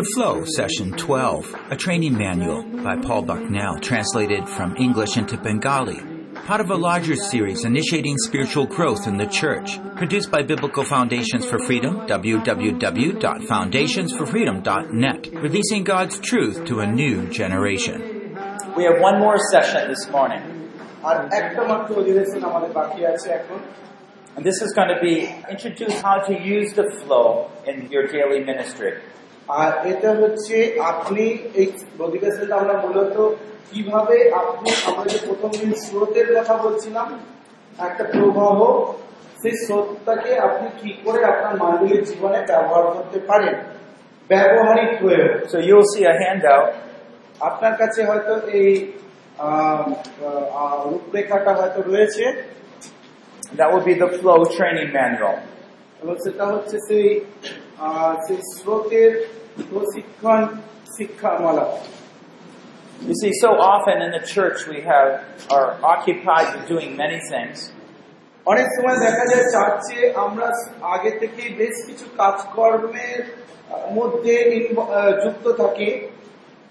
The Flow, Session 12, a training manual by Paul Bucknell, translated from English into Bengali, part of a larger series initiating spiritual growth in the church, produced by Biblical Foundations for Freedom, www.foundationsforfreedom.net, releasing God's truth to a new generation. We have one more session this morning. And this is going to be introduce how to use the flow in your daily ministry. আর এটা হচ্ছে আপনি এই অধিবেশনটা আমরা মূলত কীভাবে আপনি আমরা যে প্রথম দিন স্রোতের কথা বলছিলাম একটা প্রবাহ সেই স্রোতটাকে আপনি কি করে আপনার মানবিক জীবনে ব্যবহার করতে পারেন? ব্যবহারিক প্রয়োগ। So you'll see a handout. আপনার কাছে হয়তো এই রূপরেখাটা হয়তো রয়েছে। That will be the flow training manual. এবং সেটা হচ্ছে সেই সেই স্রোতের প্রশিক্ষণ শিক্ষামালা You see, so often in the church we have are occupied with doing many things, অনেক সময় দেখা যায় চার্চে আমরা আগে থেকে বেশ কিছু কাজকর্মের আহ, মধ্যে ইনভ- আহ, যুক্ত থাকি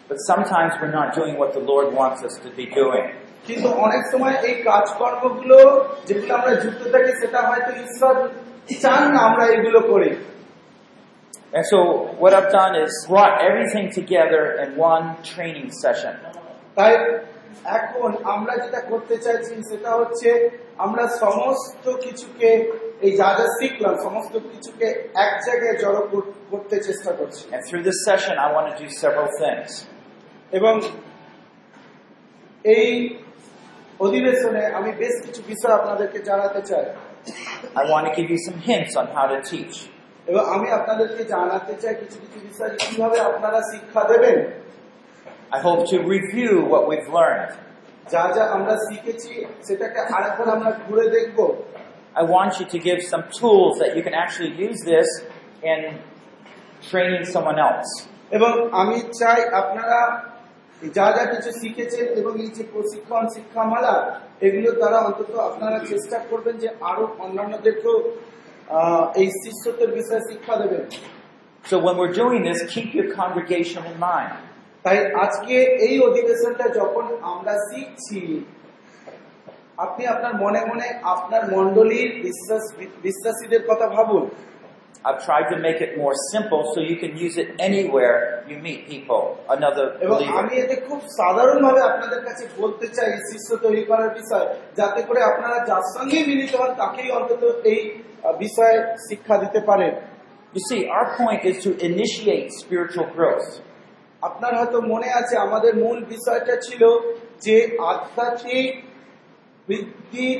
but sometimes we're not doing what the Lord wants us to be doing. কিন্তু অনেক সময় এই কাজকর্মগুলো যেগুলো আমরা যুক্ত থাকি সেটা হয়তো ঈশ্বর চান না আমরা এগুলো করি And so what I've done is brought everything together in one training session. তাই এখন আমরা যেটা করতে চাইছি সেটা হচ্ছে আমরা সমস্ত কিছুকে এই যা যা শিখলাম সমস্ত কিছুকে এক জায়গায় জড়ো কর- করতে চেষ্টা করছি And through this session I want to do several things. এবং এই অধিবেশনে আমি বেশ কিছু বিষয় আপনাদেরকে জানাতে চাই I want to give you some hints on how to teach. এবং আমি আপনাদেরকে জানাতে চাই কিছু কিছু বিষয় কীভাবে আপনারা শিক্ষা দেবেন I hope to review what we've learned. যা যা আমরা শিখেছি সেটাকে আরেকবার আমরা ঘুরে দেখব I want you to give some tools that you can actually use this in training someone else. এবং আমি চাই আপনারা যা যা কিছু শিখেছেন এবং এই যে প্রশিক্ষণ শিক্ষামালা এগুলোর দ্বারা অন্তত আপনারা চেষ্টা করবেন যে আরও অন্যান্যদেরকেও এই শিষ্যত্বের বিষয়ে শিক্ষা দেবেন। So when we're doing this, keep your congregation in mind. তাই আজকে এই অধিবেশনটা যখন আমরা শিখছি আপনি আপনার মনে মনে আপনার মন্ডলীর বিশ্বাস বিশ্বাসীদের কথা ভাবুন। I've tried to make it more simple so you can use it anywhere you meet people, another এবং আমি এতে খুব সাধারণ ভাবে আপনাদের কাছে বলতে চাই শিষ্য তৈরি করার বিষয় যাতে করে আপনারা যার সঙ্গে মিলিত হন তাকেই অন্তত এই বিষয়ে শিক্ষা দিতে পারেন You see, our point is to initiate spiritual growth. আপনার হয়তো মনে আছে আমাদের মূল বিষয়টা ছিল যে আধ্যাত্মিক বৃদ্ধির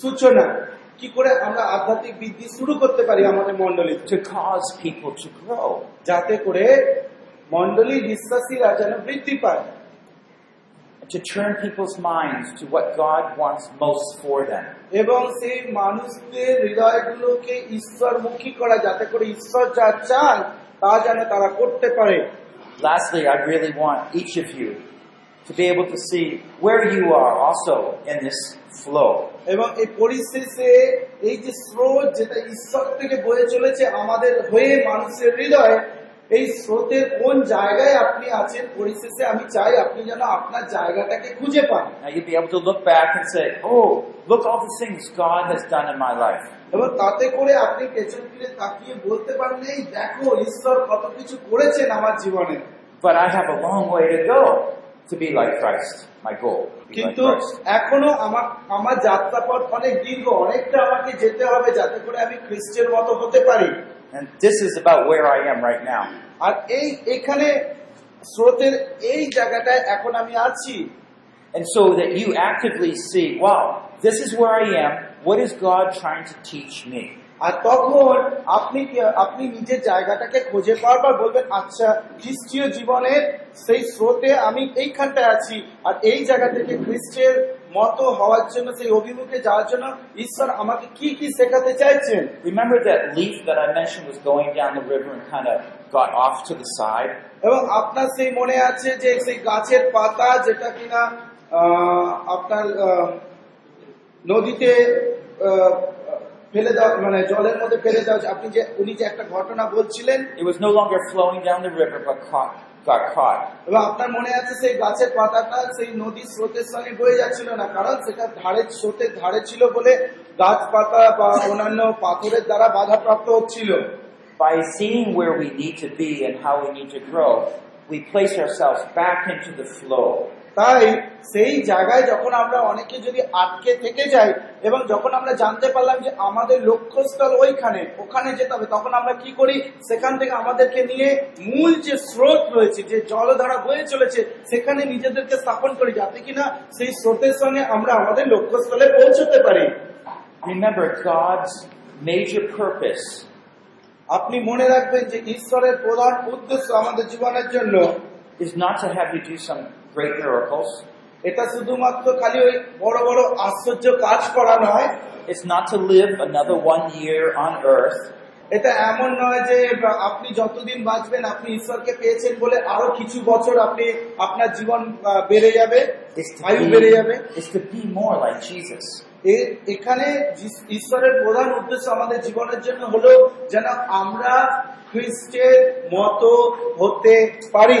সূচনা কি করে আমরা আধ্যাত্মিক বৃদ্ধি শুরু করতে পারি আমাদের মন্ডলী to cause people to grow. যাতে করে মন্ডলী বিশ্বাসীরা যেন বৃদ্ধি পায় To turn people's minds to what God wants most for them. এবং সেই মানুষদের হৃদয়গুলোকে ঈশ্বরমুখী করা যাতে করে ঈশ্বর যা চান তা যেন তারা করতে পারে Lastly, I really want each of you to be able to see where you are also in this flow. এবং এই পরিশেষে এই যে স্রোত যেটা ঈশ্বর থেকে বয়ে চলেছে আমাদের হয়ে মানুষের হৃদয়ে এই স্রোতের কোন জায়গায় আপনি আছেন পরিশেষে আমি চাই আপনি যেন আপনার জায়গাটাকে খুঁজে পান you'll be able to look back and say, oh, look all the things God has done in my life. এবং তাতে করে আপনি পেছন ফিরে তাকিয়ে বলতে পারেন এই দেখো ঈশ্বর কত কিছু করেছেন আমার জীবনে But I have a long way to go to be like Christ, my goal. কিন্তু এখনও আমার আমার যাত্রাপথ অনেক দীর্ঘ অনেকটা আমাকে যেতে হবে যাতে করে আমি খ্রিস্টের মতো হতে পারি And this is about where I am right now. আর এই এখানে স্রোতের এই জায়গাটায় এখন আমি আছি And so that you actively see, wow, this is where I am. What is God trying to teach me? আর তখন আপনি কি- আপনি নিজের জায়গাটাকে খুঁজে পাওয়ার পর বলবেন আচ্ছা খ্রিস্টীয় জীবনের সেই স্রোতে আমি এইখানটায় আছি আর এই জায়গা থেকে খ্রিস্টের মতো হওয়ার জন্য সেই অভিমুখে যাওয়ার জন্য ঈশ্বর আমাকে কি কি শেখাতে চাইছেন Remember that leaf that I mentioned was going down the river and kind of got off to the side? এবং আপনার সেই মনে আছে যে সেই গাছের পাতা যেটা কিনা আপনার নদীতে ফেলে দেওয়া মানে জলের মধ্যে ফেলে দেওয়া। আপনি যে উনি যে একটা ঘটনা বলছিলেন It was no longer flowing down the river, but caught, got caught. এবং আপনার মনে আছে সেই গাছের পাতাটা সেই নদীর স্রোতের সঙ্গে বয়ে যাচ্ছিল না কারণ সেটা ধারে স্রোতের ধারে ছিল বলে গাছ পাতা বা অন্যান্য পাথরের দ্বারা বাধাপ্রাপ্ত হচ্ছিল By seeing where we need to be and how we need to grow, we place ourselves back into the flow. তাই সেই জায়গায় যখন আমরা অনেকে যদি আটকে থেকে যাই এবং যখন আমরা জানতে পারলাম যে আমাদের লক্ষ্যস্থল ওইখানে ওখানে যেতে হবে তখন আমরা কি করি? সেখান থেকে আমাদেরকে নিয়ে মূল যে স্রোত রয়েছে যে জলধারা বয়ে চলেছে সেখানে নিজেদেরকে স্থাপন করি যাতে কিনা সেই স্রোতের সঙ্গে আমরা আমাদের লক্ষ্যস্থলে পৌঁছতে পারি। Remember, God's major purpose. আপনি মনে রাখবেন যে ঈশ্বরের প্রধান উদ্দেশ্য আমাদের জীবনের জন্য is not to have you do some great miracles. এটা শুধুমাত্র খালি ওই বড় বড় আশ্চর্য কাজ করা নয় It's not to live another one year on earth. এটা এমন নয় যে আপনি যতদিন বাঁচবেন আপনি ঈশ্বরকে পেয়েছেন বলে আরও কিছু বছর আপনি আপনার জীবন বেড়ে যাবে আয়ু বেড়ে যাবে এখানে ঈশ্বরের প্রধান উদ্দেশ্য আমাদের জীবনের জন্য হলো যেন আমরা খ্রিস্টের মতো হতে পারি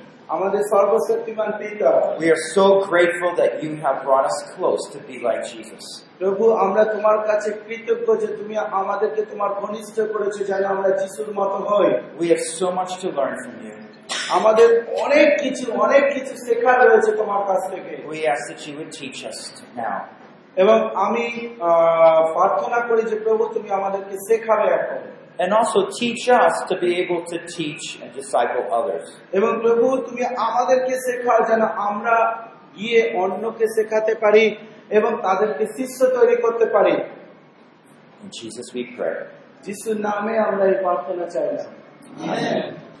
আমাদের সর্বশক্তিমান পিতা we are so grateful that you have brought us close to be like Jesus. প্রভু আমরা তোমার কাছে কৃতজ্ঞ যে তুমি আমাদেরকে তোমার ঘনিষ্ঠ করেছ যেন আমরা যিশুর মতো হই We have so much to learn from you. আমাদের অনেক কিছু অনেক কিছু শেখার রয়েছে তোমার কাছ থেকে We ask that you would teach us now. এবং আমি আহ, প্রার্থনা করি যে প্রভু তুমি আমাদেরকে শেখাবে এখন And also teach us to be able to teach and disciple others. এবং প্রভু তুমি আমাদেরকে শেখাও যেন আমরা গিয়ে অন্যকে শেখাতে পারি এবং তাদেরকে শিষ্য তৈরি করতে পারি In Jesus we pray. যিশুর নামে আমরা এই প্রার্থনা চাইলাম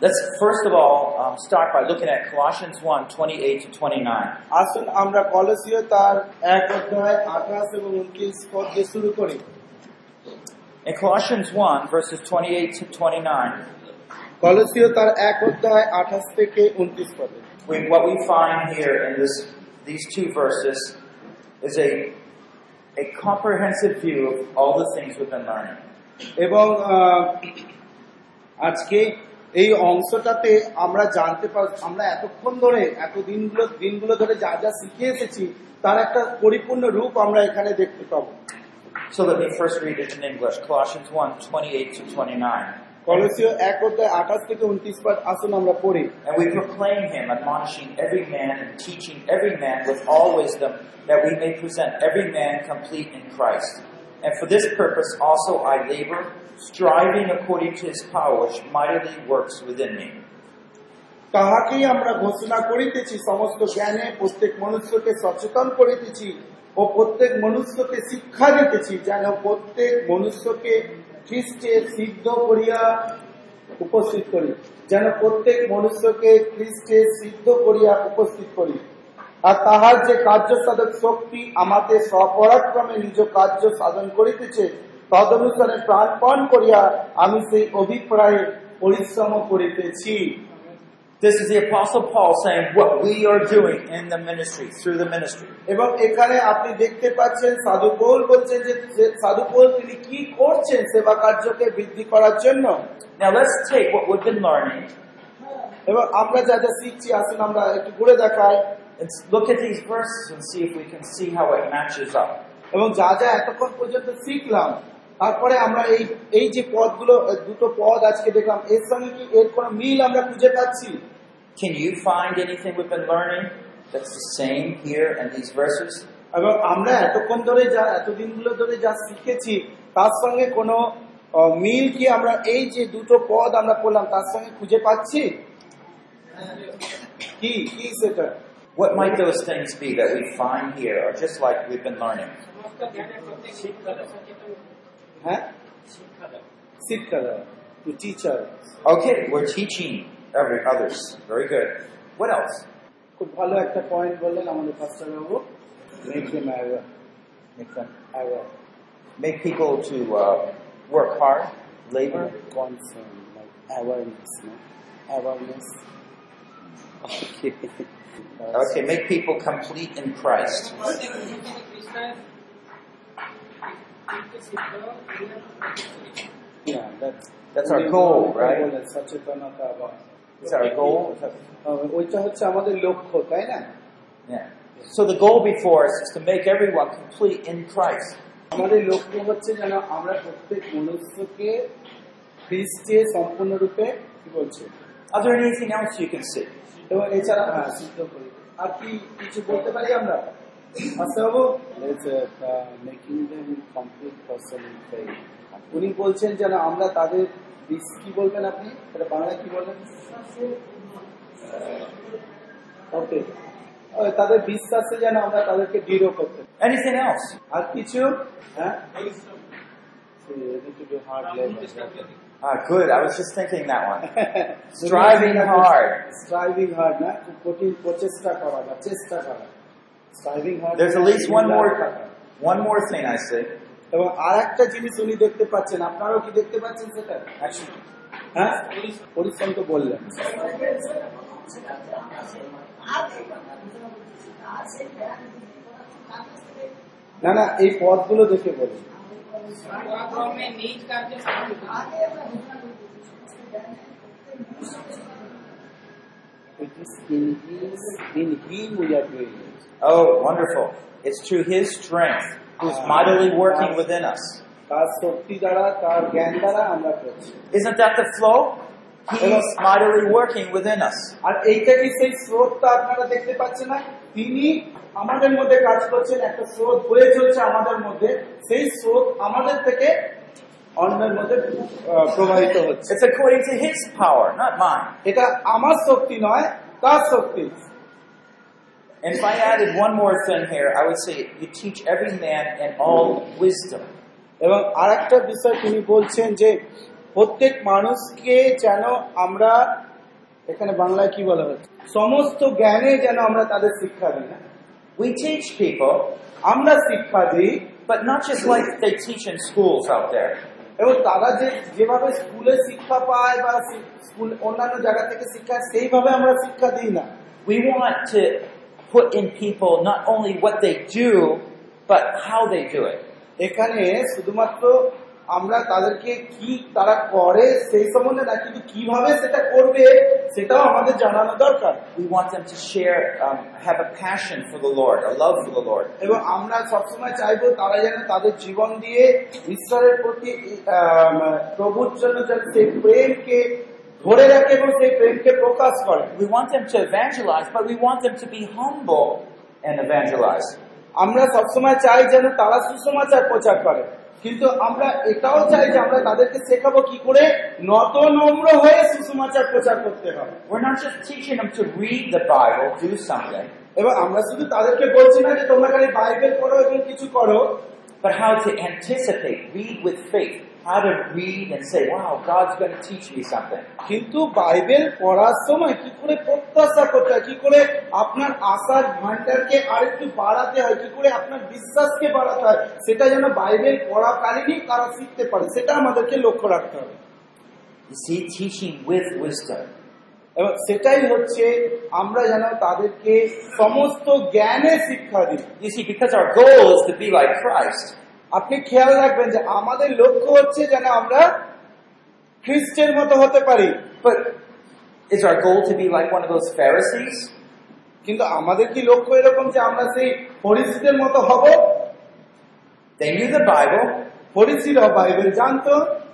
Let's first of all um, start by looking at Colossians 1 28 to 29. আসুন আমরা কলসীয় তার এক অধ্যায় আঠাশ এবং উনত্রিশ পদ দিয়ে শুরু করি In Colossians 1, verses 28 to 29, কলসীয় তার এক অধ্যায় আঠাশ থেকে উনত্রিশ পদে we, what we find here in this, these two verses is a, a comprehensive view of all the things we've been learning. এবং আহ, আজকে এই অংশটাতে আমরা জানতে পার আমরা এতক্ষণ ধরে এত দিনগুলো দিনগুলো ধরে যা যা শিখে এসেছি তার একটা পরিপূর্ণ রূপ আমরা এখানে দেখতে পাবো So let me first read it in English. Colossians 1 28 to 29. কলসীয় এক অধ্যায় আঠাশ থেকে উনত্রিশ পদ আসুন আমরা পড়ি And we proclaim him, admonishing every man and teaching every man with all wisdom, that we may present every man complete in Christ. And for this purpose also I labor, striving according to his power which mightily works within me. তাহাকেই আমরা ঘোষণা করিতেছি সমস্ত জ্ঞানে প্রত্যেক মনুষ্যকে সচেতন করিতেছি ও প্রত্যেক মনুষ্যকে শিক্ষা দিতেছি যেন প্রত্যেক মনুষ্যকে খ্রিস্টে সিদ্ধ করিয়া উপস্থিত করি, যেন প্রত্যেক মনুষ্যকে খ্রিস্টে সিদ্ধ করিয়া উপস্থিত করি। আর তাহার যে কার্য সাধক শক্তি আমাদের স্বপরাক্রমে নিজ কার্য সাধন করিতেছে, তদনুসারে প্রাণপণ করিয়া আমি সেই অভিপ্রায়ে পরিশ্রম করিতেছি। This is the Apostle Paul saying what we are doing in the ministry, through the ministry. এবং এখানে আপনি দেখতে পাচ্ছেন সাধু পৌল বলছেন যে যে সাধু পৌল তিনি কি করছেন সেবা কার্যকে বৃদ্ধি করার জন্য Now let's take what we've been learning এবং আমরা যা যা শিখছি আসুন আমরা একটু ঘুরে দেখাই and look at these verses and see if we can see how it matches up. এবং যা যা এতক্ষণ পর্যন্ত শিখলাম তারপরে আমরা এই এই যে পদগুলো আহ, দুটো পদ আজকে দেখলাম এর সঙ্গে কি এর কোনো মিল আমরা খুঁজে পাচ্ছি Can you find anything we've been learning that's the same here in these verses? এবং আমরা এতক্ষণ ধরে যা এতদিনগুলো ধরে যা শিখেছি তার সঙ্গে কোনো আহ, মিল কি আমরা এই যে দুটো পদ আমরা করলাম তার সঙ্গে খুঁজে পাচ্ছি কি কি সেটা What might those things be that we find here, or just like we've been learning? হ্যাঁ শিক্ষা দেওয়া to teacher Okay, we're teaching every others. Very good. What else? খুব ভালো একটা পয়েন্ট বললেন আমাদের faster Babu make them aware Make them aware make people to uh, work hard, labor. Concern like awareness না awareness Okay, make people complete in Christ. Yeah, that's That's our goal, right? বলেন, সচেতনতা বা Is that our goal? আহ, ওইটা হচ্ছে আমাদের লক্ষ্য তাই না Yeah. So the goal before us is to make everyone complete in Christ. আমাদের লক্ষ্য হচ্ছে যেন আমরা প্রত্যেক মনুষ্যকে খ্রিস্টে সম্পূর্ণরূপে কি বলছে Is there anything else you can see? এবং এছাড়া হ্যাঁ সিদ্ধ করি আর কি কিছু বলতে পারি আমরা আচ্ছা বাবু making them complete person in faith উনি বলছেন যেন আমরা তাদের বিশ- কি বলবেন আপনি এটা বাংলায় কি বলবেন ওকে তাদের বিশ্বাসে যেন আমরা তাদেরকে দৃঢ় করতে পারি। Anything else? আর কিছু হ্যাঁ hard Ah, good. I was just thinking that one. Striving hard. Striving hard না খুব কঠিন প্রচেষ্টা করা বা চেষ্টা করা striving hard There's at least one more, one more thing I see. এবং আর একটা জিনিস উনি দেখতে পাচ্ছেন আপনারাও কি দেখতে পাচ্ছেন সেটা একসঙ্গে হ্যাঁ পরিশ্রম তো বললেন না না এই পদগুলো দেখে বলুন It is in His, in Him we are doing it. Oh, wonderful. It's through His strength who's mightily working within us. তার শক্তি দ্বারা তার জ্ঞান দ্বারা আমরা করছি Isn't that the flow? He's mightily working within us. আর এইটা কি সেই স্রোতটা আপনারা দেখতে পাচ্ছেন না তিনি আমাদের মধ্যে কাজ করছেন একটা স্রোত বয়ে চলছে আমাদের মধ্যে সেই স্রোত আমাদের থেকে অন্যের মধ্যে আহ, প্রবাহিত হচ্ছে It's according to His power, not mine. এটা আমার শক্তি নয় তার শক্তি And if I added one more thing here, I would say you teach every man in all wisdom. এবং আর একটা বিষয় তিনি বলছেন যে প্রত্যেক মানুষকে যেন আমরা এখানে বাংলায় কি বলা হচ্ছে সমস্ত জ্ঞানে যেন আমরা তাদের শিক্ষা দিই না We teach people, আমরা শিক্ষা দিই but not just like they teach in schools out there. এবং তারা যে যেভাবে স্কুলে শিক্ষা পায় বা সি- স্কুল অন্যান্য জায়গা থেকে শিক্ষা সেইভাবে আমরা শিক্ষা দিই না We want to put in people not only what they do, but how they do it. এখানে শুধুমাত্র আমরা তাদেরকে কি তারা করে সেই সম্বন্ধে না কিন্তু কীভাবে সেটা করবে সেটাও আমাদের জানানো দরকার We want them to share, um, have a passion for the Lord, a love for the Lord. এবং আমরা সবসময় চাইব তারা যেন তাদের জীবন দিয়ে ঈশ্বরের প্রতি প্রভুর জন্য যেন সেই প্রেমকে ধরে রাখে এবং সেই প্রেমকে প্রকাশ করে We want them to evangelize, but we want them to be humble and evangelize. আমরা সবসময় চাই যেন তারা সুসমাচার প্রচার করে কিন্তু আমরা এটাও চাই যে আমরা তাদেরকে শেখাবো কি করে নত নম্র হয়ে সুসমাচার প্রচার করতে হবে We're not just teaching them to read the Bible, do something, এবং আমরা শুধু তাদেরকে বলছি না যে তোমরা খালি বাইবেল পড়ো এবং কিছু করো but how to anticipate, read with faith, how to read and say, wow, God's going to teach me something. কিন্তু বাইবেল পড়ার সময় কি করে প্রত্যাশা করতে হয়? কি করে আপনার আশার ভান্ডারকে আরেকটু বাড়াতে হয়? কি করে আপনার বিশ্বাসকে বাড়াতে হয়? সেটা যেন বাইবেল পড়াকালীনই তারা শিখতে পারে। সেটা আমাদেরকে লক্ষ্য রাখতে হবে। With এবং সেটাই হচ্ছে আমরা যেন তাদেরকে সমস্ত জ্ঞানে শিক্ষা দিই। See, because our goal is to be like Christ, আপনি খেয়াল রাখবেন যে আমাদের লক্ষ্য হচ্ছে যেন আমরা খ্রিস্টের মতো হতে পারি। But is our goal to be like one of those Pharisees? কিন্তু আমাদের কি লক্ষ্য এরকম যে আমরা সেই ফরিসিদের মতো হব? They knew the Bible, ফরিসিরা বাইবেল জানতো।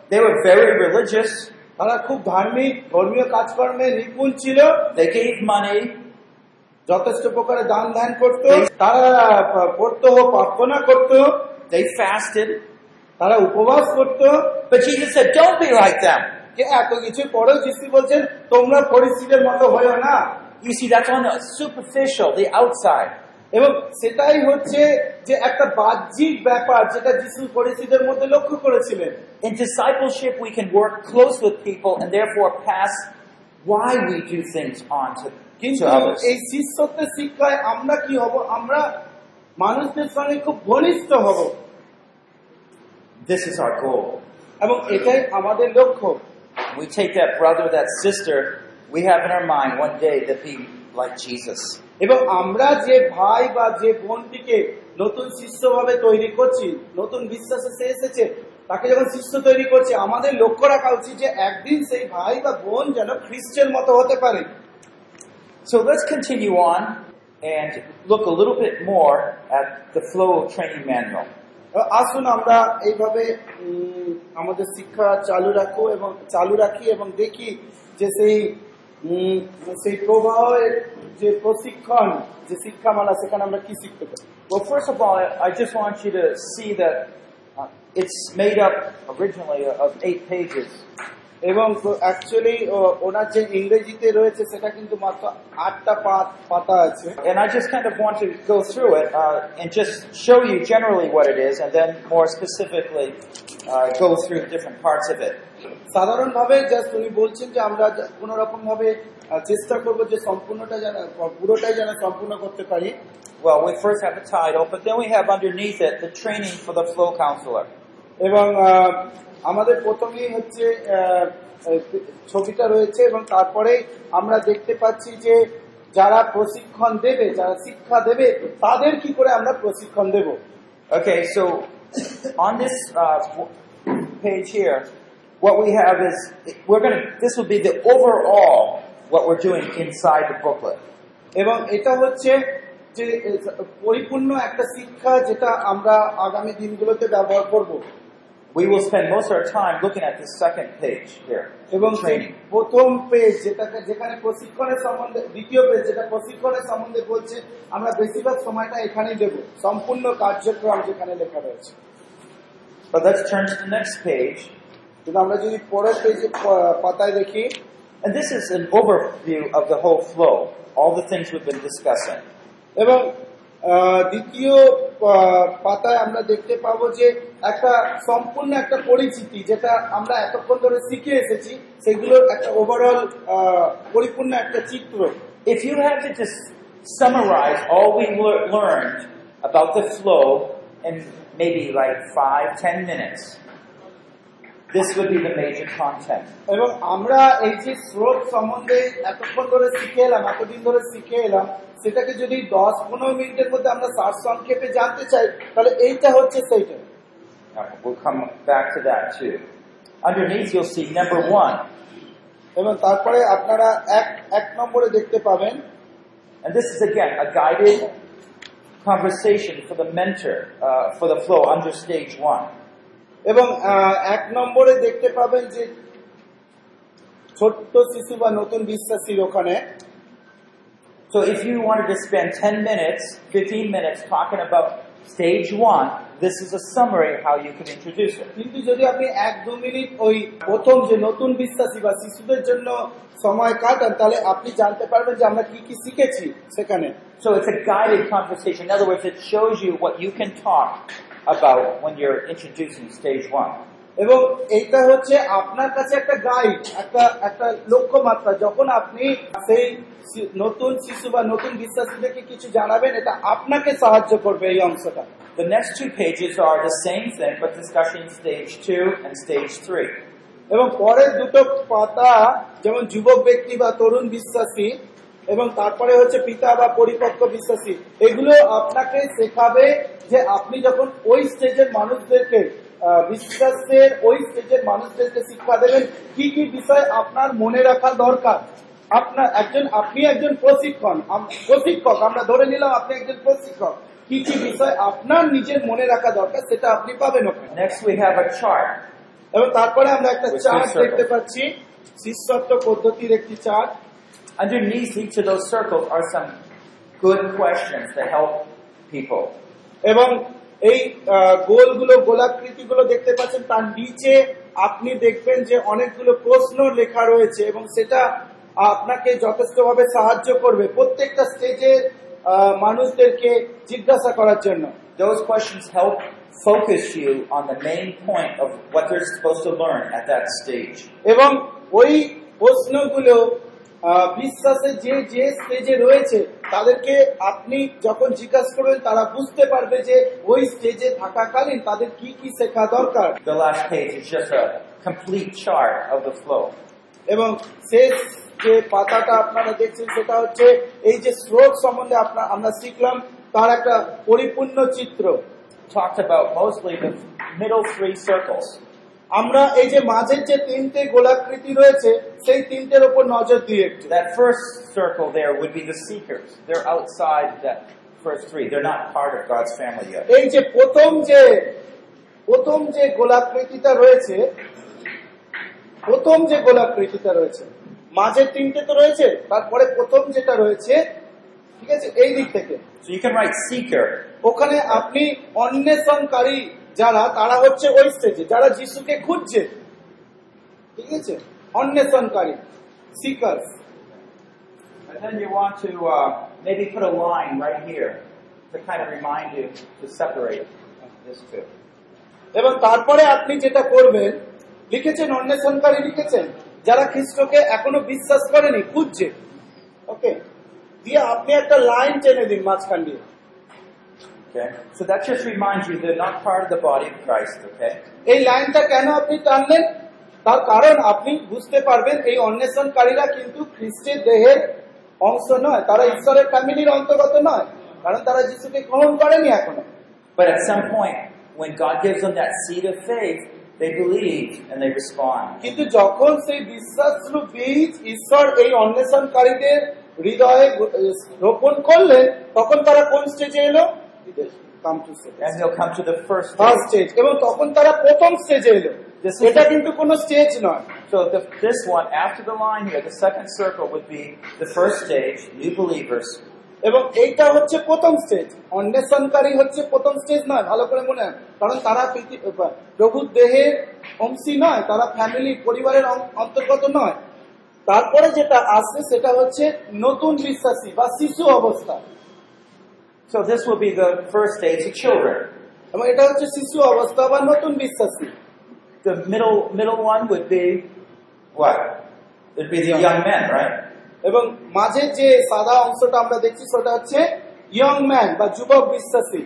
They were very religious, তারা খুব ধার্মিক ধর্মীয় কাজকর্মে নিপুণ ছিল। They gave money, যথেষ্ট প্রকারে দান ধ্যান করত তারা পড়তো প্রার্থনা করত। they fasted, তারা উপবাস করত but Jesus said, don't be like them. যে এত কিছু পরেও যিশু বলছেন তোমরা ফরিসিদের মতো হয়েও না You see, that's on the superficial, the outside. এবং সেটাই হচ্ছে যে একটা বাহ্যিক ব্যাপার যেটা যিশু পরিচিতের মধ্যে লক্ষ্য করেছিলেন In discipleship, we can work close with people and therefore pass why we do things on to, কিন্তু to others. এই শিষ্যত্বের শিক্ষায় আমরা কি হব আমরা মানুষদের সঙ্গে খুব ঘনিষ্ঠ হব This is our goal. এবং এটাই আমাদের লক্ষ্য We take that brother, that sister we have in our mind one day to be like Jesus. এবং আমরা যে ভাই বা যে বোনটিকে নতুন শিষ্যভাবে তৈরি করছি নতুন বিশ্বাসে সে এসেছে তাকে যখন শিষ্য তৈরি করছি আমাদের লক্ষ্য রাখা উচিত যে একদিন সেই ভাই বা বোন যেন খ্রিস্টের মতো হতে পারে So let's continue on and look a little bit more at the flow training manual. এবার আসুন আমরা এইভাবে উম, আমাদের শিক্ষা চালু রাখো এবং চালু রাখি এবং দেখি যে সেই উম, সেই প্রবাহের যে প্রশিক্ষণ যে শিক্ষামালা সেখানে আমরা কি শিখতে পারি Well, first of all, I I just want you to see that uh, it's made up originally of eight pages. এবং অ্যাকচুয়ালি ওনার যে ইংরেজিতে রয়েছে সেটা কিন্তু মাত্র আটটা পাত পাতা আছে And I just kind of want to go through it uh, and just show you generally what it is and then more specifically uh, go through different parts of it. সাধারণভাবে জাস্ট উনি বলছেন যে আমরা কোন রকম ভাবে আহ, চেষ্টা করব যে সম্পূর্ণটা যেন পুরোটাই যেন সম্পূর্ণ করতে পারি Well, we first have a title, but then we have underneath it the training for the flow counselor. এবং আহ, আমাদের প্রথমেই হচ্ছে ছবিটা রয়েছে এবং তারপরে আমরা দেখতে পাচ্ছি যে যারা প্রশিক্ষণ দেবে যারা শিক্ষা দেবে তাদের কি করে আমরা প্রশিক্ষণ দেব Okay, so on this uh, page here, what we have is we're going to. This will be the overall what we're doing inside the booklet. এবং এটা হচ্ছে যে পরিপূর্ণ একটা শিক্ষা যেটা আমরা আগামী দিনগুলোতে ব্যবহার করব We will spend most of our time looking at this second page here, এবং সেই training. প্রথম পেজ যেটাকে যেখানে প্রশিক্ষণের সম্বন্ধে দ্বিতীয় পেজ যেটা প্রশিক্ষণের সম্বন্ধে বলছে আমরা বেশিরভাগ সময়টা এখানেই দেব সম্পূর্ণ কার্যক্রম যেখানে লেখা রয়েছে But let's turn to the next page. কিন্তু আমরা যদি পরের পেজে পাতায় দেখি And this is an overview of the whole flow, all the things we've been discussing. এবং আহ, দ্বিতীয় আহ, পাতায় আমরা দেখতে পাবো যে একটা সম্পূর্ণ একটা পরিচিতি যেটা আমরা এতক্ষণ ধরে শিখে এসেছি সেগুলোর একটা ওভারঅল পরিপূর্ণ একটা চিত্র If you had to just summarize all we lear- learned about the flow in maybe like five, ten minutes, this would be the major content. এবং আমরা এই যে স্রোত সম্বন্ধে এতক্ষণ ধরে শিখে এলাম এতদিন ধরে শিখে এলাম সেটাকে যদি দশ পনেরো মিনিটের মধ্যে আমরা সার সংক্ষেপে জানতে চাই তাহলে এইটা হচ্ছে সেইটা Now, we'll come back to that too. Underneath, you'll see number one, এবং তারপরে আপনারা এক এক নম্বরে দেখতে পাবেন and this is again a guided conversation for the mentor uh, for the flow under stage one. এবং আহ, এক নম্বরে দেখতে পাবেন যে ছোট্ট শিশু বা নতুন বিশ্বাসীর ওখানে So if you wanted to spend 10 minutes, 15 minutes talking about stage one, this is a summary of how you can introduce it. কিন্তু যদি আপনি এক দু মিনিট ওই প্রথম যে নতুন বিশ্বাসী বা শিশুদের জন্য সময় কাটান তাহলে আপনি জানতে পারবেন যে আমরা কি কি শিখেছি সেখানে So it's a guided conversation. In other words, it shows you what you can talk about when you're introducing stage one. এবং এইটা হচ্ছে আপনার কাছে একটা গাইড একটা একটা লক্ষ্যমাত্রা যখন আপনি সেই নতুন শিশু বা নতুন বিশ্বাসীদেরকে কিছু জানাবেন এটা আপনাকে সাহায্য করবে এই অংশটা The next two pages are the same thing, but discussing stage two and stage three. এবং পরের দুটো পাতা যেমন যুবক ব্যক্তি বা তরুণ বিশ্বাসী এবং তারপরে হচ্ছে পিতা বা পরিপক্ক বিশ্বাসী এগুলো আপনাকে শেখাবে যে আপনি যখন ওই স্টেজের মানুষদেরকে বিশ্বাসের ওই স্টেজের মানুষদেরকে শিক্ষা দেবেন কি কি বিষয় আপনার মনে রাখা দরকার। আপনার একজন আপনি একজন প্রশিক্ষণ প্রশিক্ষক আমরা ধরে নিলাম আপনি একজন প্রশিক্ষক। কি কি বিষয় আপনার নিজের মনে রাখা দরকার সেটা আপনি পাবেন ওখানে. এবং তারপরে আমরা একটা চার্ট দেখতে পাচ্ছি। শিষ্যত্ব পদ্ধতির একটি chart Underneath each of those circles are some good questions to help people. এবং এই গোলগুলো গোলাকৃতিগুলো দেখতে পাচ্ছেন তার নিচে আপনি দেখবেন যে অনেকগুলো প্রশ্ন লেখা রয়েছে এবং সেটা আপনাকে যথেষ্টভাবে সাহায্য করবে প্রত্যেকটা স্টেজে মানুষদেরকে জিজ্ঞাসা করার জন্য Those questions help focus you on the main point of what they're supposed to learn at that stage. এবং ওই প্রশ্নগুলো বিশ্বাসে যে যে স্টেজে রয়েছে তাদেরকে আপনি যখন জিজ্ঞাসা করবেন তারা বুঝতে পারবে যে ওই স্টেজে থাকাকালীন তাদের কি কি শেখা দরকার The last page is just a complete chart of the flow. এবং শেষ যে পাতাটা আপনারা দেখছেন সেটা হচ্ছে এই যে স্রোত সম্বন্ধে আপনার আমরা শিখলাম তার একটা পরিপূর্ণ চিত্র Talked about mostly the middle three circles. আমরা এই যে মাঝের যে তিনটে গোলাকৃতি রয়েছে সেই তিনটের ওপর নজর দিয়ে একটু That first circle there would be the seekers. They're outside that first three. They're not part of God's family yet. এই যে প্রথম যে প্রথম যে গোলাকৃতিটা রয়েছে প্রথম যে গোলাকৃতিটা রয়েছে মাঝের তিনটে তো রয়েছে তারপরে প্রথম যেটা রয়েছে ঠিক আছে এই দিক থেকে So you can write seeker. ওখানে আপনি অন্বেষণকারী যারা তারা হচ্ছে ওই স্টেজে যারা যিশুকে খুঁজছে। ঠিক আছে? অন্বেষণকারী seeker And then you want to uh, maybe put a line right here to kind of remind you to separate this two. এবং তারপরে আপনি যেটা করবেন লিখেছেন অন্বেষণকারী লিখেছেন যারা খ্রিস্টকে এখনও বিশ্বাস করেনি খুঁজছে। ওকে দিয়ে আপনি একটা লাইন টেনে দিন মাঝখান দিয়ে। Okay? So that just reminds you they're not part of the body of Christ, okay? এই লাইনটা কেন আপনি টানলেন তার কারণ আপনি বুঝতে পারবেন এই অন্বেষণকারীরা কিন্তু খ্রিস্টের দেহের অংশ নয় তারা ঈশ্বরের ফ্যামিলির অন্তর্গত নয় কারণ তারা যিশুকে গ্রহণ করেনি এখনও But at some point, when God gives them that seed of faith, they believe and they respond. কিন্তু যখন সেই বিশ্বাসরূপ বীজ ঈশ্বর এই অন্বেষণকারীদের হৃদয়ে রোপণ করলেন তখন তারা কোন স্টেজে এলো come to And they'll come to the first stage. Stage এবং তখন তারা প্রথম স্টেজে এলো। এটা কিন্তু কোনো স্টেজ নয়। So the, this one, after the line here, the second circle would be the first stage, new believers. এবং এইটা হচ্ছে প্রথম স্টেজ অন্বেষণকারী হচ্ছে প্রথম স্টেজ নয় ভালো করে মনে হয়। কারণ তারা প্রভুর দেহের অংশী নয় তারা ফ্যামিলি পরিবারের অন্তর্গত নয়। তারপরে যেটা আসছে সেটা হচ্ছে নতুন বিশ্বাসী বা শিশু অবস্থা। So this will be the first stage, the children. এবং এটা হচ্ছে শিশু অবস্থা বা নতুন বিশ্বাসী The middle middle one would be what? It would be the young men, right? এবং মাঝে যে সাদা অংশটা আমরা দেখছি সেটা হচ্ছে ইয়ং ম্যান বা যুবক বিশ্বাসী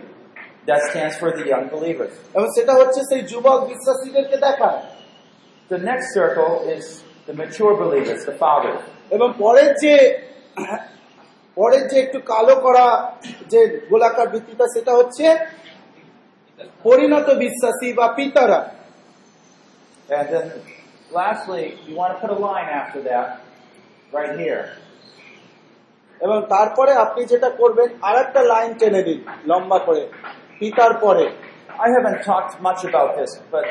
That stands for the young believers. এবং সেটা হচ্ছে সেই যুবক বিশ্বাসীদেরকে দেখায় The next circle is the mature believers, the fathers. এবং পরের যে পরের যে একটু কালো করা যে গোলাকার ভিত্তিটা সেটা হচ্ছে পরিণত বিশ্বাসী বা পিতারা And then lastly, you want to put a line after that, right here. এবং তারপরে আপনি যেটা করবেন আর একটা লাইন টেনে দিন লম্বা করে পিতার পরে I haven't talked much about this, but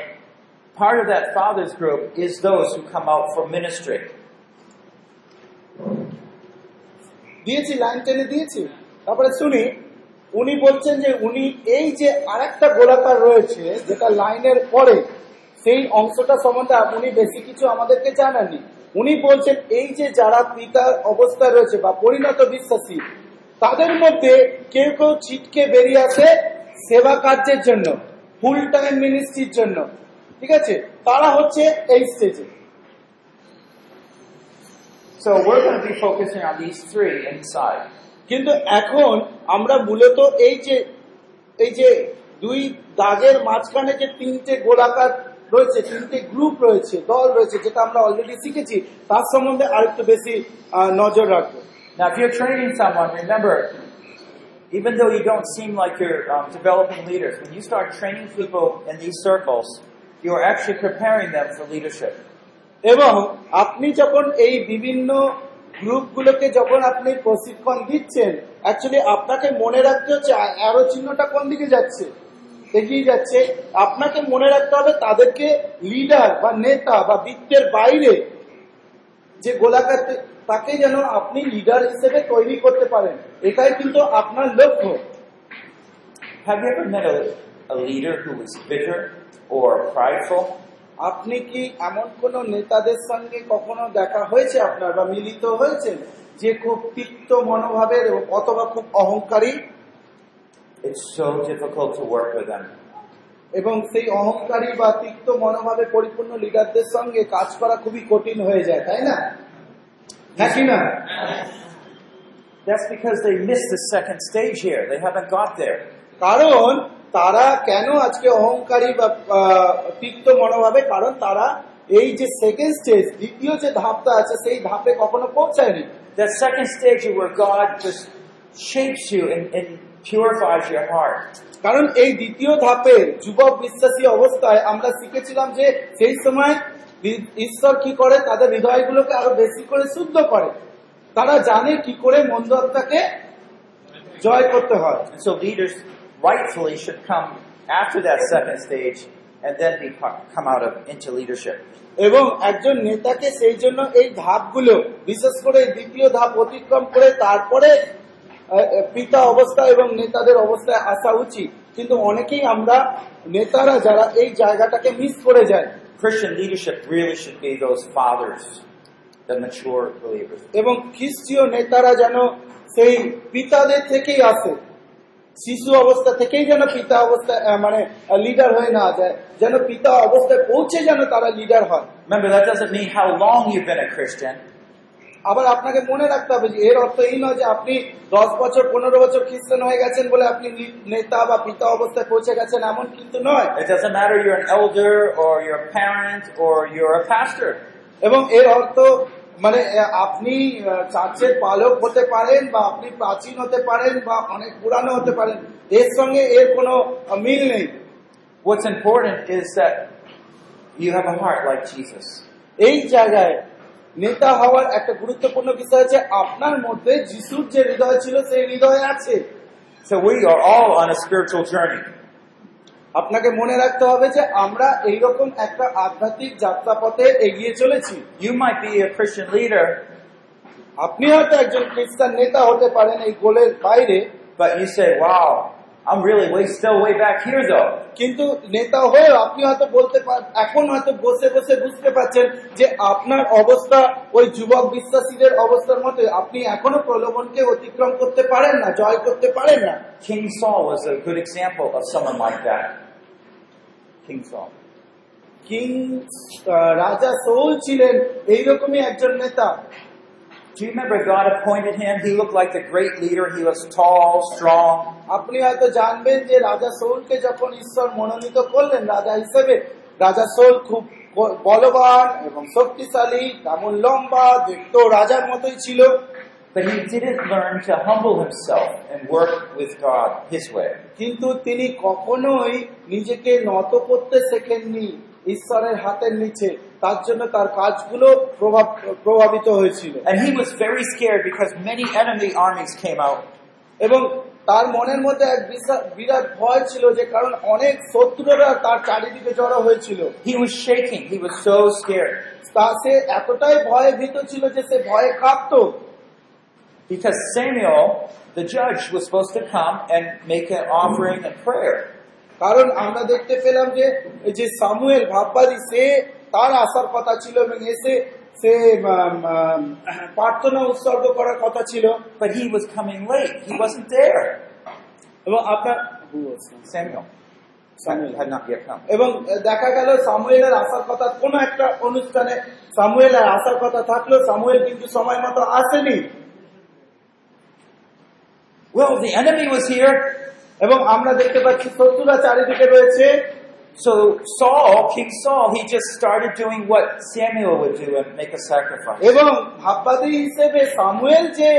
part of that fathers group is those who come out for ministry. দিয়েছি লাইন টেনে দিয়েছি। তারপরে শুনি, উনি বলছেন যে উনি এই যে আরেকটা গোলাকার রয়েছে, যেটা লাইনের পরে, সেই অংশটা সম্বন্ধে উনি বেশি কিছু আমাদেরকে জানাননি। উনি বলছেন, এই যে যারা পিতার অবস্থায় রয়েছে বা পরিণত বিশ্বাসী, তাদের মধ্যে কেউ কেউ ছিটকে বেরিয়ে আসে সেবা কার্যের জন্য ফুল টাইম মিনিস্ট্রির জন্য। ঠিক আছে? তারা হচ্ছে এই স্টেজে So we're going to be focusing on these three inside. কিন্তু এখন আমরা মূলত এই যে এই যে দুই দাগের মাঝখানে যে তিনটে গোলাকার রয়েছে তিনটে গ্রুপ রয়েছে দল রয়েছে যেটা আমরা অলরেডি শিখেছি তার সম্বন্ধে আরেকটু বেশি আহ, নজর রাখবো Now, if you're training someone, remember, even though you don't seem like you're um, developing leaders, when you start training people in these circles, you are actually preparing them for leadership. এবং আপনি যখন এই বিভিন্ন গ্রুপগুলোকে যখন আপনি প্রশিক্ষণ দিচ্ছেন actually আপনাকে মনে রাখতে হচ্ছে অ্যারো চিহ্নটা কোন দিকে যাচ্ছে? এগিয়ে যাচ্ছে। আপনাকে মনে রাখতে হবে তাদেরকে লিডার বা নেতা বা বৃত্তের বাইরে যে গোলাকার তাকে যেন আপনি লিডার হিসেবে তৈরি করতে পারেন। এটাই কিন্তু আপনার লক্ষ্য। Have you ever met a, a leader who bitter or prideful? আপনি কি এমন কোন নেতাদের সঙ্গে কখনো দেখা হয়েছে আপনার বা মিলিত হয়েছেন যে খুব তিক্ত মনোভাবের অথবা খুব অহংকারী it's so difficult to work with them. এবং সেই অহংকারী বা তিক্ত মনোভাবে পরিপূর্ণ লিডারদের সঙ্গে কাজ করা খুবই কঠিন হয়ে যায় তাই না নাকি না That's because they missed the second stage here. They haven't got there. কারণ তারা কেন আজকে অহংকারী বা তিক্ত মনোভাবে? কারণ তারা এই যে সেকেন্ড স্টেজ দ্বিতীয় যে ধাপটা আছে সেই ধাপে কখনো পৌঁছায়নি। That second stage where God just shapes you and, and purifies your heart. কারণ এই দ্বিতীয় ধাপের যুবক বিশ্বাসী অবস্থায় আমরা শিখেছিলাম যে সেই সময় ঈশ্বর কি করে? তাদের হৃদয়গুলোকে আরও বেশি করে শুদ্ধ করে। তারা জানে কি করে মন্দ জয় করতে হয়। So leaders rightfully should come after that second stage and then be come out of into leadership. এবং একজন নেতাকে সেই জন্য এই ধাপগুলো বিশেষ করে দ্বিতীয় ধাপ অতিক্রম করে তারপরে পিতা অবস্থা এবং নেতাদের অবস্থায় আসা উচিত কিন্তু অনেকেই আমরা নেতারা যারা এই জায়গাটাকে মিস করে যায় Christian leadership really should be those fathers, the mature believers. এবং খ্রিস্টীয় নেতারা যেন সেই পিতাদের থেকেই আসে শিশু অবস্থা থেকেই যেন পিতা অবস্থায় মানে লিডার হয়ে না যায় যেন পিতা অবস্থায় পৌঁছে যেন তারা লিডার হয় Remember, that doesn't mean how long you've been a Christian. আবার আপনাকে মনে রাখতে হবে যে এর অর্থ এই নয় যে আপনি দশ বছর পনেরো বছর খ্রিস্টান হয়ে গেছেন বলে আপনি নেতা বা পিতা অবস্থায় পৌঁছে গেছেন এমন কিন্তু নয় It doesn't matter you're an elder or you're a parent or you're a pastor. এবং এর অর্থ মানে আপনি চার্চের পালক হতে পারেন বা আপনি প্রাচীন হতে পারেন বা অনেক পুরানো হতে পারেন এর সঙ্গে এর কোনো মিল নেই What's important is that you have a heart like Jesus. এই জায়গায় নেতা হওয়ার একটা গুরুত্বপূর্ণ বিষয় আছে আপনার মধ্যে যিশুর যে হৃদয় ছিল সেই হৃদয় আছে So we are all on a spiritual journey. আপনাকে মনে রাখতে হবে যে আমরা এইরকম একটা আধ্যাত্মিক যাত্রাপথে এগিয়ে চলেছি। You may be a Christian leader আপনি হয়তো একজন খ্রিস্টান নেতা হতে পারেন এই গোলের বাইরে বা you say wow, I'm really way, still way back here though. কিন্তু নেতা হয়েও আপনি হয়তো বলতে এখন হয়তো বসে বসে বুঝতে পারছেন যে আপনার অবস্থা ওই যুবক বিশ্বাসীদের অবস্থার মতো আপনি এখনও প্রলোভনকে অতিক্রম করতে পারেন না জয় করতে পারেন না King Saul was a good example of someone like that. King Saul. King ah, রাজা সৌল ছিলেন এইরকমই একজন নেতা Do you remember God appointed him? He looked like the great leader. He was tall, strong. আপনি হয়তো জানবেন যে রাজা সৌলকে যখন ঈশ্বর মনোনীত করলেন রাজা হিসেবে রাজা সৌল খুব ব- বলবান এবং শক্তিশালী তেমন লম্বা দেখতো রাজার মতোই ছিল But he didn't learn to humble himself and work with God his way. কিন্তু তিনি কখনোই নিজেকে নত করতে শেখেননি ঈশ্বরের হাতের নিচে তার জন্য তার কাজগুলো প্রভাব প্রভাবিত হয়েছিল And he was very scared because many enemy armies came out. এবং তার মনের মধ্যে এক বিশা- বিরাট ভয় ছিল যে কারণ অনেক শত্রুরা তার চারিদিকে জড়ো হয়েছিল He was shaking. He was so scared তা সে এতটাই ভয়ে ভীত ছিল যে সে ভয়ে কাঁপত because Samuel, the judge, was supposed to come and make an offering and prayer. কারণ আমরা দেখতে পেলাম যে এই যে সামুয়েল ভাববাদী সে তার আসার কথা ছিল এবং এসে সে প্রার্থনা উৎসর্গ করার কথা ছিল But he was coming late. He wasn't there. এবং আপনার Samuel Samuel. had not yet come. এবং দেখা গেল সামুয়েলের আসার কথা কোন একটা অনুষ্ঠানে সামুয়েলের আসার কথা থাকল সামুয়েল কিন্তু সময় মতো আসেনি Well, the enemy was here. এবং আমরা দেখতে পাচ্ছি শত্রুরা চারিদিকে রয়েছে So Saul, King Saul, he just started doing what Samuel would do and make a sacrifice. এবং ভাববাদী হিসেবে সামুয়েল যে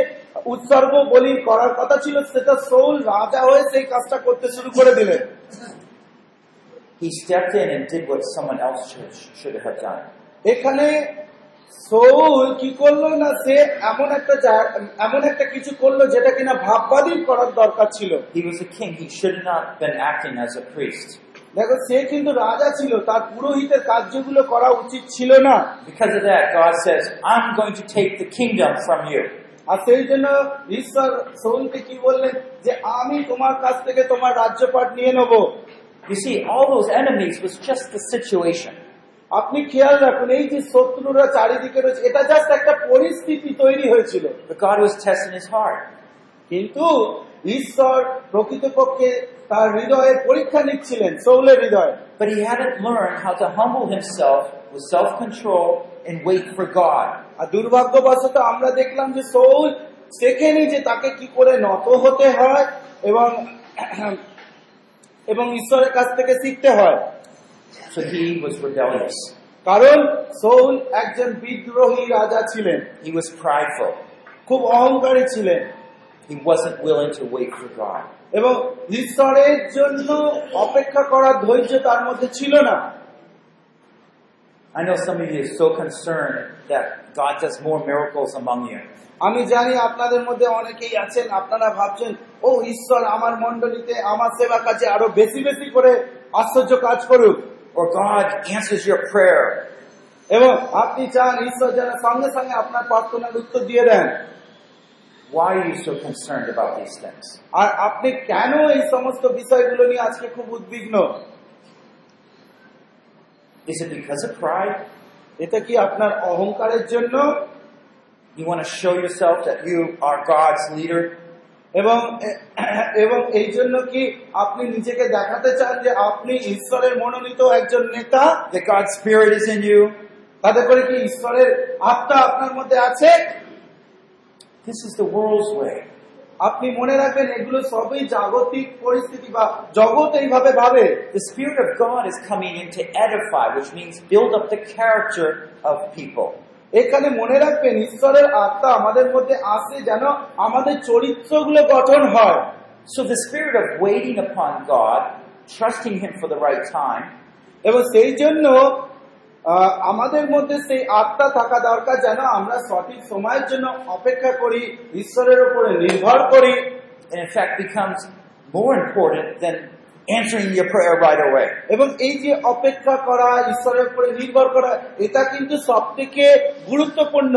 উৎসর্গ বলি করার কথা ছিল সেটা সৌল রাজা হয়ে সেই কাজটা করতে শুরু করে দিলেন He stepped in and did what someone else should, should have done. এখানে সৌল কি করল না সে এমন একটা এমন একটা কিছু করল যেটা কিনা ভাববাদী করার দরকার ছিল He was a king. He should not been acting as a priest. দেখো সে কিন্তু রাজা ছিল তার পুরোহিতের কার্যগুলো করা উচিত ছিল না Because of that, God says, I'm going to take the kingdom from you. আর সেই জন্য ঈশ্বর সৌলকে কি বললেন যে আমি তোমার কাছ থেকে তোমার রাজ্যপাট নিয়ে নেব You see, all those enemies was just the situation. আপনি খেয়াল রাখুন এই যে শত্রুরা চারিদিকে রয়েছে এটা জাস্ট একটা পরিস্থিতি তৈরি হয়েছিল God was testing his heart. কিন্তু ঈশ্বর প্রকৃতপক্ষে তার হৃদয়ের পরীক্ষা নিচ্ছিলেন সৌলের হৃদয় But he hadn't learned how to humble himself with self-control and wait for God. আর দুর্ভাগ্যবশত আমরা দেখলাম যে সৌল শেখেনি যে তাকে কি করে নত হতে হয় এবং এবং ঈশ্বরের কাছ থেকে শিখতে হয় So he was rebellious. কারণ সৌল একজন বিদ্রোহী রাজা ছিলেন He was prideful. খুব অহংকারী ছিলেন He wasn't willing to wait for God. এবং ঈশ্বরের জন্য অপেক্ষা করার ধৈর্য তার মধ্যে ছিল না I know some of you are so concerned that God does more miracles among you. আমি জানি আপনাদের মধ্যে অনেকেই আছেন আপনারা ভাবছেন ও ঈশ্বর আমার মন্ডলীতে আমার সেবা কাজে আরও বেশি বেশি করে আশ্চর্য কাজ করুক Or God answers your prayer. এবং আপনি চান ঈশ্বর যেন সঙ্গে সঙ্গে আপনার প্রার্থনার উত্তর দিয়ে দেন Why are you so concerned about these things? আর আপনি কেন এই সমস্ত বিষয়গুলো নিয়ে আজকে খুব উদ্বিগ্ন Is it because of pride? এটা কি আপনার অহংকারের জন্য You want to show yourself that you are God's leader? এবং এবং এই জন্য কি আপনি নিজেকে দেখাতে চান যে আপনি ঈশ্বরের মনোনীত একজন নেতা That God's Spirit is in you? তাতে করে কি ঈশ্বরের আত্মা আপনার মধ্যে আছে This is the world's way. আপনি মনে রাখবেন এগুলো সবই জাগতিক পরিস্থিতি বা জগৎ এইভাবে ভাবে The Spirit of God is coming in to edify, which means build up the character of people. এখানে মনে রাখবেন ঈশ্বরের আত্মা আমাদের মধ্যে আসে যেন আমাদের চরিত্রগুলো গঠন হয় So the spirit of waiting upon God, trusting Him for the right time, এবং সেই জন্য আহ, আমাদের মধ্যে সেই আত্মা থাকা দরকার যেন আমরা সঠিক সময়ের জন্য অপেক্ষা করি ঈশ্বরের উপরে নির্ভর করি। And in fact becomes more important than answering your prayer right away. এবং এই যে অপেক্ষা করা ঈশ্বরের উপরে নির্ভর করা এটা কিন্তু সব থেকে গুরুত্বপূর্ণ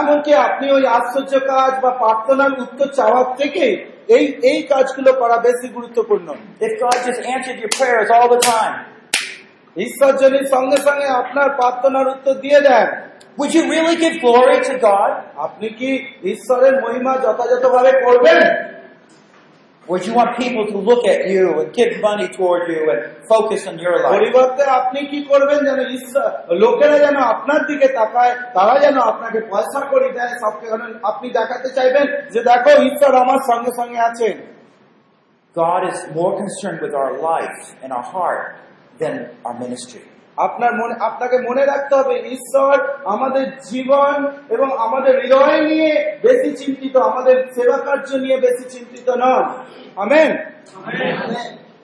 এমনকি আপনি ওই আশ্চর্য কাজ বা প্রার্থনার উত্তর চাওয়ার থেকে এই এই কাজগুলো করা বেশি গুরুত্বপূর্ণ। If God just answered your prayers all the time, ঈশ্বর যদি সঙ্গে সঙ্গে আপনার প্রার্থনার উত্তর দিয়ে দেন would you really give glory to God? আপনি কি ঈশ্বরের মহিমা যথাযথভাবে করবেন Would you want people to look at you and give money toward you and focus on your life? পরিবর্তে আপনি কি করবেন যেন ঈশ্বর লোকেরা যেন আপনার দিকে তাকায় তারা যেন আপনাকে পয়সা করে দেয় সব কারণ আপনি দেখাতে চাইবেন যে দেখো ঈশ্বর আমার সঙ্গে সঙ্গে আছেন God is more concerned with our life and our heart than our ministry. আপনার মনে আপনাকে মনে রাখতে হবে ঈশ্বর আমাদের জীবন এবং আমাদের হৃদয় নিয়ে বেশি চিন্তিত আমাদের সেবা কার্য নিয়ে বেশি চিন্তিত নন। Amen?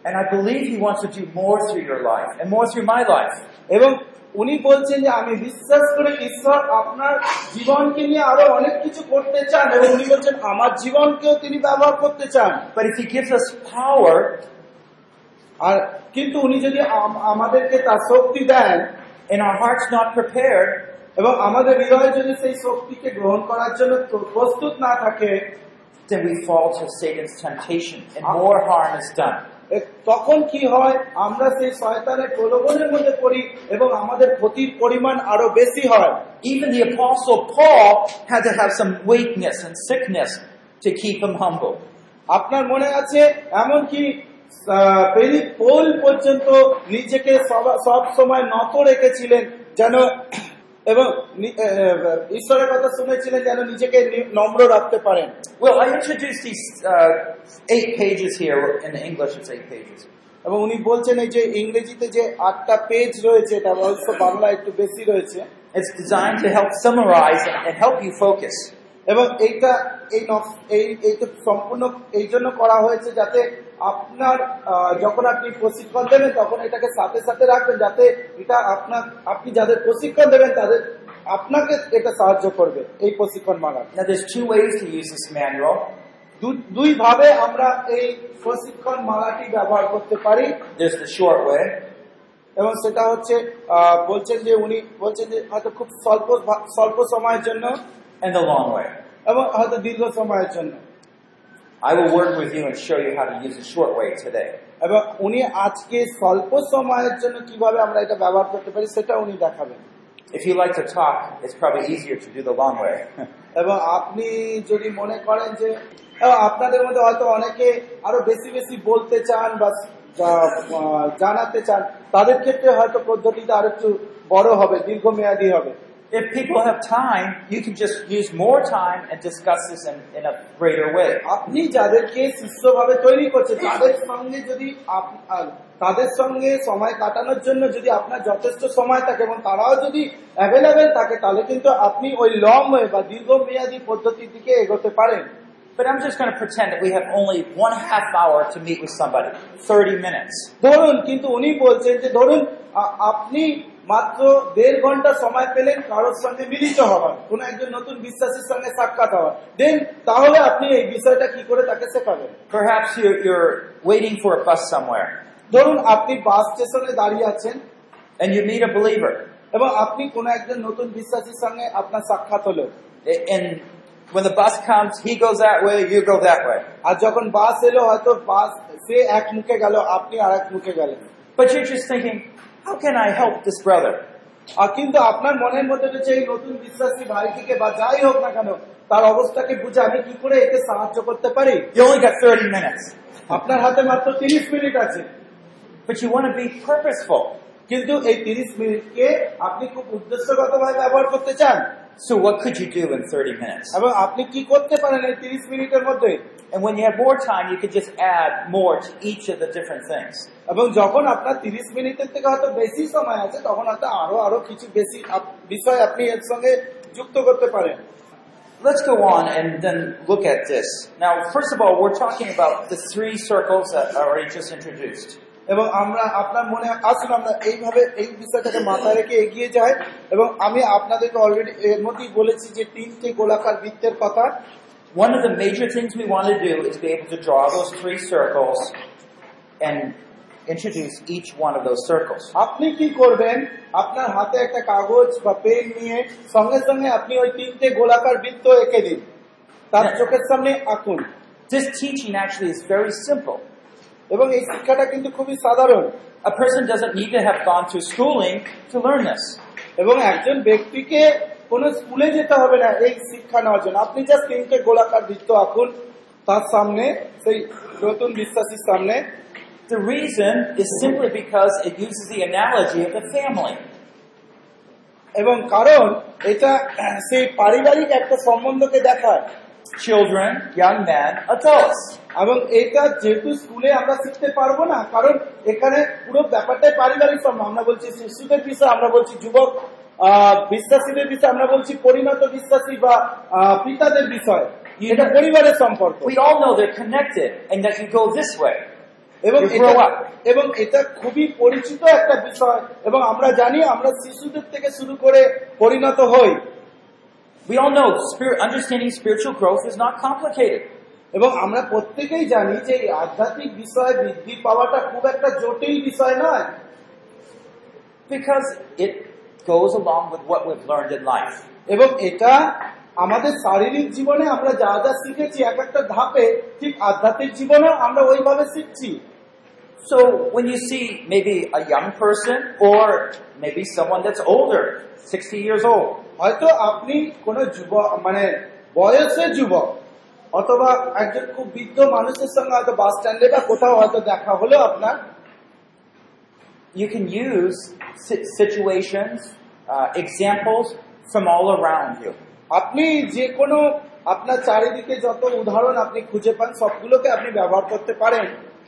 And I believe He wants to do more through your life and more through my life. এবং উনি বলছেন যে আমি বিশ্বাস করি ঈশ্বর আপনার জীবনকে নিয়ে আরও অনেক কিছু করতে চান। এবং উনি বলছেন আমার জীবনকেও তিনি ব্যবহার করতে চান। But if He gives us power, আর কিন্তু উনি যদি আমাদেরকে তার শক্তি দেন in our hearts not prepared এবং আমাদের হৃদয় যদি সেই শক্তিকে গ্রহণ করার জন্য প্রস্তুত না থাকে then we fall to Satan's temptation and more harm is done. তখন কি হয়? আমরা সেই শয়তানের প্রলোভনের মধ্যে পড়ি এবং আমাদের ক্ষতির পরিমাণ আরও বেশি হয়। Even the apostle paul had to have some weakness and sickness to keep him humble. আপনার মনে আছে এমন কি প্রেরিত পোল পর্যন্ত নিজেকে সব- সময় নত রেখেছিলেন যেন এবং ঈশ্বরের কথা শুনেছিলেন যেন নিজেকে নম্র রাখতে পারেন Well, I introduced these uh, eight pages here. In English, it's eight pages. এবং উনি বলছেন এই যে ইংরেজিতে যে আটটা পেজ রয়েছে এটা অবশ্য বাংলা একটু বেশি রয়েছে It's designed to help summarize and, help you focus. এবং এইটা এই এই এইটা সম্পূর্ণ এই জন্য করা হয়েছে যাতে আপনার যখন আপনি প্রশিক্ষণ দেবেন তখন এটাকে সাথে সাথে রাখবেন যাতে এটা আপনার আপনি যাদের প্রশিক্ষণ দেবেন তাদের আপনাকে এটা সাহায্য করবে এই প্রশিক্ষণ মালা Now, there's two ways to use this manual. দুই ভাবে আমরা এই প্রশিক্ষণ মালাটি ব্যবহার করতে পারি There's the short way, এবং সেটা হচ্ছে আহ, বলছেন যে উনি বলছেন যে হয়তো খুব স্বল্প স্বল্প সময়ের জন্য and the long way. এবং হয়তো দীর্ঘ সময়ের জন্য I will work with you and show you how to use the short way today. এবং উনি আজকে স্বল্প সময়ের জন্য কীভাবে আমরা এটা ব্যবহার করতে পারি সেটা উনি দেখাবেন If you like to talk, it's probably easier to do the long way. এবং আপনি যদি মনে করেন যে আপনাদের মধ্যে হয়তো অনেকে আরও বেশি বেশি বলতে চান বা জানাতে চান তাদের ক্ষেত্রে হয়তো পদ্ধতিটা আর একটু বড় হবে দীর্ঘমেয়াদী হবে if people have time, you can just use more time and discuss this in, in a greater way. আপনি যাদেরকে শিষ্যভাবে তৈরি করছেন তাদের সঙ্গে যদি আপ- আহ, তাদের সঙ্গে সময় কাটানোর জন্য যদি আপনার যথেষ্ট সময় থাকে এবং তারাও যদি অ্যাভেলেবেল থাকে তাহলে কিন্তু আপনি ওই লং ওয়ে বা দীর্ঘমেয়াদী পদ্ধতির দিকে এগোতে পারেন But I'm just going to pretend that we have only one half hour to meet with somebody, 30 minutes. ধরুন কিন্তু উনি বলছেন যে ধরুন আ- আপনি মাত্র দেড় ঘণ্টা সময় পেলেন কারোর সঙ্গে মিলিত হওয়ার কোন একজন নতুন বিশ্বাসীর সঙ্গে সাক্ষাৎ হওয়ার দেন তাহলে আপনি এই বিষয়টা কি করে তাকে শেখাবেন? Perhaps you're, you're waiting for a bus somewhere. ধরুন আপনি বাস স্টেশনে দাঁড়িয়ে আছেন। And you meet a believer. এবং আপনি কোন একজন নতুন বিশ্বাসীর সঙ্গে আপনার সাক্ষাৎ হলো And when the bus comes, he goes that way, you go that way. আর যখন বাস এলো হয়তো বাস সে এক মুখে গেল আপনি আর এক মুখে গেলেন। But you're just thinking, how can I help this brother? আর কিন্তু আপনার মনের মধ্যে রয়েছে এই নতুন বিশ্বাসী ভাইটিকে বা যাই হোক না কেন তার অবস্থাকে বুঝে আমি কি করে একে সাহায্য করতে পারি You only got 30 আপনার হাতে মাত্র তিরিশ মিনিট আছে but you want to be purposeful. কিন্তু এই তিরিশ মিনিটকে আপনি খুব উদ্দেশ্যগতভাবে ব্যবহার করতে চান So what could you do in 30 minutes? এবং আপনি কি করতে পারেন এই তিরিশ মিনিটের মধ্যে And when you have more time, you could just add more to each of the different things. এবং যখন আপনার তিরিশ মিনিটের থেকে হয়তো বেশি সময় আছে তখন হয়তো আরো আরো কিছু বেশি আপ- বিষয় আপনি এর সঙ্গে যুক্ত করতে পারেন Let's go on and then look at this. Now, first of all, we're talking about the three circles that are already just introduced. এবং আমরা আপনার মনে আসুন আমরা এইভাবে এই বিষয়টাকে মাথায় রেখে এগিয়ে যাই এবং আমি আপনাদেরকে অলরেডি এর মধ্যেই বলেছি যে তিনটে গোলাকার বৃত্তের কথা। One of the major things we want to do is be able to draw those three circles and introduce each one of those circles. আপনি কি করবেন? আপনার হাতে একটা কাগজ বা পেন নিয়ে সঙ্গে সঙ্গে আপনি ওই তিনটে গোলাকার বৃত্ত এঁকে দিন। তার চোখের সামনে আঁকুন। This teaching actually is very simple. এবং এই শিক্ষাটা কিন্তু খুবই সাধারণ A person doesn't need to have gone through schooling to learn this. এবং একজন ব্যক্তিকে কোনো স্কুলে যেতে হবে না এই শিক্ষা নেওয়ার জন্য আপনি তিনটে গোলাকার বৃত্ত আঁকুন তার সামনে সেই নতুন বিশ্বাসীর সামনে The reason is simply because it uses the analogy of the family. এবং কারণ এটা সেই পারিবারিক একটা সম্বন্ধকে দেখায় Children, young men, adults. এবং এটা যেহেতু স্কুলে আমরা শিখতে পারব না কারণ এখানে পুরো ব্যাপারটাই পারিবারিক সম্মান আমরা বলছি শিশুদের বিষয় আমরা বলছি যুবক বিশ্বাসীদের বিষয় আমরা বলছি পরিণত বিশ্বাসী বা পিতাদের বিষয়। এটা পরিবারের সম্পর্ক। We all know they're connected and that you go this way. এবং এটা এবং এটা খুবই পরিচিত একটা বিষয়। এবং আমরা জানি আমরা শিশুদের থেকে শুরু করে পরিণত হই। We all know spirit, understanding spiritual growth is not complicated. এবং আমরা প্রত্যেকেই জানি যে এই আধ্যাত্মিক বিষয় বৃদ্ধি পাওয়াটা খুব একটা জটিল বিষয় নয় Because it goes along with what we've learned in life. এবং এটা আমাদের শারীরিক জীবনে আমরা যা যা শিখেছি এক একটা ধাপে ঠিক আধ্যাত্মিক জীবনে আমরা ওইভাবে শিখছি So when you see maybe a young person or maybe someone that's older, 60 years old, হয়তো আপনি কোন যুবক মানে বয়সের যুবক অথবা একজন খুব বৃদ্ধ মানুষের সঙ্গে হয়তো বাস স্ট্যান্ডে বা কোথাও হয়তো দেখা হলো আপনার you can use si- situations, uh, examples from all around you. আপনি যে কোনো আপনার চারিদিকে যত উদাহরণ আপনি খুঁজে পান সবগুলোকে আপনি ব্যবহার করতে পারেন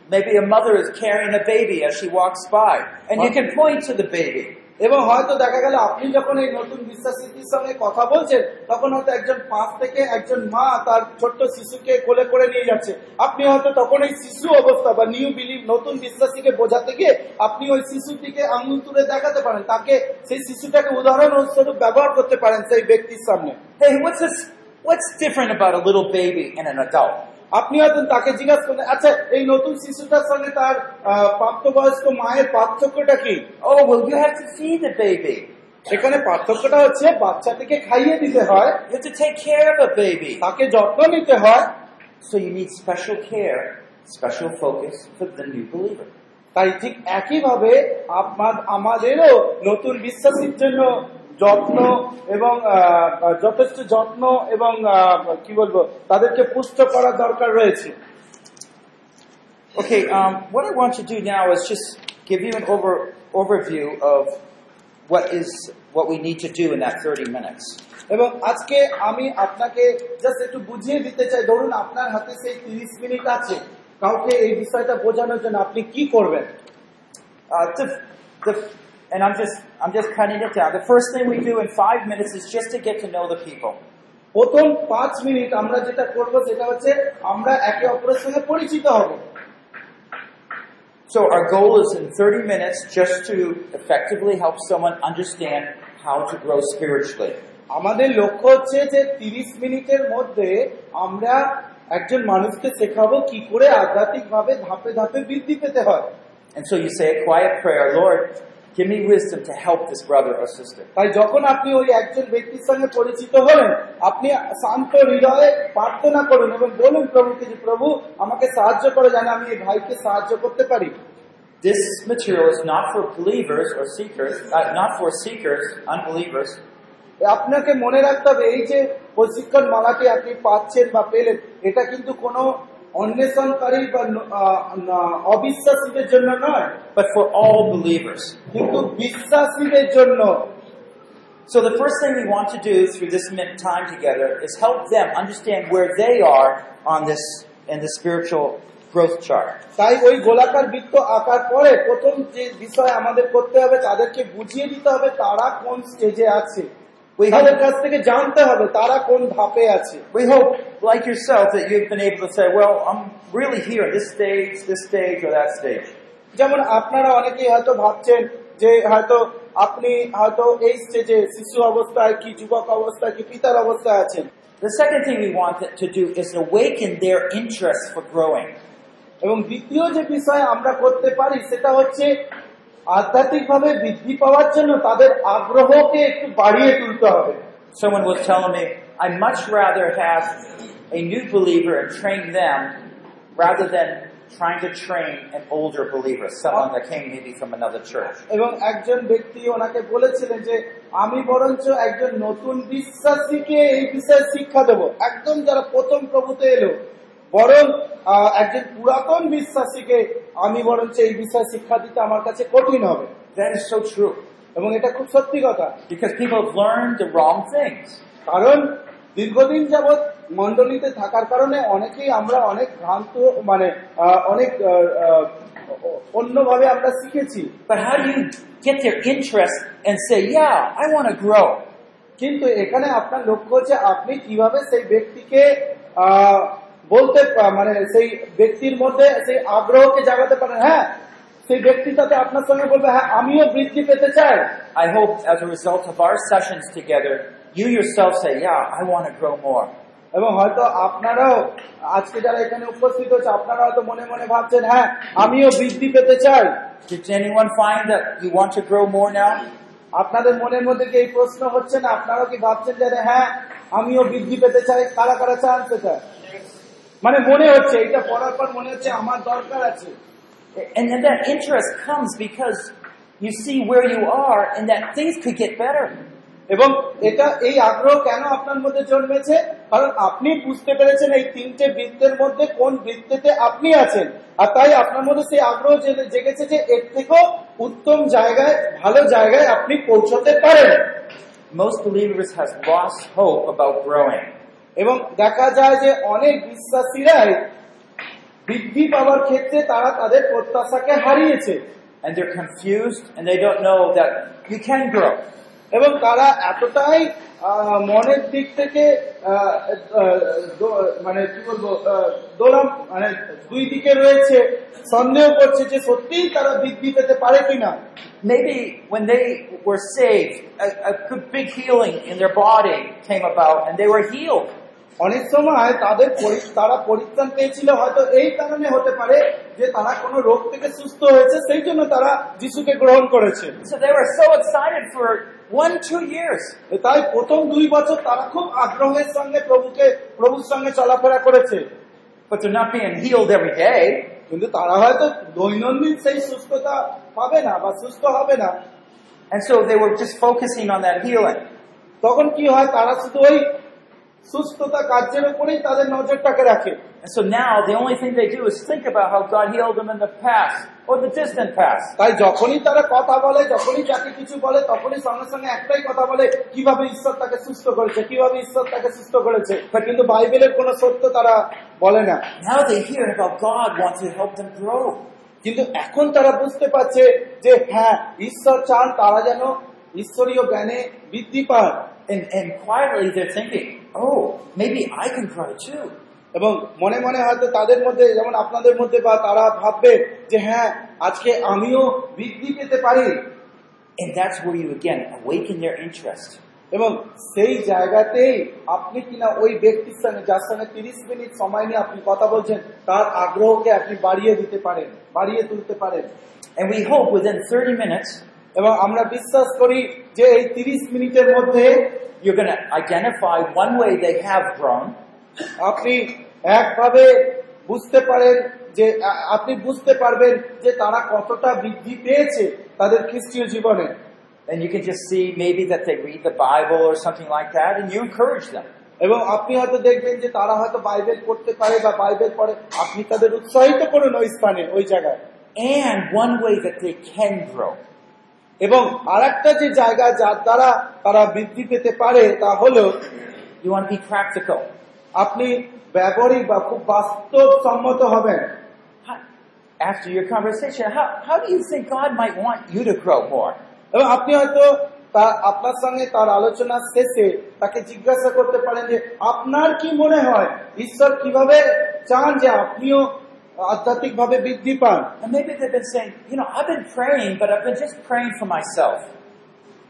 Maybe a mother is carrying a baby as she walks by, and you can point to the baby. এবং হয়তো দেখা গেল আপনি যখন এই নতুন বিশ্বাসীর সঙ্গে কথা বলছেন তখন হয়তো একজন পাশ থেকে একজন মা তার ছোট্ট শিশুকে কোলে করে নিয়ে যাচ্ছে আপনি হয়তো তখন এই শিশু অবস্থা বা নিউ বিলিভ নতুন বিশ্বাসীকে বোঝাতে গিয়ে আপনি ওই শিশুটিকে আঙুল তুলে দেখাতে পারেন তাকে সেই শিশুটাকে উদাহরণ স্বরূপ ব্যবহার করতে পারেন সেই ব্যক্তির সামনে Hey, what's this? What's different about a little baby and an adult? আপনি হয়তো তাকে জিজ্ঞাসা করেন আচ্ছা এই নতুন শিশুটার সঙ্গে তার প্রাপ্তবয়স্ক মায়ের পার্থক্যটা কি Oh, well, you have to feed the baby. সেখানে পার্থক্যটা হচ্ছে বাচ্চাটিকে খাইয়ে দিতে হয় You have to take care of a baby. তাকে যত্ন নিতে হয় So you need special care, special focus for the new believer. তাই ঠিক একইভাবে আপনার আমাদেরও নতুন বিশ্বাসীর জন্য যত্ন এবং যথেষ্ট যত্ন এবং কি বলব তাদেরকে পুষ্ট করার দরকার রয়েছে Okay, um, what I want to do now is just give you an over, overview of what is what we need to do in that 30 minutes. এবং aজকে আমি আপনাকে জাস্ট একটু বুঝিয়ে দিতে চাই ধরুন আপনার হাতে সেই তিরিশ মিনিট আছে কাউকে এই বিষয়টা বোঝানোর জন্য আপনি কি করবেন Uh, the, and I'm just I'm just cutting it down. The first thing we do in five minutes is just to get to know the people. প্রথম পাঁচ মিনিট আমরা যেটা করব সেটা হচ্ছে আমরা একে অপরের সঙ্গে পরিচিত হব So our goal is in 30 minutes just to effectively help someone understand how to grow spiritually. আমাদের লক্ষ্য হচ্ছে যে তিরিশ মিনিটের মধ্যে আমরা একজন মানুষকে শেখাবো কি করে আধ্যাত্মিক ভাবে ধাপে ধাপে বৃদ্ধি পেতে হয় And so you say a quiet prayer, Lord, give me wisdom to help this brother or sister. তাই যখন আপনি ওই একজন ব্যক্তির সঙ্গে পরিচিত হলেন আপনি শান্ত হৃদয়ে প্রার্থনা করুন এবং বলুন প্রভুকে যে প্রভু আমাকে সাহায্য করে যেন আমি এই ভাইকে সাহায্য করতে পারি This material is not for believers or seekers, uh, not for seekers, unbelievers. আপনাকে মনে রাখতে হবে এই যে প্রশিক্ষণ মালাটি আপনি পাচ্ছেন বা পেলেন এটা কিন্তু কোনো অন্বেষণকারী বা ন- আহ, না- অবিশ্বাসীদের জন্য নয় but for all believers. কিন্তু বিশ্বাসীদের জন্য So the first thing we want to do through this min- time together is help them understand where they are on this in the spiritual growth chart. তাই ওই গোলাকার বৃত্ত আঁকার পরে প্রথম যে বিষয় আমাদের করতে হবে তাদেরকে বুঝিয়ে দিতে হবে তারা কোন স্টেজে আছে We তাদের hope, কাছ থেকে জানতে হবে তারা কোন ধাপে আছে we hope, like yourself, that you've been able to say, "Well, I'm really here at this stage, this stage, or that stage." যেমন আপনারা অনেকেই হয়তো ভাবছেন যে হয়তো আপনি হয়তো এই স্টেজে শিশু অবস্থায় কি যুবক অবস্থায় কি পিতার অবস্থায় আছেন The second thing we want to do is awaken their interest for growing. এবং দ্বিতীয় যে বিষয় আমরা করতে পারি সেটা হচ্ছে আধ্যাত্মিকভাবে বৃদ্ধি পাওয়ার জন্য তাদের আগ্রহকে একটু বাড়িয়ে তুলতে হবে Someone was telling me, I much rather have a new believer and train them rather than trying to train an older believer, someone that came maybe from another church. এবং একজন ব্যক্তি ওনাকে বলেছিলেন যে আমি বরঞ্চ একজন নতুন বিশ্বাসীকে এই বিষয়ে শিক্ষা দেব একদম যারা প্রথম প্রভুতে এলো বরং একজন পুরাতন বিশ্বাসীকে আমি বরঞ্চ এই বিষয়ে শিক্ষা দিতে আমার কাছে কঠিন হবে. এবং এটা খুব সত্যি কথা Because people have learned the wrong কারণ দীর্ঘদিন যাবৎ মন্ডলীতে থাকার কারণে অনেকেই আমরা অনেক ভ্রান্ত মানে অনেক অন্যভাবে আমরা শিখেছি But how do you get their interest and say, yeah, I want to grow? কিন্তু এখানে আপনার লক্ষ্য হচ্ছে আপনি কীভাবে সেই ব্যক্তিকে আহ, বলতে পা- মানে সেই ব্যক্তির মধ্যে সেই আগ্রহকে জাগাতে পারেন হ্যাঁ সেই ব্যক্তি তাতে আপনার সঙ্গে বলবে হ্যাঁ আমিও বৃদ্ধি পেতে চাই I hope as a result of our sessions together, you yourself say, yeah, I want to grow more. এবং হয়তো আপনারাও আজকে যারা এখানে উপস্থিত হচ্ছে আপনারা হয়তো মনে মনে ভাবছেন হ্যাঁ আমিও বৃদ্ধি পেতে চাই। Did anyone find that you want to grow more now? আপনাদের মনের মধ্যে কি এই প্রশ্ন হচ্ছে না? আপনারাও কি ভাবছেন যে হ্যাঁ আমিও বৃদ্ধি পেতে চাই? কারা কারা চান সেটা? মানে মনে হচ্ছে এটা পড়ার পর মনে হচ্ছে আমার দরকার আছে And, and that interest comes because you see where you are and that things could get better. এবং এটা এই আগ্রহ কেন আপনার মধ্যে জন্মেছে কারণ আপনি বুঝতে পেরেছেন এই তিনটে বৃত্তের মধ্যে কোন বৃত্তেতে আপনি আছেন আর তাই আপনার মধ্যে সেই আগ্রহ জেগে- জেগেছে যে এর থেকেও উত্তম জায়গায় ভালো জায়গায় আপনি পৌঁছতে পারেন Most believers has lost hope about growing. এবং দেখা যায় যে অনেক বিশ্বাসীরাই বৃদ্ধি পাওয়ার ক্ষেত্রে তারা তাদের প্রত্যাশাকে হারিয়েছে And they're confused and they don't know that you can grow. এবং তারা এতটাই মনের দিক থেকে মানে কি বলব দোলাম মানে দুই দিকে রয়েছে সন্দেহ করছে যে সত্যিই তারা বৃদ্ধি পেতে পারে কিনা Maybe when they were saved, a, a big healing in their body came about and they were healed. অনেক সময় তাদের তারা পরিত্রাণ পেয়েছিল হয়তো এই কারণে হতে পারে যে তারা কোনো রোগ থেকে সুস্থ হয়েছে সেই জন্য তারা যিশুকে গ্রহণ করেছে. তাই প্রথম দুই বছর তারা খুব আগ্রহের সঙ্গে প্রভুকে প্রভুর সঙ্গে চলাফেরা করেছে but they're not being healed every day. কিন্তু তারা হয়তো দৈনন্দিন সেই সুস্থতা পাবে না বা সুস্থ হবে না And so they were just focusing on that healing. তখন কি হয় তারা শুধু ওই সুস্থতা কার্যের উপরেই তাদের নজরটাকে রাখে And so now the only thing they do is think about how God healed them in the past or the distant past. তাই যখনই তারা কথা বলে যখনই যাকে কিছু বলে তখনই সঙ্গে সঙ্গে একটাই কথা বলে কীভাবে ঈশ্বর তাকে সুস্থ করেছে কীভাবে ঈশ্বর তাকে সুস্থ করেছে কিন্তু বাইবেলের কোনো সত্য তারা বলে না Now they hear about God wants to help them grow. কিন্তু এখন তারা বুঝতে পারছে যে হ্যাঁ ঈশ্বর চান তারা যেন ঈশ্বরীয় জ্ঞানে বৃদ্ধি পান And, and quietly they're thinking, oh, maybe I can grow too. এবং মনে মনে হয়তো তাদের মধ্যে যেমন আপনাদের মধ্যে বা তারা ভাববে যে হ্যাঁ আজকে আমিও বৃদ্ধি পেতে পারি And that's where you again awaken their interest. এবং সেই জায়গাতেই আপনি কিনা ওই ব্যক্তির সঙ্গে যার সঙ্গে তিরিশ মিনিট সময় নিয়ে আপনি কথা বলছেন তার আগ্রহকে আপনি বাড়িয়ে দিতে পারেন বাড়িয়ে তুলতে পারেন And we hope within 30 minutes, এবং আমরা বিশ্বাস করি যে এই তিরিশ মিনিটের মধ্যে you're going to identify one way they have আপনি একভাবে বুঝতে পারেন যে আপনি বুঝতে পারবেন যে তারা কতটা বৃদ্ধি পেয়েছে তাদের খ্রিস্টীয় জীবনে and you can just see maybe that they read the Bible or something like that, and you encourage them. এবং আপনি হয়তো দেখবেন যে তারা হয়তো বাইবেল পড়তে পারে বা বাইবেল পড়ে আপনি তাদের উৎসাহিত করুন ওই স্থানে ওই জায়গায় And one way that they can grow. এবং আর একটা যে জায়গা যার দ্বারা তারা বৃদ্ধি পেতে পারে তা হলো আপনি ব্যবহারিক বা খুব বাস্তবসম্মত হবেন। How- After your conversation, how, how do you think God might want you to grow more? এবং আপনি হয়তো তার আপনার সঙ্গে তার আলোচনা শেষে তাকে জিজ্ঞাসা করতে পারেন যে আপনার কি মনে হয়? ঈশ্বর কীভাবে চান যে আপনিও আধ্যাত্মিক ভাবে বৃদ্ধি পান And maybe they've been saying, you know, I've been praying, but I've been just praying for myself.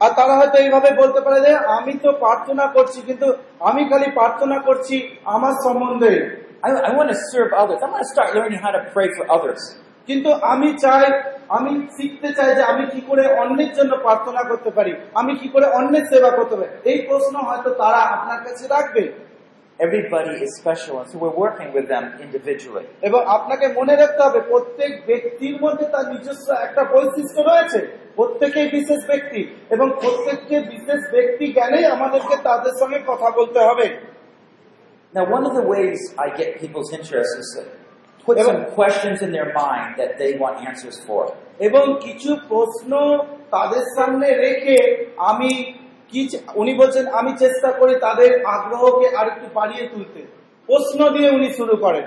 আর তারা হয়তো এইভাবে বলতে পারে যে আমি তো প্রার্থনা করছি কিন্তু আমি খালি প্রার্থনা করছি আমার সম্বন্ধে I, I want to serve others. I want to start learning how to pray for others. কিন্তু আমি চাই আমি শিখতে চাই যে আমি কি করে অন্যের জন্য প্রার্থনা করতে পারি আমি কি করে অন্যের সেবা করতে পারি এই প্রশ্ন হয়তো তারা আপনার কাছে রাখবে Everybody is special, and so we're working with them individually. এবং আপনাকে মনে রাখতে হবে প্রত্যেক ব্যক্তির মধ্যে তার নিজস্ব একটা বৈশিষ্ট্য রয়েছে প্রত্যেকেই বিশেষ ব্যক্তি এবং প্রত্যেককে বিশেষ ব্যক্তি জ্ঞানেই আমাদেরকে তাদের সঙ্গে কথা বলতে হবে Now, one of the ways I get people's interest is to put some questions in their mind that they want answers for. এবং কিছু প্রশ্ন তাদের সামনে রেখে আমি কি উনি বলছেন আমি চেষ্টা করি তাদের আগ্রহকে আরেকটু বাড়িয়ে তুলতে প্রশ্ন দিয়ে উনি শুরু করেন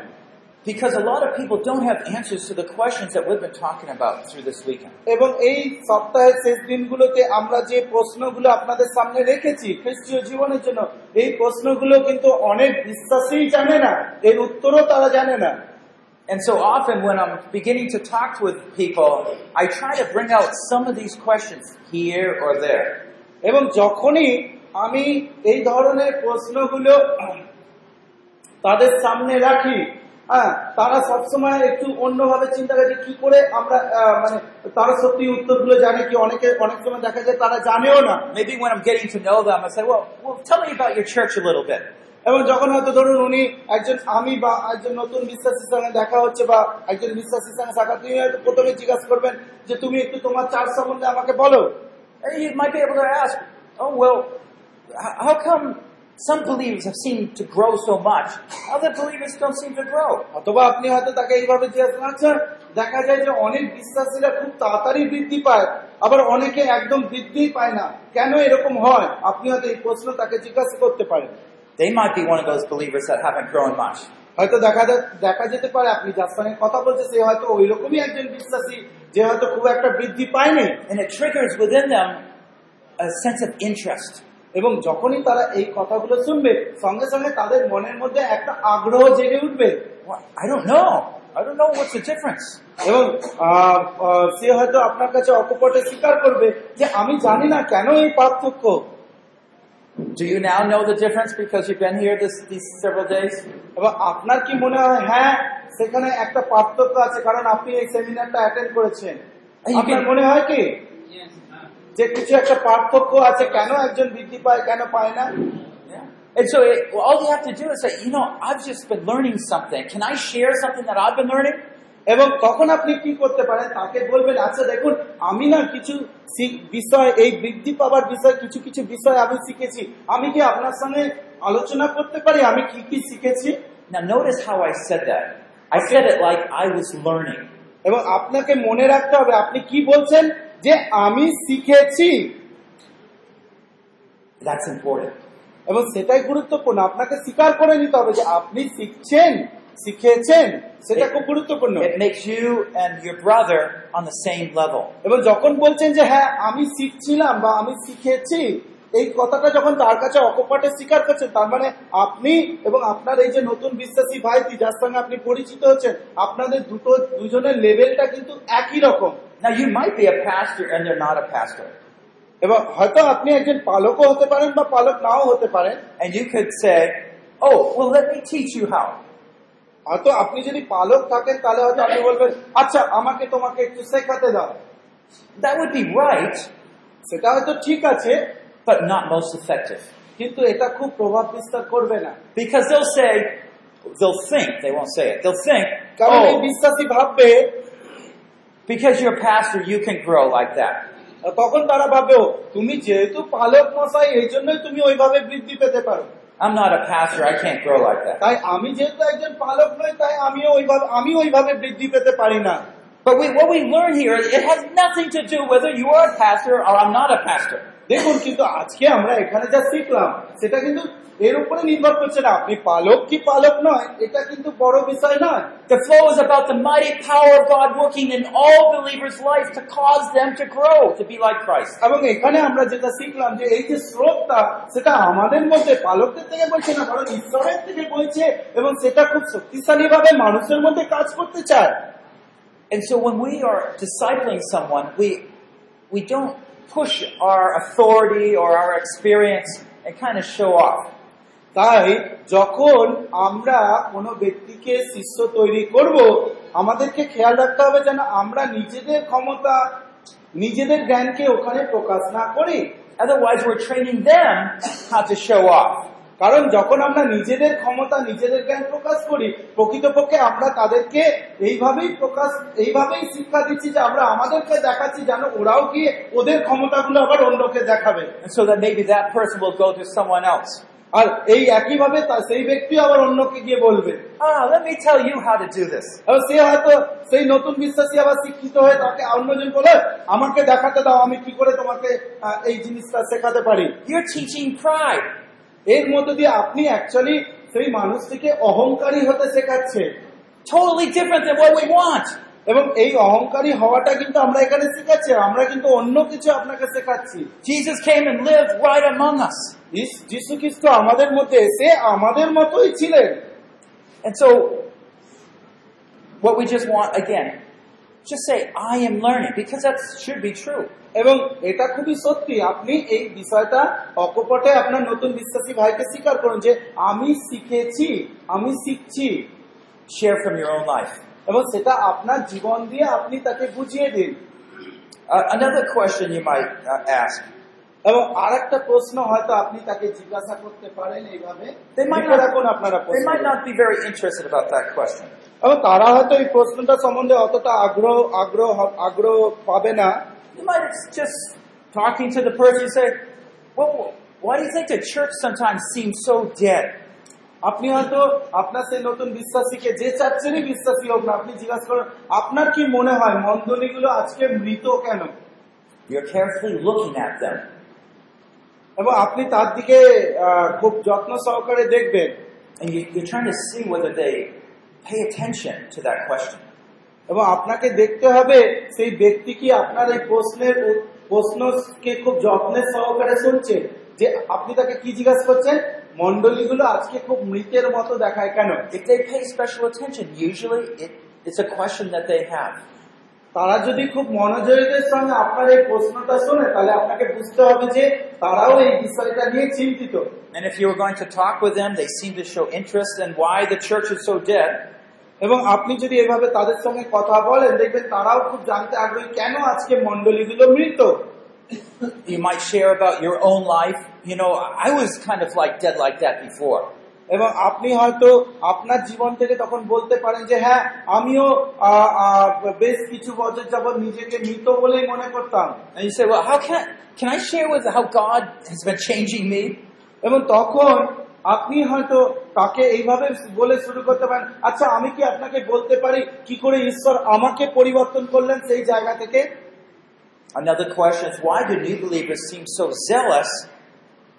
Because a lot of people don't have answers to the questions that we've been talking about through this weekend. এবং এই সপ্তাহের শেষ দিনগুলোতে আমরা যে প্রশ্নগুলো আপনাদের সামনে রেখেছি খ্রিস্টীয় জীবনের জন্য এই প্রশ্নগুলো কিন্তু অনেক বিশ্বাসী জানে না এর উত্তরও তারা জানে না And so often when I'm beginning to talk with people, I try to bring out some of these questions here or there. এবং যখনই আমি এই ধরনের প্রশ্নগুলো তাদের সামনে রাখি হ্যাঁ তারা সবসময় একটু অন্যভাবে চিন্তা করে কি করে আমরা মানে তারা সত্যি উত্তরগুলো জানে কি অনেকে অনেক সময় দেখা যায় তারা জানেও না Maybe when I'm getting to know them, I say, well, well tell me about your church a little bit. এবং যখন হয়তো ধরুন উনি একজন আমি বা একজন নতুন বিশ্বাসীর সঙ্গে দেখা হচ্ছে বা একজন বিশ্বাসীর সঙ্গে সাক্ষাৎ তিনি হয়তো প্রথমে জিজ্ঞাসা করবেন যে তুমি একটু তোমার চার্চ সম্বন্ধে আমাকে বলো And you might be able to ask, oh, well, h- how come some believers have seemed to grow so much, other believers don't seem to grow? অথবা আপনি হয়তো তাকে এইভাবে জিজ্ঞাসা করছেন, আচ্ছা দেখা যায় যে অনেক বিশ্বাসীরা খুব তাড়াতাড়ি বৃদ্ধি পায় আবার অনেকে একদম বৃদ্ধি পায় না কেন এরকম হয় আপনি হয়তো এই প্রশ্ন তাকে জিজ্ঞাসা করতে পারেন They might be one of those believers that haven't grown much. হয়তো দেখা দেখা যেতে পারে আপনি যার সঙ্গে কথা বলছে সে হয়তো ওই রকমই একজন বিশ্বাসী যে হয়তো খুব একটা বৃদ্ধি পায়নি And it triggers within them a sense of interest. এবং যখনই তারা এই কথাগুলো শুনবে সঙ্গে সঙ্গে তাদের মনের মধ্যে একটা আগ্রহ জেগে উঠবে I don't know. I don't know what's the difference. এবং সে হয়তো আপনার কাছে অকপটে স্বীকার করবে যে আমি জানি না কেন এই পার্থক্য Do you now know the difference because you've been here this, these several days? এবং আপনার কি মনে হয় হ্যাঁ সেখানে একটা পার্থক্য আছে কারণ আপনি এই সেমিনারটা অ্যাটেন্ড করেছেন এই যে- আপনার মনে হয় কি Yes. uh, যে কিছু একটা পার্থক্য আছে কেন একজন বৃদ্ধি পায় কেন পায় না Yeah. And so it, all you have to do is say, you know, I've just been learning something. Can I share something that I've been learning? এবং তখন আপনি কি করতে পারেন? তাকে বলবেন আচ্ছা দেখুন আমি না কিছু বিষয় এই বৃদ্ধি পাওয়ার বিষয় কিছু কিছু বিষয় আমি শিখেছি। আমি কি আপনার সঙ্গে আলোচনা করতে পারি? আমি কি কি শিখেছি? Now notice how I said that. I said it like I was learning. এবং আপনাকে মনে রাখতে হবে আপনি কি বলছেন? যে আমি শিখেছি। That's important. এবং সেটাই গুরুত্বপূর্ণ। আপনাকে স্বীকার করে নিতে হবে যে আপনি শিখছেন। শিখেছেন সেটা খুব গুরুত্বপূর্ণ It makes you and your brother on the same level. এবং যখন বলছেন যে হ্যাঁ আমি শিখছিলাম বা আমি শিখেছি এই কথাটা যখন তার কাছে অকপটে স্বীকার করছেন তার মানে আপনি এবং আপনার এই যে নতুন বিশ্বাসী ভাইটি যার সঙ্গে আপনি পরিচিত হচ্ছেন আপনাদের দুটো দুজনের লেভেলটা কিন্তু একই রকম Now you might be a pastor and they're not a pastor. এবং হয়তো আপনি একজন পালকও হতে পারেন বা পালক নাও হতে পারেন And you could say, oh, well let me teach you how. হয়তো আপনি যদি পালক থাকেন তাহলে হয়তো আপনি বলবেন আচ্ছা আমাকে তোমাকে একটু শেখাতে দাও। দ্যাট উইড সেটা হয়তো ঠিক আছে বাট কিন্তু এটা খুব প্রভাব বিস্তার করবে না। Because they say they think they want কারণ এই ভাববে because you are you can grow like তখন তারা ভাবে তুমি যেহেতু পালক মশাই এই জন্যই তুমি ওইভাবে বৃদ্ধি পেতে পারো। I'm not a pastor, I can't grow like that. তাই আমি যেহেতু একজন পালক নই তাই আমিও ওইভাবে আমি ওইভাবে বৃদ্ধি পেতে পারি না But we, what we learn here, it has nothing to do whether you are a pastor or I'm not a pastor. দেখুন কিন্তু আজকে আমরা এখানে যা শিখলাম সেটা কিন্তু এর উপরে নির্ভর করছে না আপনি পালক কি পালক নয় এটা কিন্তু বড় বিষয় নয় The flow is about the mighty power of God working in all believers' life to cause them to grow, to be like Christ. এবং এখানে আমরা যেটা শিখলাম যে এই যে স্রোতটা সেটা আমাদের মধ্যে পালকদের থেকে বলছে না বরং ঈশ্বরের থেকে বলছে এবং সেটা খুব শক্তিশালী ভাবে মানুষের মধ্যে কাজ করতে চায় And so when we are discipling someone, we, we don't push our authority or our experience and kind of show off. তাই যখন আমরা কোনো ব্যক্তিকে শিষ্য তৈরি করব, আমাদেরকে খেয়াল রাখতে হবে যেন আমরা নিজেদের ক্ষমতা, নিজেদের জ্ঞানকে ওখানে প্রকাশ না করি. কারণ যখন আমরা নিজেদের ক্ষমতা, নিজেদের জ্ঞান প্রকাশ করি, প্রকৃতপক্ষে আমরা তাদেরকে এইভাবেই প্রকাশ, এইভাবেই শিক্ষা দিচ্ছি যে আমরা আমাদেরকে দেখাচ্ছি যেন ওরাও গিয়ে ওদের ক্ষমতাগুলো আবার অন্যকে দেখাবে so that maybe that person will go. আর এই একইভাবে সেই ব্যক্তি আবার অন্যকে গিয়ে বলবে Ah, let me tell you how to do this. এবার সে হয়তো সেই নতুন বিশ্বাসী আবার শিক্ষিত হয়ে তাকে অন্যজন বলে আমাকে দেখাতে দাও আমি কি করে তোমাকে এই জিনিসটা শেখাতে পারি You're teaching pride. এর মধ্যে দিয়ে আপনি অ্যাকচুয়ালি সেই মানুষটিকে অহংকারী হতে শেখাচ্ছে Totally different than what we want. এবং এই অহংকারী হওয়াটা কিন্তু আমরা এখানে শেখাচ্ছি আমরা কিন্তু অন্য কিছু আপনাকে শেখাচ্ছি Jesus came and lived right among us. যিশু খ্রিস্ট আমাদের মধ্যে এসে আমাদের মতোই ছিলেন। And so, what we just want again, just say, I এবং এটা খুবই সত্যি আপনি এই বিষয়টা অকপটে আপনার নতুন বিশ্বাসী ভাইকে স্বীকার করুন যে আমি শিখেছি আমি শিখছি। শেয়ার ফ্রম ইউর ওন এবং সেটা আপনার জীবন দিয়ে আপনি তাকে বুঝিয়ে দিন। uh, Another question you might uh, ask এবং আর একটা প্রশ্ন হয়তো আপনি তাকে জিজ্ঞাসা করতে পারেন এইভাবে। এবং তারা হয়তো এই প্রশ্নটা সম্বন্ধে অতটা আগ্রহ আগ্রহ আগ্রহ পাবে না। আপনি হয়তো আপনার সেই নতুন বিশ্বাসীকে যে চাচ্ছেনই বিশ্বাসী হোক না আপনি জিজ্ঞাসা করেন আপনার কি মনে হয় মন্দলিগুলো আজকে মৃত কেন? You're carefully looking at এবং আপনি তার দিকে খুব যত্ন সহকারে দেখবেন And you, you're trying to see whether they pay attention to that question. এবং আপনাকে দেখতে হবে সেই ব্যক্তি কি আপনার এই প্রশ্নের প্রশ্নকে খুব যত্নের সহকারে শুনছে যে আপনি তাকে কি জিজ্ঞাসা করছেন মন্ডলীগুলো আজকে খুব মৃতের মতো দেখায় কেন If they pay special attention, usually it, it's a question that they have. তারা যদি খুব মনোযোগের সঙ্গে আপনার এই প্রশ্নটা শোনে তাহলে আপনাকে বুঝতে হবে যে তারাও এই বিষয়টা নিয়ে চিন্তিত And if you were going to talk with them, they seem to show interest in why the church is so dead. এবং আপনি যদি এভাবে তাদের সঙ্গে কথা বলেন দেখবেন তারাও খুব জানতে আগ্রহী কেন আজকে মন্ডলীগুলো মৃত You might share about your own life. You know, I was kind of like dead like that before. এবং আপনি হয়তো আপনার জীবন থেকে তখন বলতে পারেন যে হ্যাঁ আমিও বেশ কিছু বছর যাবৎ নিজেকে মৃত বলেই মনে করতাম And you say, well, how can, can I share with how God has been changing me? এবং তখন আপনি হয়তো তাকে এইভাবে বলে শুরু করতে পারেন আচ্ছা আমি কি আপনাকে বলতে পারি কি করে ঈশ্বর আমাকে পরিবর্তন করলেন সেই জায়গা থেকে Another question is, why do new believers seem so zealous,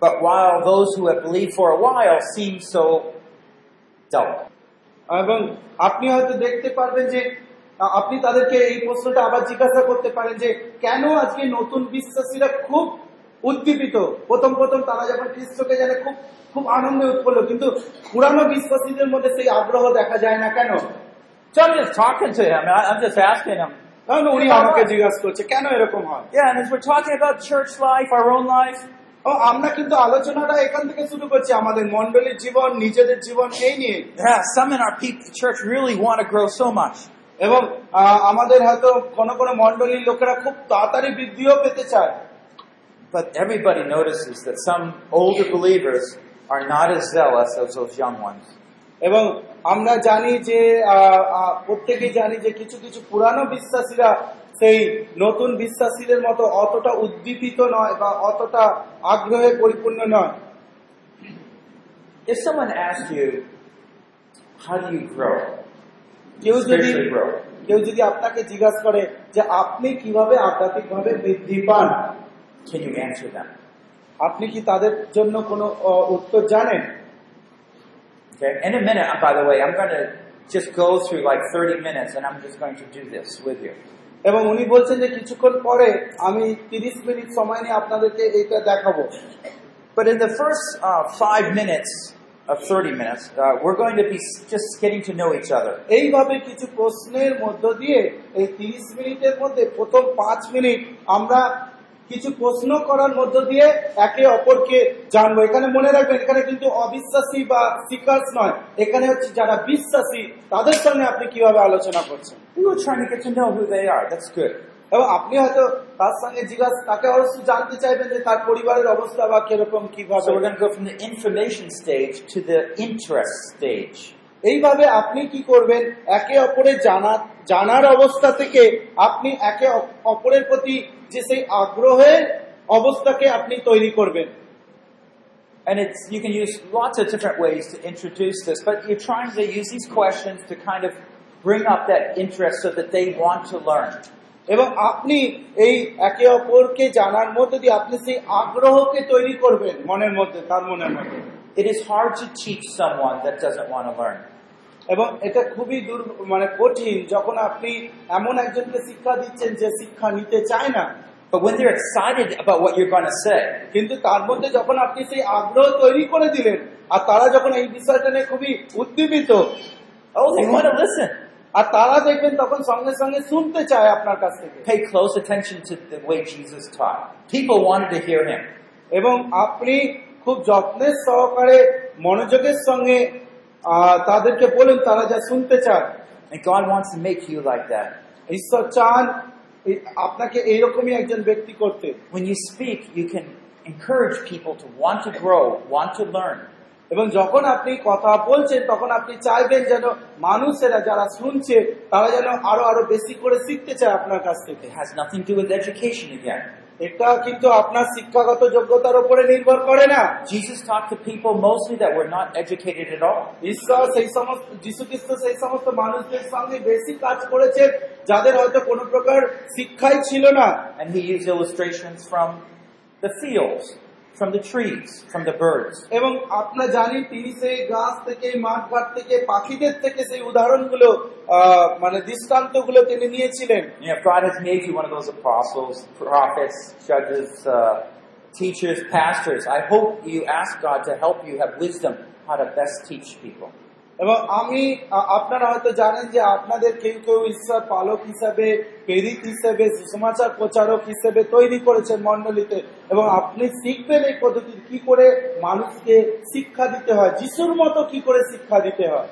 but while those who have believed for a while seem so dull? এবং আপনি হয়তো দেখতে পারবেন যে আপনি তাদেরকে এই প্রশ্নটা আবার জিজ্ঞাসা করতে পারেন যে কেন আজকে নতুন বিশ্বাসীরা খুব উদ্দীপিত প্রথম প্রথম তারা যখন খ্রিস্টকে জানে খুব খুব আনন্দে উৎপল কিন্তু পুরানো বিশ্বাসীদের মধ্যে সেই আগ্রহ দেখা যায় না কেন So I'm just talking to him. I'm just asking him. উনি আমাকে জিজ্ঞাসা করছে কেন এরকম হয় Yeah, and as we're talking about church life, our own life, ও আমরা কিন্তু আলোচনাটা এখান থেকে শুরু করছি আমাদের মন্ডলীর জীবন নিজেদের জীবন এই নিয়ে yeah, some in our people, church really want to grow so much. এবং আমাদের হয়তো কোনো কোনো মন্ডলীর লোকেরা খুব তাড়াতাড়ি বৃদ্ধিও পেতে চায় But everybody notices that some older believers are not as zealous as those young ones. এবং আমরা জানি যে প্রত্যেকেই জানি যে কিছু কিছু পুরানো বিশ্বাসীরা সেই নতুন বিশ্বাসীদের মতো অতটা উদ্দীপিত নয় বা অতটা আগ্রহে পরিপূর্ণ নয় If someone asked you, how do you grow? কেউ যদি কেউ যদি আপনাকে জিজ্ঞাসা করে যে আপনি কীভাবে আধ্যাত্মিকভাবে বৃদ্ধি পান Can you answer them? আপনি কি তাদের জন্য কোনো উত্তর জানেন Okay. In a minute, uh, by the way, I'm going to just go through like 30 minutes and I'm just going to do this with you. এবং উনি বলছেন যে কিছুক্ষণ পরে আমি তিরিশ মিনিট সময় নিয়ে আপনাদেরকে এইটা দেখাবো But in the first uh, five minutes of 30 minutes, uh, we're going to be s- just getting to know each other. এইভাবে কিছু প্রশ্নের মধ্য দিয়ে এই তিরিশ মিনিটের মধ্যে প্রথম পাঁচ মিনিট আমরা কিছু প্রশ্ন করার মধ্য দিয়ে একে অপরকে জানব। এখানে মনে রাখবেন এখানে কিন্তু অবিশ্বাসী বা সিকার্স নয়। এখানে হচ্ছে যারা বিশ্বাসী তাদের সঙ্গে আপনি কীভাবে আলোচনা করছেন. এবং আপনি হয়তো তার সঙ্গে জিজ্ঞাসা তাকে অবশ্য জানতে চাইবেন যে তার পরিবারের অবস্থা বা কীরকম কীভাবে? Information stage to the interest stage. এইভাবে আপনি কি করবেন? একে অপরের জানা জানার অবস্থা থেকে আপনি একে অপরের প্রতি যে সেই আগ্রহের অবস্থাকে আপনি তৈরি করবেন And it's, you can use lots of different ways to introduce this, but you're trying to use these questions to kind of bring up that interest so that they want to learn. এবং আপনি এই একে অপরকে জানার মধ্যে দিয়ে আপনি সেই আগ্রহকে তৈরি করবেন মনের মধ্যে তার মনের মধ্যে It is hard to teach someone that doesn't want to learn. এবং এটা খুবই দূর মানে কঠিন যখন আপনি এমন একজনকে শিক্ষা দিচ্ছেন যে শিক্ষা নিতে চায় না But when they're excited about what you're going to say, কিন্তু তার মধ্যে যখন আপনি সেই আগ্রহ তৈরি করে দিলেন আর তারা যখন এই বিষয়টা নিয়ে খুবই উদ্দীপিত oh, they want to listen. আর তারা দেখবেন তখন সঙ্গে সঙ্গে শুনতে চায় আপনার কাছ থেকে Pay close attention to the way Jesus taught. People wanted to hear him. এবং আপনি খুব যত্নের সহকারে মনোযোগের সঙ্গে তাদেরকে বলেন তারা যা শুনতে চান আপনাকে এইরকমই একজন ব্যক্তি করতে। When you speak you can encourage people to want to grow want to এবং যখন আপনি কথা বলছেন তখন আপনি চাইবেন যেন মানুষেরা যারা শুনছে তারা যেন আরও আরও বেশি করে শিখতে চায় আপনার কাছ থেকে। Has nothing to do with education again. এটা কিন্তু আপনার শিক্ষাগত যোগ্যতার উপরে নির্ভর করে না। Jesus talked to people mostly that were not educated at all. ঈশ্বর সেই সমস্ত যীশু খ্রিস্ট সেই সমস্ত মানুষদের সঙ্গে বেশি কাজ করেছেন যাদের হয়তো কোনো প্রকার শিক্ষাই ছিল না। And he used illustrations from the fields, from the trees, from the birds. এবং আপনারা জানি তিনি সেই গাছ থেকে মাঠ ঘাট থেকে পাখিদের থেকে সেই উদাহরণগুলো আহ, মানে দৃষ্টান্তগুলো তিনি নিয়েছিলেন You know, if God has made you one of those apostles, prophets, judges, uh, teachers, pastors, I hope you ask God to help you have wisdom how to best teach people. এবং আমি আপনারা হয়তো জানেন যে আপনাদের কেউ কেউ ঈশ্বর পালক হিসাবে প্রেরিত হিসেবে সুসমাচার প্রচারক হিসেবে তৈরি করেছেন মন্ডলীতে এবং আপনি শিখবেন এই পদ্ধতি কি করে মানুষকে শিক্ষা দিতে হয় যিশুর মতো কি করে শিক্ষা দিতে হয়।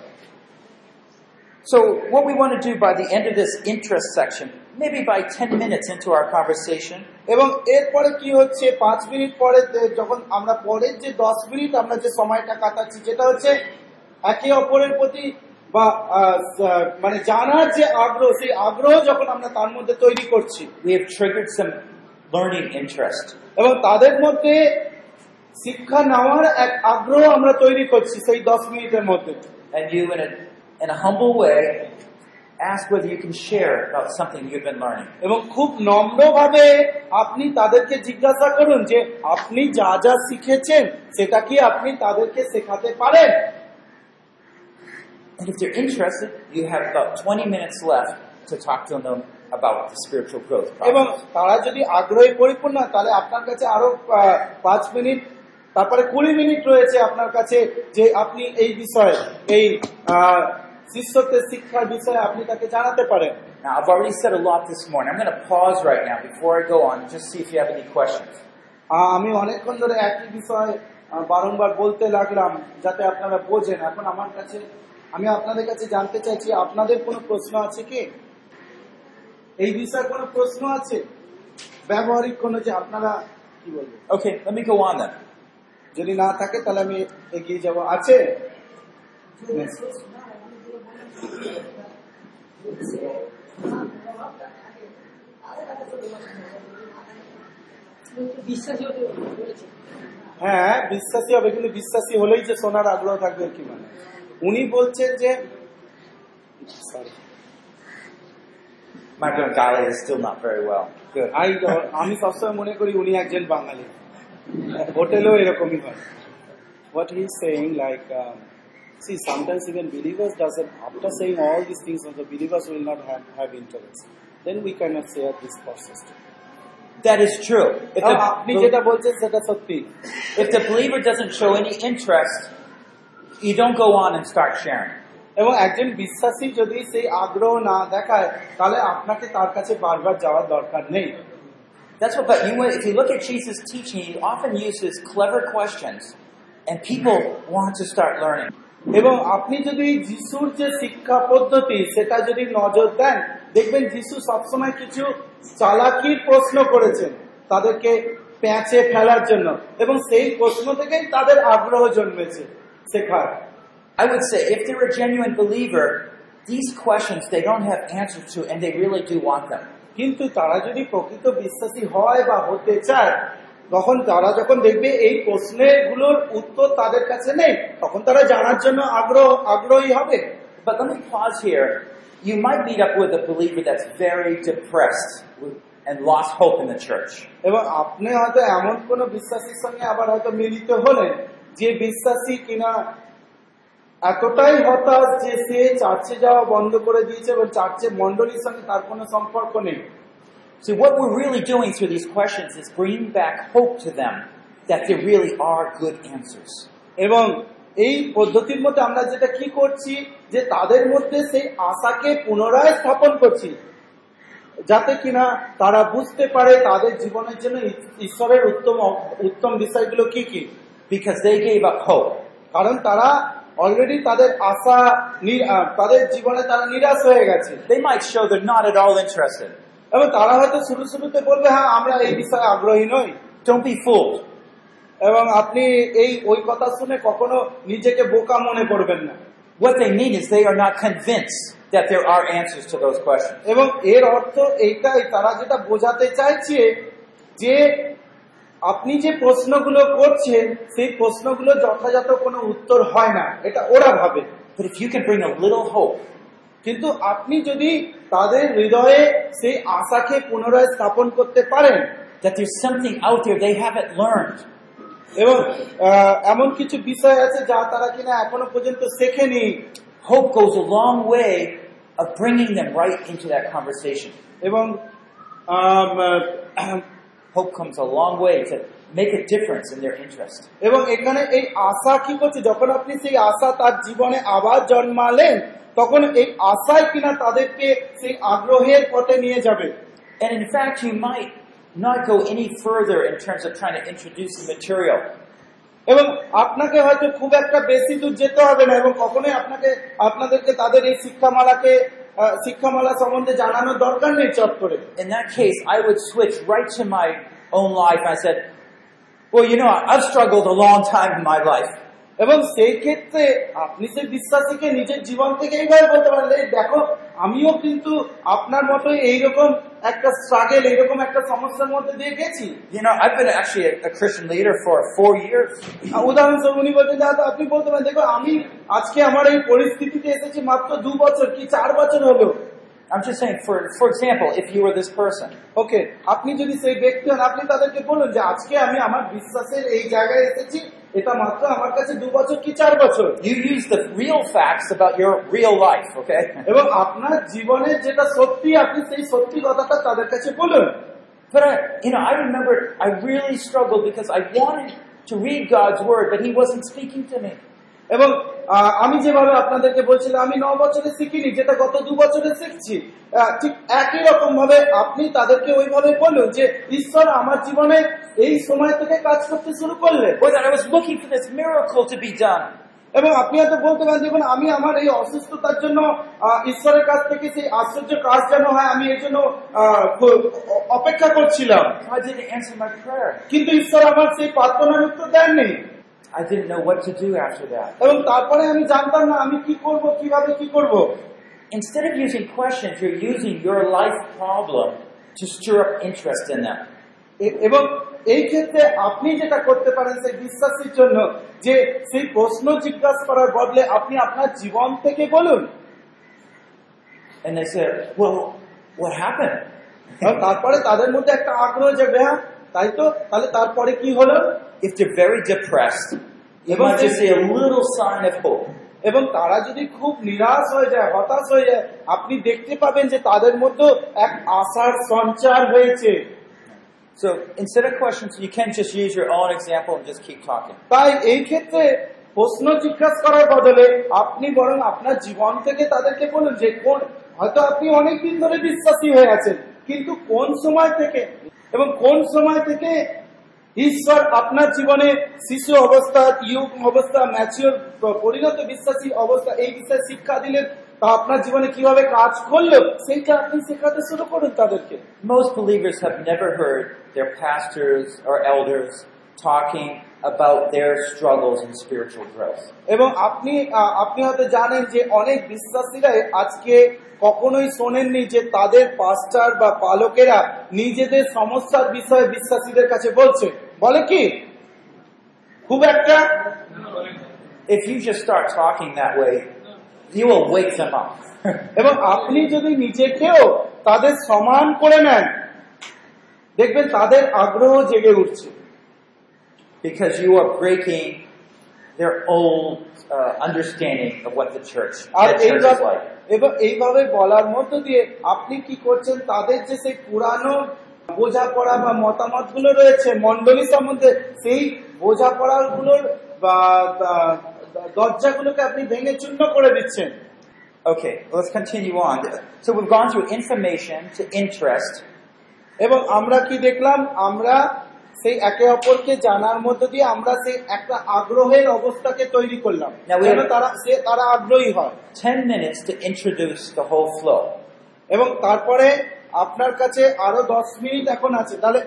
So what we want to do by the end of this interest section, maybe by 10 minutes into our conversation, এবং এরপরে কি হচ্ছে পাঁচ মিনিট পরে যখন আমরা পরের যে দশ মিনিট আমরা যে সময়টা কাটাচ্ছি যেটা হচ্ছে একে অপরের প্রতি বা মানে জানার যে আগ্রহ সেই আগ্রহ যখন আমরা তার মধ্যে তৈরি করছি we have triggered some learning interest. এবং তাদের মধ্যে শিক্ষা নেওয়ার এক আগ্রহ আমরা তৈরি করছি সেই দশ মিনিটের মধ্যে And you, in a, in a humble way, ask whether you can share about something you've been learning. এবং খুব নম্রভাবে আপনি তাদেরকে জিজ্ঞাসা করুন যে আপনি যা যা শিখেছেন সেটা কি আপনি তাদেরকে শেখাতে পারেন And if they're interested, you have about 20 minutes left to talk to them about the spiritual growth এবং process. তারা যদি আগ্রহে পরিপূর্ণ তাহলে আপনার কাছে আরও পাঁচ মিনিট তারপরে কুড়ি মিনিট রয়েছে আপনার কাছে যে আপনি এই বিষয়ে এই শিষ্যত্বের শিক্ষার বিষয়ে আপনি তাকে জানাতে পারেন Now, I've already said a lot this morning. I'm going to pause right now before I go on just see if you have any questions. আমি অনেকক্ষণ ধরে একই বিষয় বারংবার বলতে লাগলাম যাতে আপনারা বোঝেন এখন আমার কাছে আমি আপনাদের কাছে জানতে চাইছি আপনাদের কোনো প্রশ্ন আছে কি? এই বিষয়ে কোনো প্রশ্ন আছে? ব্যবহারিক কোনো যে আপনারা কি বলবেন Okay, let me go যদি না থাকে তাহলে আমি এগিয়ে যাব। আছে? হ্যাঁ বিশ্বাসী হবে কিন্তু বিশ্বাসী হলেই যে সোনার আগ্রহ থাকবে কি মানে। উনি বলছেন যে Sorry. My Bengali is still not very well. Good. I don't- আমি সবসময় মনে করি উনি একজন বাঙালি হোটেলেও এরকমই হয় what he's saying like um, see sometimes even believers doesn't after saying all these things the believers will not have, have interest then we cannot share this process That is true. If এবং আপনি the, যেটা বলছেন সেটা সত্যি if the believer doesn't show any interest, you don't go on and start sharing. এবং একজন বিশ্বাসী যদি সেই আগ্রহ না দেখায় তাহলে আপনাকে তার কাছে বারবার যাওয়ার দরকার নেই That's what, but you, if you look at Jesus' teaching, he often uses clever questions, and people want to start learning. এবং আপনি যদি যিশুর যে শিক্ষা পদ্ধতি সেটা যদি নজর দেন দেখবেন যিশু সবসময় কিছু চালাকির প্রশ্ন করেছেন তাদেরকে প্যাঁচে ফেলার জন্য এবং সেই প্রশ্ন থেকেই তাদের আগ্রহ জন্মেছে শেখার I would say, if they're a genuine believer, these questions they don't have answers to, and they really do want them. কিন্তু তারা যদি প্রকৃত বিশ্বাসী হয় বা হতে চায় তখন তারা যখন দেখবে এই প্রশ্নগুলোর উত্তর তাদের কাছে নেই তখন তারা জানার জন্য আগ্রহ আগ্রহী হবে But let me pause here. You might meet up with a believer that's very depressed and lost hope in the church. এবং আপনি হয়তো এমন কোন বিশ্বাসীর সঙ্গে আবার হয়তো মিলিত হলেন যে বিশ্বাসী কিনা এতটাই হতাশ যে সে চার্চে যাওয়া বন্ধ করে দিয়েছে এবং চার্চের মন্ডলীর সঙ্গে তার কোনো সম্পর্ক নেই See, what we're really doing through these questions is bringing back hope to them that there really are good answers. এবং এই পদ্ধতির মধ্যে আমরা যেটা কি করছি যে তাদের মধ্যে সেই আশাকে পুনরায় স্থাপন করছি যাতে কিনা তারা বুঝতে পারে তাদের জীবনের জন্য ঈশ্বরের উত্তম উত্তম বিষয়গুলো কি কি because they gave up hope কারণ তারা অলরেডি তাদের আশা তাদের জীবনে তারা নিরাশ হয়ে গেছে। They might show they not at all এবং তারা হয়তো শুরু শুরুতে বলবে হ্যাঁ আমরা এই বিষয়ে আগ্রহী নই। ডোন্ট বি এবং আপনি এই ওই কথা শুনে কখনো নিজেকে বোকা মনে করবেন না। What they mean is they are not convinced that there are answers to those questions এবং এর অর্থ এইটাই তারা যেটা বোঝাতে চাইছে যে আপনি যে প্রশ্নগুলো করছেন সেই প্রশ্নগুলো যথাযথ কোনো উত্তর হয় না। এটা ওরা ভাবে। কিন্তু আপনি যদি তাদের হৃদয়ে সেই আশাকে পুনরায় স্থাপন করতে পারেন এবং এমন কিছু বিষয় আছে যা তারা কিনা এখনও পর্যন্ত শেখেনি hope goes long way of bringing them right in to that এবং Hope comes a long way to make a difference in their interest. এবং এখানে এই আশা কি করছে যখন আপনি সেই আশা তার জীবনে আবার জন্মালেন তখন এই আশাই কিনা তাদেরকে সেই আগ্রহের পথে নিয়ে যাবে And in fact, you might not go any further in terms of trying to introduce the material. এবং আপনাকে হয়তো খুব একটা বেশি দূর যেতে হবে না এবং কখনোই আপনাকে আপনাদেরকে তাদের এই শিক্ষামালাকে শিক্ষামালা সম্বন্ধে জানানোর দরকার নেই চট করে In that case, I would switch right to my own life. I said, well, you know, I've struggled a long time in my life. এবং সেই ক্ষেত্রে আপনি সেই বিশ্বাসীকে নিজের জীবন থেকে এইভাবে বলতে পারেন এই দেখো আমিও কিন্তু আপনার মতো এইরকম একটা স্ট্রাগেল এইরকম একটা সমস্যার মধ্যে দিয়ে গেছি। You know, I've been actually a, a Christian leader for four years. উদাহরণস্বরূপ উনি দাদা আপনি বলতে পারেন দেখো আমি আজকে আমার এই পরিস্থিতিতে এসেছি মাত্র দু বছর কি চার বছর হলো? I'm just saying, for, for example, if you were this person, ওকে আপনি যদি সেই ব্যক্তি হন আপনি তাদেরকে বলুন যে আজকে আমি আমার বিশ্বাসের এই জায়গায় এসেছি এটা মাত্র আমার কাছে দু বছর কি চার বছর you use the real facts about your real life, okay? এবং আপনার জীবনের যেটা সত্যি আপনি সেই সত্যি কথাটা তাদের কাছে বলুন But I, you know, I remember I really struggled because I wanted to read God's word, but He wasn't speaking to me. এবং আমি যেভাবে আপনাদেরকে বলছিলাম আমি ন বছরে শিখিনি যেটা গত দু বছরে শিখছি ঠিক একই রকম ভাবে আপনি তাদেরকে ওইভাবে বলুন যে ঈশ্বর আমার জীবনে এই সময় থেকে কাজ করতে শুরু করলে. এবং আপনি হয়তো বলতে পারেন দেখুন আমি আমার এই অসুস্থতার জন্য ঈশ্বরের কাছ থেকে সেই আশ্চর্য কাজ যেন হয় আমি এর জন্য অপেক্ষা করছিলাম. কিন্তু ঈশ্বর আমার সেই প্রার্থনার উত্তর দেননি I didn't know what to do after that. এবং তারপরে আমি জানতাম না আমি কি করব কীভাবে কি করব Instead of using questions, you're using your life problem to stir up interest in them. এবং এই ক্ষেত্রে আপনি যেটা করতে পারেন সেই বিশ্বাসীর জন্য যে সেই প্রশ্ন জিজ্ঞাসা করার বদলে আপনি আপনার জীবন থেকে বলুন And they said, well, what happened? তারপরে তাদের মধ্যে একটা আগ্রহ জাগবে হ্যাঁ তাই তো তাহলে তারপরে কি হলো If they're very depressed, you might just see a little sign of hope. এবং তারা যদি খুব নিরাশ হয়ে যায় হতাশ হয়ে যায় আপনি দেখতে পাবেন যে তাদের মধ্যে এক আশার সঞ্চার হয়েছে So instead of questions, you can just use your own example and just keep talking. তাই এই ক্ষেত্রে প্রশ্ন জিজ্ঞাসা করার বদলে আপনি বরং আপনার জীবন থেকে তাদেরকে বলুন যে কোন হয়তো আপনি অনেকদিন ধরে বিশ্বাসী হয়ে আছেন কিন্তু কোন সময় থেকে এবং কোন সময় থেকে ঈশ্বর আপনার জীবনে শিশু অবস্থা ইয়ুক অবস্থা ম্যাচিওর পরিণত বিশ্বাসী অবস্থা এই বিষয়ে শিক্ষা দিলেন তা আপনার জীবনে কীভাবে কাজ করল সেইটা আপনি শেখাতে শুরু করুন তাদেরকে Most believers have never heard their pastors or elders talking about their struggles in spiritual growth. এবং আপনি আপনি হয়তো জানেন যে অনেক বিশ্বাসীরাই আজকে কখনোই শোনেননি যে তাদের পাস্টার বা পালকেরা নিজেদের সমস্যার বিষয়ে বিশ্বাসীদের কাছে বলছে। বলে কি? খুব একটা? If you just start talking that way, you will wake them up. এবং আপনি যদি নিজেকেও তাদের সমান করে নেন দেখবেন তাদের আগ্রহ জেগে উঠছে। Because you are breaking their old uh, understanding of what the church, R the church is like. এবং এইভাবে বলার মধ্য দিয়ে আপনি কি করছেন তাদের যে সেই পুরানো বোঝাপড়া বা মতামত রয়েছে মন্ডলী সম্বন্ধে সেই বোঝাপড়াগুলোর বা বা- দরজাগুলোকে আপনি ভেঙে চূর্ণ করে দিচ্ছেন Okay, let's continue on. So we've gone through information to interest, এবং আমরা কি দেখলাম আমরা সেই একে অপরকে জানার মধ্য দিয়ে আমরা সেই একটা আগ্রহের অবস্থাকে তৈরি করলাম। যেন তারা সে তারা আগ্রহী হয়। 10 minutes to introduce the whole flow. এবং তারপরে আপনার কাছে আরও দশ মিনিট এখন আছে। তাহলে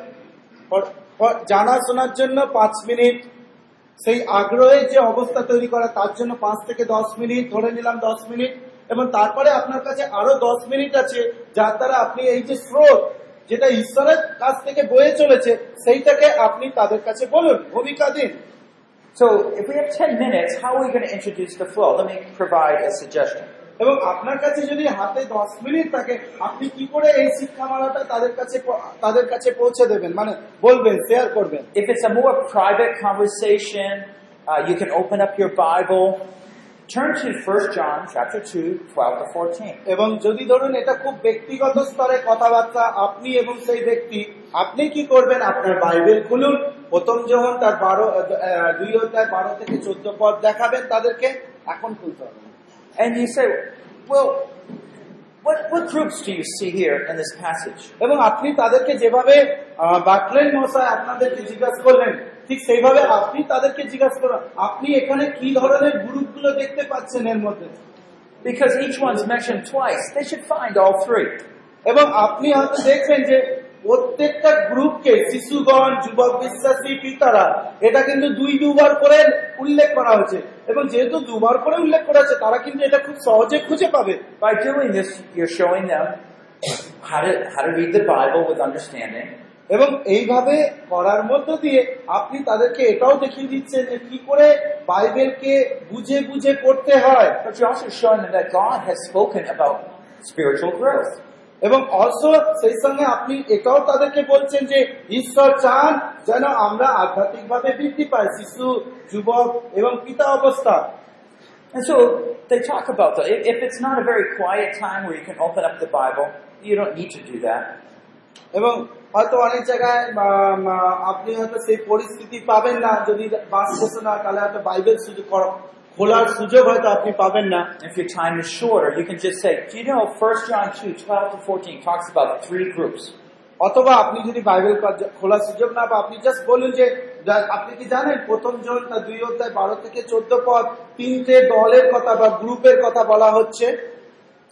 জানা শোনার জন্য পাঁচ মিনিট সেই আগ্রহের যে অবস্থা তৈরি করা তার জন্য পাঁচ থেকে দশ মিনিট ধরে নিলাম দশ মিনিট। এবং তারপরে আপনার কাছে আরও দশ মিনিট আছে যার দ্বারা আপনি এই যে স্রোত যেটা ঈশ্বরের কাছ থেকে বয়ে চলেছে সেইটাকে আপনি তাদের কাছে বলুন ভূমিকা দিন So if we have 10 minutes, how are we going to introduce the flow? Let me provide a suggestion. এবং আপনার কাছে যদি হাতে দশ মিনিট থাকে আপনি কি করে এই শিক্ষামালাটা তাদের কাছে তাদের কাছে পৌঁছে দেবেন মানে বলবেন শেয়ার করবেন If it's a more private conversation, uh, you can open up your Bible. Turn to 1 John chapter 2, 12 to 14. এবং যদি ধরুন এটা খুব ব্যক্তিগত স্তরে কথাবার্তা আপনি এবং সেই ব্যক্তি আপনি কি করবেন আপনার বাইবেল খুলুন প্রথম যখন তার বারো দুই অধ্যায় বারো থেকে চোদ্দ পদ দেখাবেন তাদেরকে এখন খুলতে হবে না। And you say, well, what, what groups do you see here in this passage? এবং আপনি তাদেরকে যেভাবে বাটলেন মশাই আপনাদেরকে জিজ্ঞাসা করলেন ঠিক সেইভাবে আপনি তাদেরকে জিজ্ঞাসা করুন আপনি এখানে কি ধরনের গ্রুপগুলো দেখতে পাচ্ছেন এর মধ্যে? Because each one's mentioned twice, they should find all three. এবং আপনি হয়তো দেখবেন যে প্রত্যেকটা গ্রুপকে শিশুগণ যুবক বিশ্বাসী পিতারা এটা কিন্তু দুই দুবার করে উল্লেখ করা হয়েছে। এবং যেহেতু দুবার করে উল্লেখ করা হয়েছে তারা কিন্তু এটা খুব সহজে খুঁজে পাবে। By doing this, you're showing them how to, how to read the Bible with understanding, এবং এইভাবে করার মধ্য দিয়ে আপনি তাদেরকে এটাও দেখিয়ে দিচ্ছেন যে কি করে বাইবেলকে বুঝে বুঝে করতে হয় এবং অলসো সেই সঙ্গে আপনি এটাও তাদেরকে বলছেন যে ঈশ্বর চান যেন আমরা আধ্যাত্মিক ভাবে বৃদ্ধি পাই শিশু যুবক এবং পিতা অবস্থা And so they talk about that. If it's not a very quiet time where you can open up the Bible, you don't need to do that. এবং হয়তো অনেক জায়গায় আপনি হয়তো সেই পরিস্থিতি পাবেন না যদি বাস বসে না তাহলে হয়তো বাইবেল সুযোগ খোলার সুযোগ হয়তো আপনি পাবেন না If your time is shorter, you can just say, do you know 1 John 2, 12 to 14 talks about three groups. অথবা আপনি যদি বাইবেল খোলার সুযোগ না বা আপনি জাস্ট বলুন যে আপনি কি জানেন প্রথম জন তার দুই অধ্যায় বারো থেকে চোদ্দ পদ তিনটে দলের কথা বা গ্রুপের কথা বলা হচ্ছে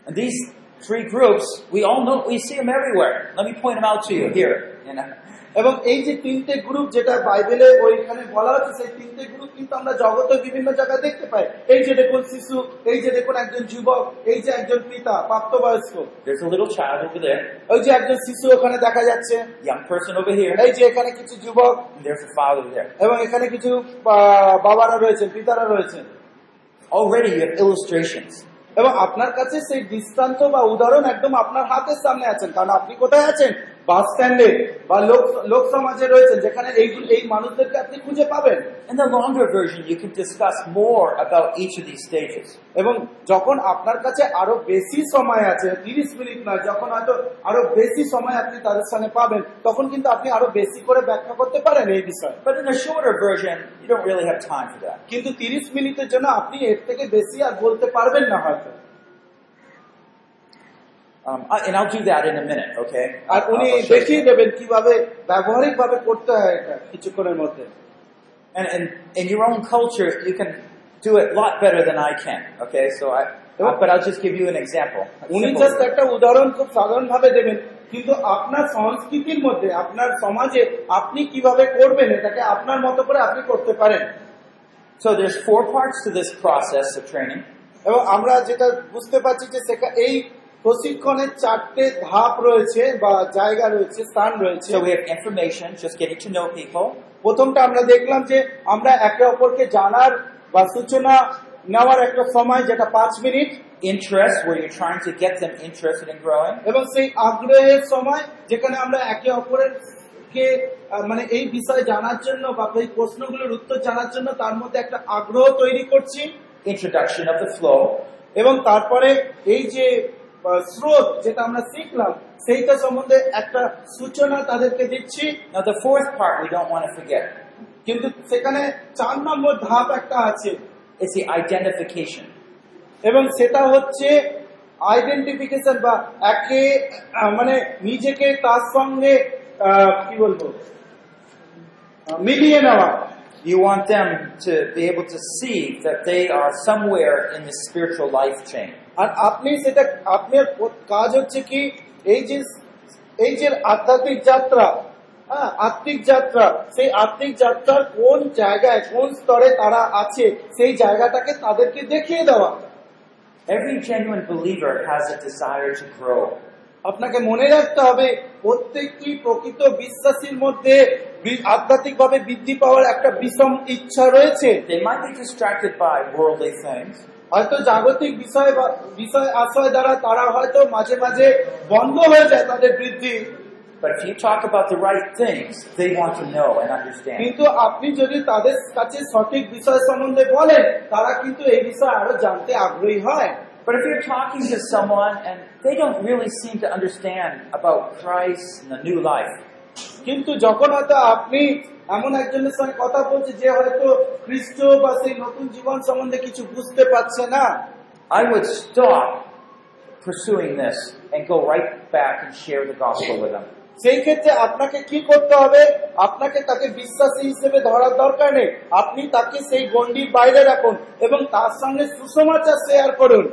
these three groups, we all know, we see them everywhere. Let me point them out to you here. You know. এবং এই যে তিনটে গ্রুপ যেটা বাইবেলে ওইখানে বলা হচ্ছে সেই তিনটে গ্রুপ কিন্তু আমরা জগতে বিভিন্ন জায়গায় দেখতে পাই এই যে দেখুন শিশু এই যে দেখুন একজন যুবক এই যে একজন পিতা প্রাপ্তবয়স্ক There's a little child over there, ওই যে একজন শিশু ওখানে দেখা যাচ্ছে young person over here, এই যে এখানে কিছু যুবক and there's a father there. এবং এখানে কিছু বা- বাবারা রয়েছেন পিতারা রয়েছেন Already you have illustrations. এবং আপনার কাছে সেই দৃষ্টান্ত বা উদাহরণ একদম আপনার হাতের সামনে আছেন। কারণ আপনি কোথায় আছেন? বাস স্ট্যান্ডে বা লোক লোক সমাজে রয়েছেন যেখানে এই এই মানুষদেরকে আপনি খুঁজে পাবেন In the longer version, you can discuss more about each of these stages. এবং যখন আপনার কাছে আরও বেশি সময় আছে তিরিশ মিনিট নয় যখন হয়তো আরও বেশি সময় আপনি তাদের সঙ্গে পাবেন তখন কিন্তু আপনি আরও বেশি করে ব্যাখ্যা করতে পারেন এই বিষয়ে But in a shorter version, you don't really have time for that. কিন্তু তিরিশ মিনিটের জন্য আপনি এর থেকে বেশি আর বলতে পারবেন না হয়তো Um, I, and I'll do that in a minute, okay? R I'll- উনি I'll show you. দেখিয়ে দেবেন কিভাবে ব্যবহারিক ভাবে করতে হয় এটা কিছুক্ষণের মধ্যে And, and in your own culture, you can do it a lot better than I can, okay? So I, uh, but I'll just give you an example. A উনি simple জাস্ট one. একটা উদাহরণ খুব সাধারণ ভাবে দেবেন কিন্তু আপনার সংস্কৃতির মধ্যে আপনার সমাজে আপনি কিভাবে করবেন এটাকে আপনার মতো করে আপনি করতে পারেন So there's four parts to this process of training. এবং আমরা যেটা বুঝতে পারছি যে সেটা এই প্রশিক্ষণের চারটে ধাপ রয়েছে বা জায়গা রয়েছে স্থান রয়েছে we have information, just getting to know people. প্রথমটা আমরা দেখলাম যে আমরা একে অপরকে জানার বা সূচনা নেওয়ার একটা সময় যেটা পাঁচ minute Interest, where you're trying to get them interested in growing. এবং সেই আগ্রহের সময় যেখানে আমরা একে অপরের কে মানে এই বিষয়ে জানার জন্য বা এই প্রশ্নগুলোর উত্তর জানার জন্য তার মধ্যে একটা আগ্রহ তৈরি করছি Introduction of the flow. এবং তারপরে এই যে স্রোত যেটা আমরা শিখলাম সেইটা সম্বন্ধে একটা সূচনা তাদেরকে দিচ্ছি Now the fourth part we don't want to forget. কিন্তু সেখানে চার নম্বর ধাপ একটা আছে It's the identification. এবং সেটা হচ্ছে আইডেন্টিফিকেশন বা একে মানে নিজেকে তার সঙ্গে কি বলব মিলিয়ে নেওয়া You want them to be able to see that they are somewhere in the spiritual life chain. আর আপনি সেটা আপনার কাজ হচ্ছে কি এই যে এই যে আধ্যাত্মিক যাত্রা হ্যাঁ আত্মিক যাত্রা সেই আত্মিক যাত্রার কোন জায়গায় কোন স্তরে তারা আছে সেই জায়গাটাকে তাদেরকে দেখিয়ে দেওয়া। Every genuine believer has a desire to grow. আপনাকে মনে রাখতে হবে প্রত্যেকটি প্রকৃত বিশ্বাসীর মধ্যে আধ্যাত্মিকভাবে বৃদ্ধি পাওয়ার একটা বিষম ইচ্ছা রয়েছে। They might be distracted by worldly things, হয়তো জাগতিক বিষয় বা বিষয় আশ্রয় দ্বারা তারা হয়তো মাঝে মাঝে বন্ধ হয়ে যায় তাদের বৃদ্ধি but if you talk about the right things, they want to know and understand. কিন্তু আপনি যদি তাদের কাছে সঠিক বিষয় সম্বন্ধে বলেন তারা কিন্তু এই বিষয়ে আরো জানতে আগ্রহী হয় But if you're talking to someone and they don't really seem to understand about Christ and the new life, কিন্তু যখন হয়তো আপনি এমন একজনের সঙ্গে কথা বলছে যে হয়তো খ্রিস্ট বা সেই নতুন জীবন সম্বন্ধে কিছু বুঝতে পারছে না I would stop pursuing this and go right back and share the gospel with them. সেই ক্ষেত্রে আপনাকে কি করতে হবে আপনাকে তাকে বিশ্বাসী হিসেবে ধরার দরকার নেই আপনি তাকে সেই গণ্ডির বাইরে রাখুন এবং তার সঙ্গে সুসমাচার শেয়ার করুন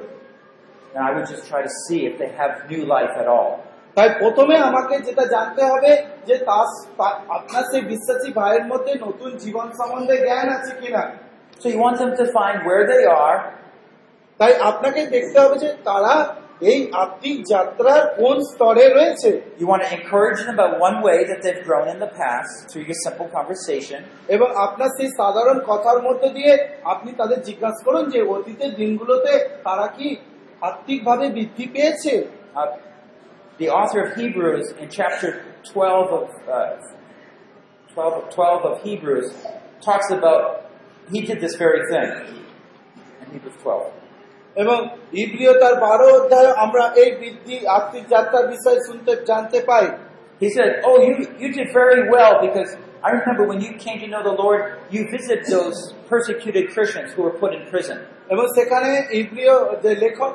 and I would just try to see if they have new life at all. তাই প্রথমে আমাকে যেটা জানতে হবে যে তার আপনার সেই বিশ্বাসী ভাইয়ের মধ্যে নতুন জীবন সম্বন্ধে জ্ঞান আছে কিনা? So you want them to find where they are. তাই আপনাকে দেখতে হবে যে তারা এই আত্মিক যাত্রার কোন স্তরে রয়েছে। You want to encourage them about one way that they've grown in the past through your simple conversation. এবং আপনার সেই সাধারণ কথার মধ্যে দিয়ে আপনি তাদের জিজ্ঞাসা করুন যে অতীতের দিনগুলোতে তারা কি আত্মিকভাবে বৃদ্ধি পেয়েছে? Uh, the author of Hebrews in chapter 12 of, uh, 12, 12 of Hebrews talks about, he did this very thing in Hebrews 12. এবং ইব্রিয় তার বারো অধ্যায় আমরা এই বৃদ্ধি আত্মিক যাত্রার বিষয়ে শুনতে জানতে পাই He said, Oh, you, you did very well because I remember when you came to know the Lord, you visited those persecuted Christians who were put in prison. এবং সেখানে ইব্রিয় যে লেখক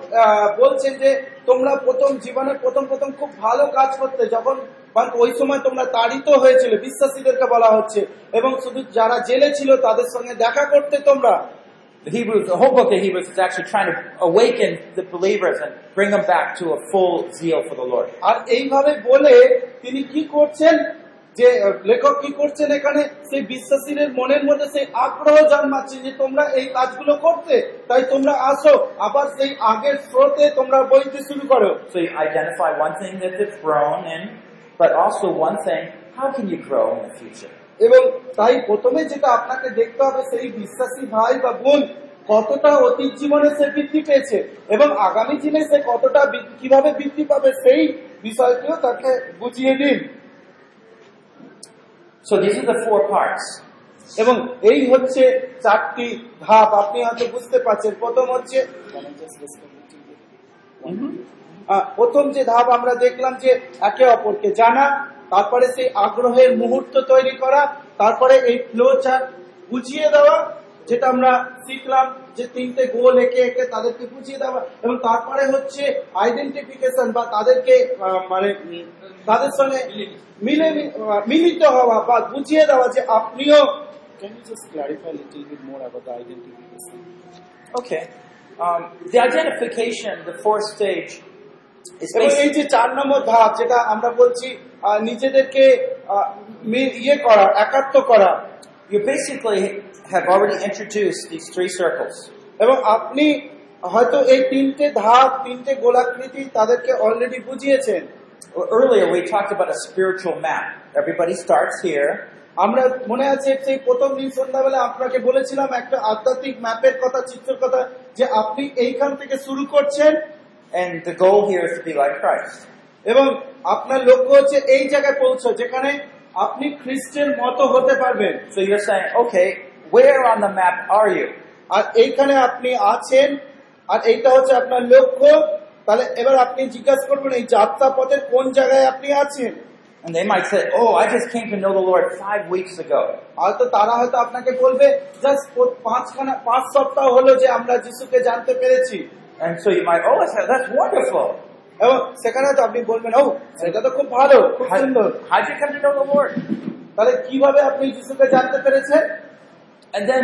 বলছেন যে তোমরা প্রথম জীবনে প্রথম প্রথম খুব ভালো কাজ করতে যখন ওই সময় তোমরা তাড়িত হয়েছিল বিশ্বাসীদেরকে বলা হচ্ছে এবং শুধু যারা জেলে ছিল তাদের সঙ্গে দেখা করতে তোমরা The Hebrews, the whole book of Hebrews is actually trying to awaken the believers and bring them back to a full zeal for the Lord. আর এইভাবে বলে তিনি কি করছেন যে লেখক কি করছেন এখানে? সেই বিশ্বাসীদের মনের মধ্যে সেই আগ্রহ জন্মাচ্ছে যে তোমরা এই কাজগুলো করতে তাই তোমরা আসো। আবার সেই আগের স্রোতে তোমরা বইতে শুরু করো। So you identify one thing that they've grown in, but also one thing, how can you grow in the future? এবং তাই প্রথমে যেটা আপনাকে দেখতে হবে সেই বিশ্বাসী ভাই বা বোন কতটা অতীত জীবনে সে বৃদ্ধি পেয়েছে এবং আগামী দিনে সে কতটা কীভাবে বৃদ্ধি পাবে সেই বিষয়টিও তাকে বুঝিয়ে দিন। So this is the four parts. এবং এই হচ্ছে চারটি ধাপ আপনি হয়তো বুঝতে পারছেন প্রথম হচ্ছে প্রথম যে ধাপ আমরা দেখলাম যে একে অপরকে জানা, তারপরে সেই আগ্রহের মুহূর্ত তৈরি করা, তারপরে এই ফ্লো চার্ট বুঝিয়ে দেওয়া যেটা আমরা শিখলাম যে তিনটে গোল এঁকে এঁকে তাদেরকে বুঝিয়ে দেওয়া এবং তারপরে হচ্ছে আইডেন্টিফিকেশন বা তাদেরকে মানে তাদের সঙ্গে মিলে মিলিত হওয়া বা বুঝিয়ে দেওয়া যে আপনিও Can you just clarify a little bit more about the identification? Okay. Um, the identification, the fourth stage, is এবং এই যে চার নম্বর ধাপ যেটা আমরা বলছি আহ, নিজেদেরকে আহ, ইয়ে করা একাত্ম করা you basically have already introduced these three circles. এবং আপনি হয়তো এই তিনটে ধাপ তিনটে গোলাকৃতি তাদেরকে অলরেডি বুঝিয়েছেন Earlier we talked about a spiritual map. Everybody starts here, আমরা মনে আছে সেই প্রথম দিন সন্ধ্যাবেলা আপনাকে বলেছিলাম একটা আধ্যাত্মিক ম্যাপের কথা চিত্রের কথা যে আপনি এইখান থেকে শুরু করছেন and the goal here is to be like Christ. এবং আপনার লক্ষ্য হচ্ছে এই জায়গায় পৌঁছো যেখানে আপনি খ্রিস্টের মতো হতে পারবেন So you're saying, okay, where on the map are you? আর এইখানে আপনি আছেন আর এইটা হচ্ছে আপনার লক্ষ্য তাহলে এবার আপনি জিজ্ঞাসা করবেন এই যাত্রা পথের কোন জায়গায় আপনি আছেন And they might say, oh, I just came to know the Lord five weeks ago. হয়তো তারা হয়তো আপনাকে বলবে জাস্ট পাঁচখানা পাঁচ সপ্তাহ হলো যে আমরা যিশুকে জানতে পেরেছি And so you might, oh, that's, that's wonderful. এবং সেখানে তো আপনি বলবেন ও এটা তো খুব ভালো খুব How, সুন্দর how'd you come to know the Lord? তাহলে কীভাবে আপনি যিশুকে জানতে পেরেছেন And then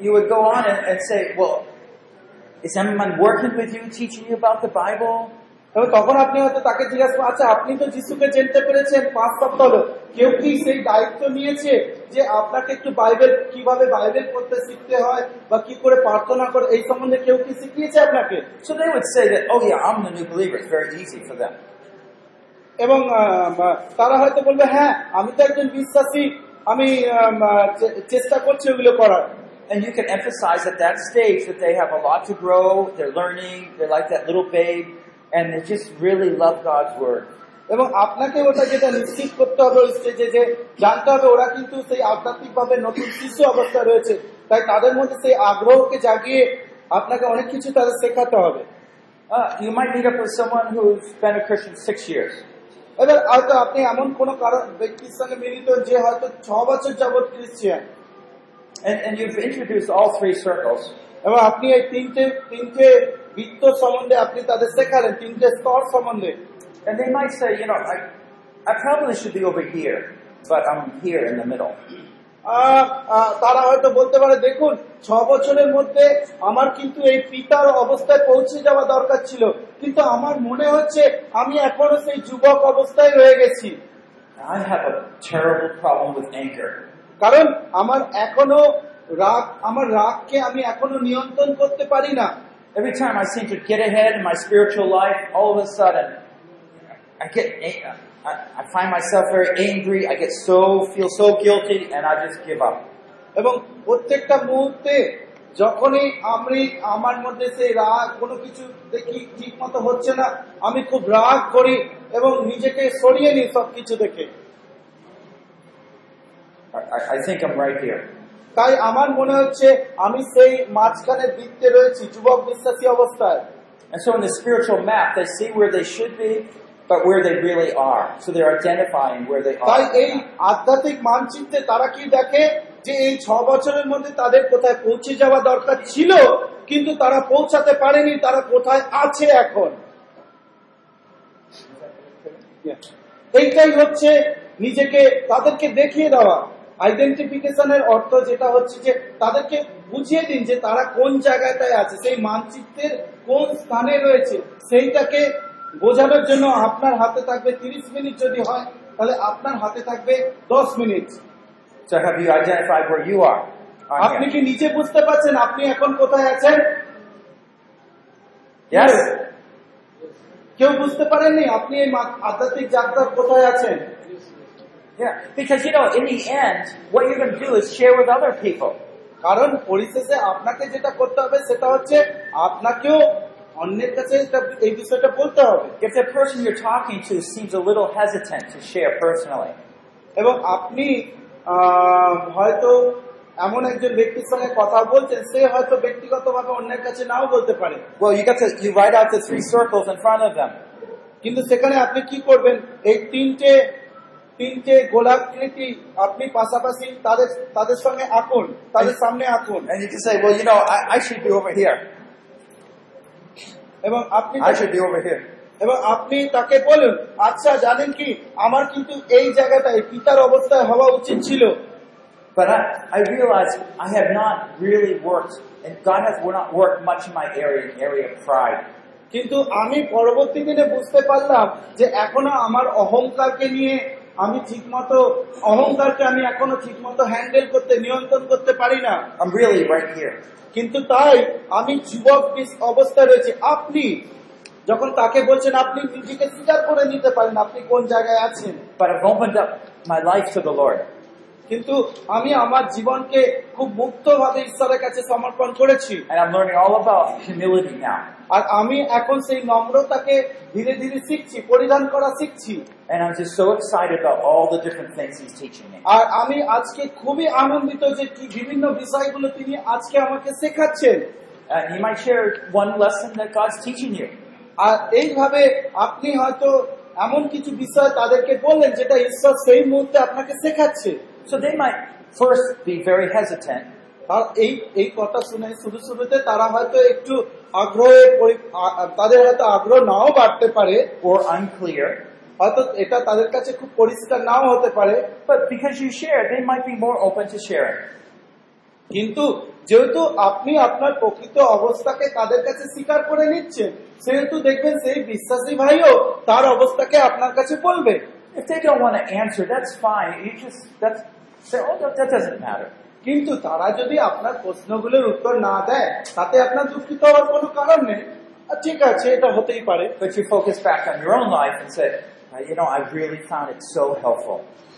you would go on and, and say, well, is anyone working with you, teaching you about the Bible? তবে তখন আপনি হয়তো তাকে জিজ্ঞাসা করবেন, আচ্ছা আপনি তো যিশুকে জানতে পেরেছেন পাঁচ সপ্তাহ হলো কেউ কি সেই দায়িত্ব নিয়েছে যে আপনাকে একটু বাইবেল কীভাবে বাইবেল পড়তে শিখতে হয় বা কি করে প্রার্থনা করে এই সম্বন্ধে কেউ কি শিখিয়েছে আপনাকে So they would say that, oh yeah, I'm the new believer. It's very easy for them. এবং আহ, বা তারা হয়তো বলবে হ্যাঁ আমি তো একজন বিশ্বাসী আমি আম, আহ, চে- চেষ্টা করছি ওগুলো করার And you can emphasize at that stage that they have a lot to grow, they're learning, they're like that little babe, and they just really love God's Word. এবং আপনাকে ওটা যেটা নিশ্চিত করতে হবে ওই স্টেজে যে জানতে হবে ওরা কিন্তু সেই আধ্যাত্মিক ভাবে নতুন শিশু অবস্থায় রয়েছে তাই তাদের মধ্যে সেই আগ্রহকে জাগিয়ে আপনাকে অনেক কিছু তাদের শেখাতে হবে Uh, you might meet up with someone who's been a Christian six years. এবার হয়তো আপনি এমন কোন কারণ ব্যক্তির সঙ্গে মিলিত যে হয়তো ছ বছর যাবৎ Christian And, and you've introduced all three circles. এবং আপনি এই তিনটে তিনটে বৃত্ত সম্বন্ধে আপনি তাদের শেখালেন তিনটে স্তর সম্বন্ধে And they might say, you know, I, I probably should be over here, but I'm here in the middle. তারা হয়তো বলতে পারে দেখুন ছ বছরের মধ্যে আমার কিন্তু এই পিতার অবস্থায় পৌঁছে যাওয়া দরকার ছিল কিন্তু আমার মনে হচ্ছে আমি এখনও সেই যুবক অবস্থায় রয়ে গেছি I have a terrible problem with anger. কারণ আমার এখনও রাগ আমার রাগকে আমি এখনও নিয়ন্ত্রণ করতে পারি না Every time I seem to get ahead in my spiritual life, all of a sudden, I get, I, I find myself very angry. I get so, feel so guilty, and I just give up. এবং প্রত্যেকটা মুহূর্তে যখনই আমি আমার মধ্যে সেই রাগ কোনো কিছু দেখি ঠিক মতো হচ্ছে না আমি খুব রাগ করি এবং নিজেকে সরিয়ে নিই সবকিছু দেখে I, think I'm right here. তাই আমার মনে হচ্ছে আমি সেই মাঝখানে বৃত্তে রয়েছি যুবক বিশ্বাসী অবস্থায় And so in the spiritual map, they see where they should be, but where they really are. So they're identifying where they তাই are. এই আধ্যাত্মিক মানচিত্রে তারা কি দেখে যে এই ছ বছরের মধ্যে তাদের কোথায় পৌঁছে যাওয়া দরকার ছিল, কিন্তু তারা পৌঁছাতে পারেনি, তারা কোথায় আছে এখন? এইটাই হচ্ছে নিজেকে, তাদেরকে দেখিয়ে দেওয়া। আইডেন্টিফিকেশনের অর্থ যেটা হচ্ছে যে তাদেরকে বুঝিয়ে দিন যে তারা কোন জায়গাটায় আছে, সেই মানচিত্রের কোন স্থানে রয়েছে, সেইটাকে বোঝানোর জন্য আপনার হাতে থাকবে তিরিশ মিনিট যদি হয়, তাহলে আপনার হাতে থাকবে দশ minute. So have you identified where you are? on আপনি here? কি নিজে বুঝতে পারছেন আপনি এখন কোথায় আছেন Yes? কেউ বুঝতে পারেননি আপনি এই মা- আধ্যাত্মিক যাত্রার কোথায় আছেন Yeah. Because, you know, in the end, what you're going to do is share with other people. কারণ পরিশেষে আপনাকে যেটা করতে হবে সেটা হচ্ছে আপনাকেও অন্যের কাছে এটা- এই বিষয়টা বলতে হবে If the person you're talking to seems a little hesitant to share personally, এবং আপনি আহ, হয়তো এমন একজন ব্যক্তির সঙ্গে কথা বলছেন সে হয়তো ব্যক্তিগতভাবে অন্যের কাছে নাও বলতে পারে well, you got to, you write out the three circles in front of them. কিন্তু সেখানে আপনি কি করবেন এই তিনটে তিনটে গোলাকৃতি আপনি পাশাপাশি তাদের তাদের সঙ্গে আঁকুন তাদের সামনে আঁকুন And you can say, well, you know, I, I should be over here. এবং আপনি I should be over here. এবং আপনি তাকে বলুন আচ্ছা জানেন কি আমার কিন্তু এই জায়গাটায় পিতার অবস্থায় হওয়া উচিত ছিল But I, I realize I have not really worked, and God has not worked much in my area, area of pride. কিন্তু আমি পরবর্তী দিনে বুঝতে পারলাম যে এখনও আমার অহংকারকে নিয়ে আমি ঠিকমতো অহংকারকে আমি এখনও ঠিকমতো হ্যান্ডেল করতে নিয়ন্ত্রণ করতে পারি না I'm really right here. কিন্তু তাই আমি যুবক বিস- অবস্থায় রয়েছে আপনি যখন তাকে বলছেন আপনি নিজেকে স্বীকার করে নিতে পারেন আপনি কোন জায়গায় আছেন? মাই লাইফ টু দ্য কিন্তু আমি আমার জীবনকে খুব মুক্তভাবে ঈশ্বরের কাছে সমর্পণ করেছি। আর আমি এখন সেই নম্রতাকে ধীরে ধীরে শিখছি পরিধান করা শিখছি। আর আমি আজকে খুবই আনন্দিত যে কি বিভিন্ন বিষয়গুলো তিনি আজকে আমাকে শেখাচ্ছেন। And he might share one lesson. আর এইভাবে আপনি হয়তো এমন কিছু বিষয় তাদেরকে বললেন যেটা ঈশ্বর সেই মুহূর্তে আপনাকে শেখাচ্ছে। They might first be very hesitant, আর এই এই কথা শুনে শুরু শুরুতে তারা হয়তো একটু আগ্রহে তাদের হয়তো আগ্রহ নাও বাড়তে পারে। Or unclear, হয়তো এটা তাদের কাছে খুব পরিষ্কার নাও হতে পারে। But because you share, they might be more open to sharing. কিন্তু যেহেতু আপনি আপনার প্রকৃত অবস্থাকে তাদের কাছে স্বীকার করে নিচ্ছেন সেহেতু দেখবেন সেই বিশ্বাসী ভাইও তার অবস্থাকে আপনার কাছে বলবে। কিন্তু তারা যদি আপনার প্রশ্নগুলোর উত্তর না দেয় তাতে আপনার দুঃখিত হওয়ার কোনো কারণ নেই। ঠিক আছে এটা হতেই পারে।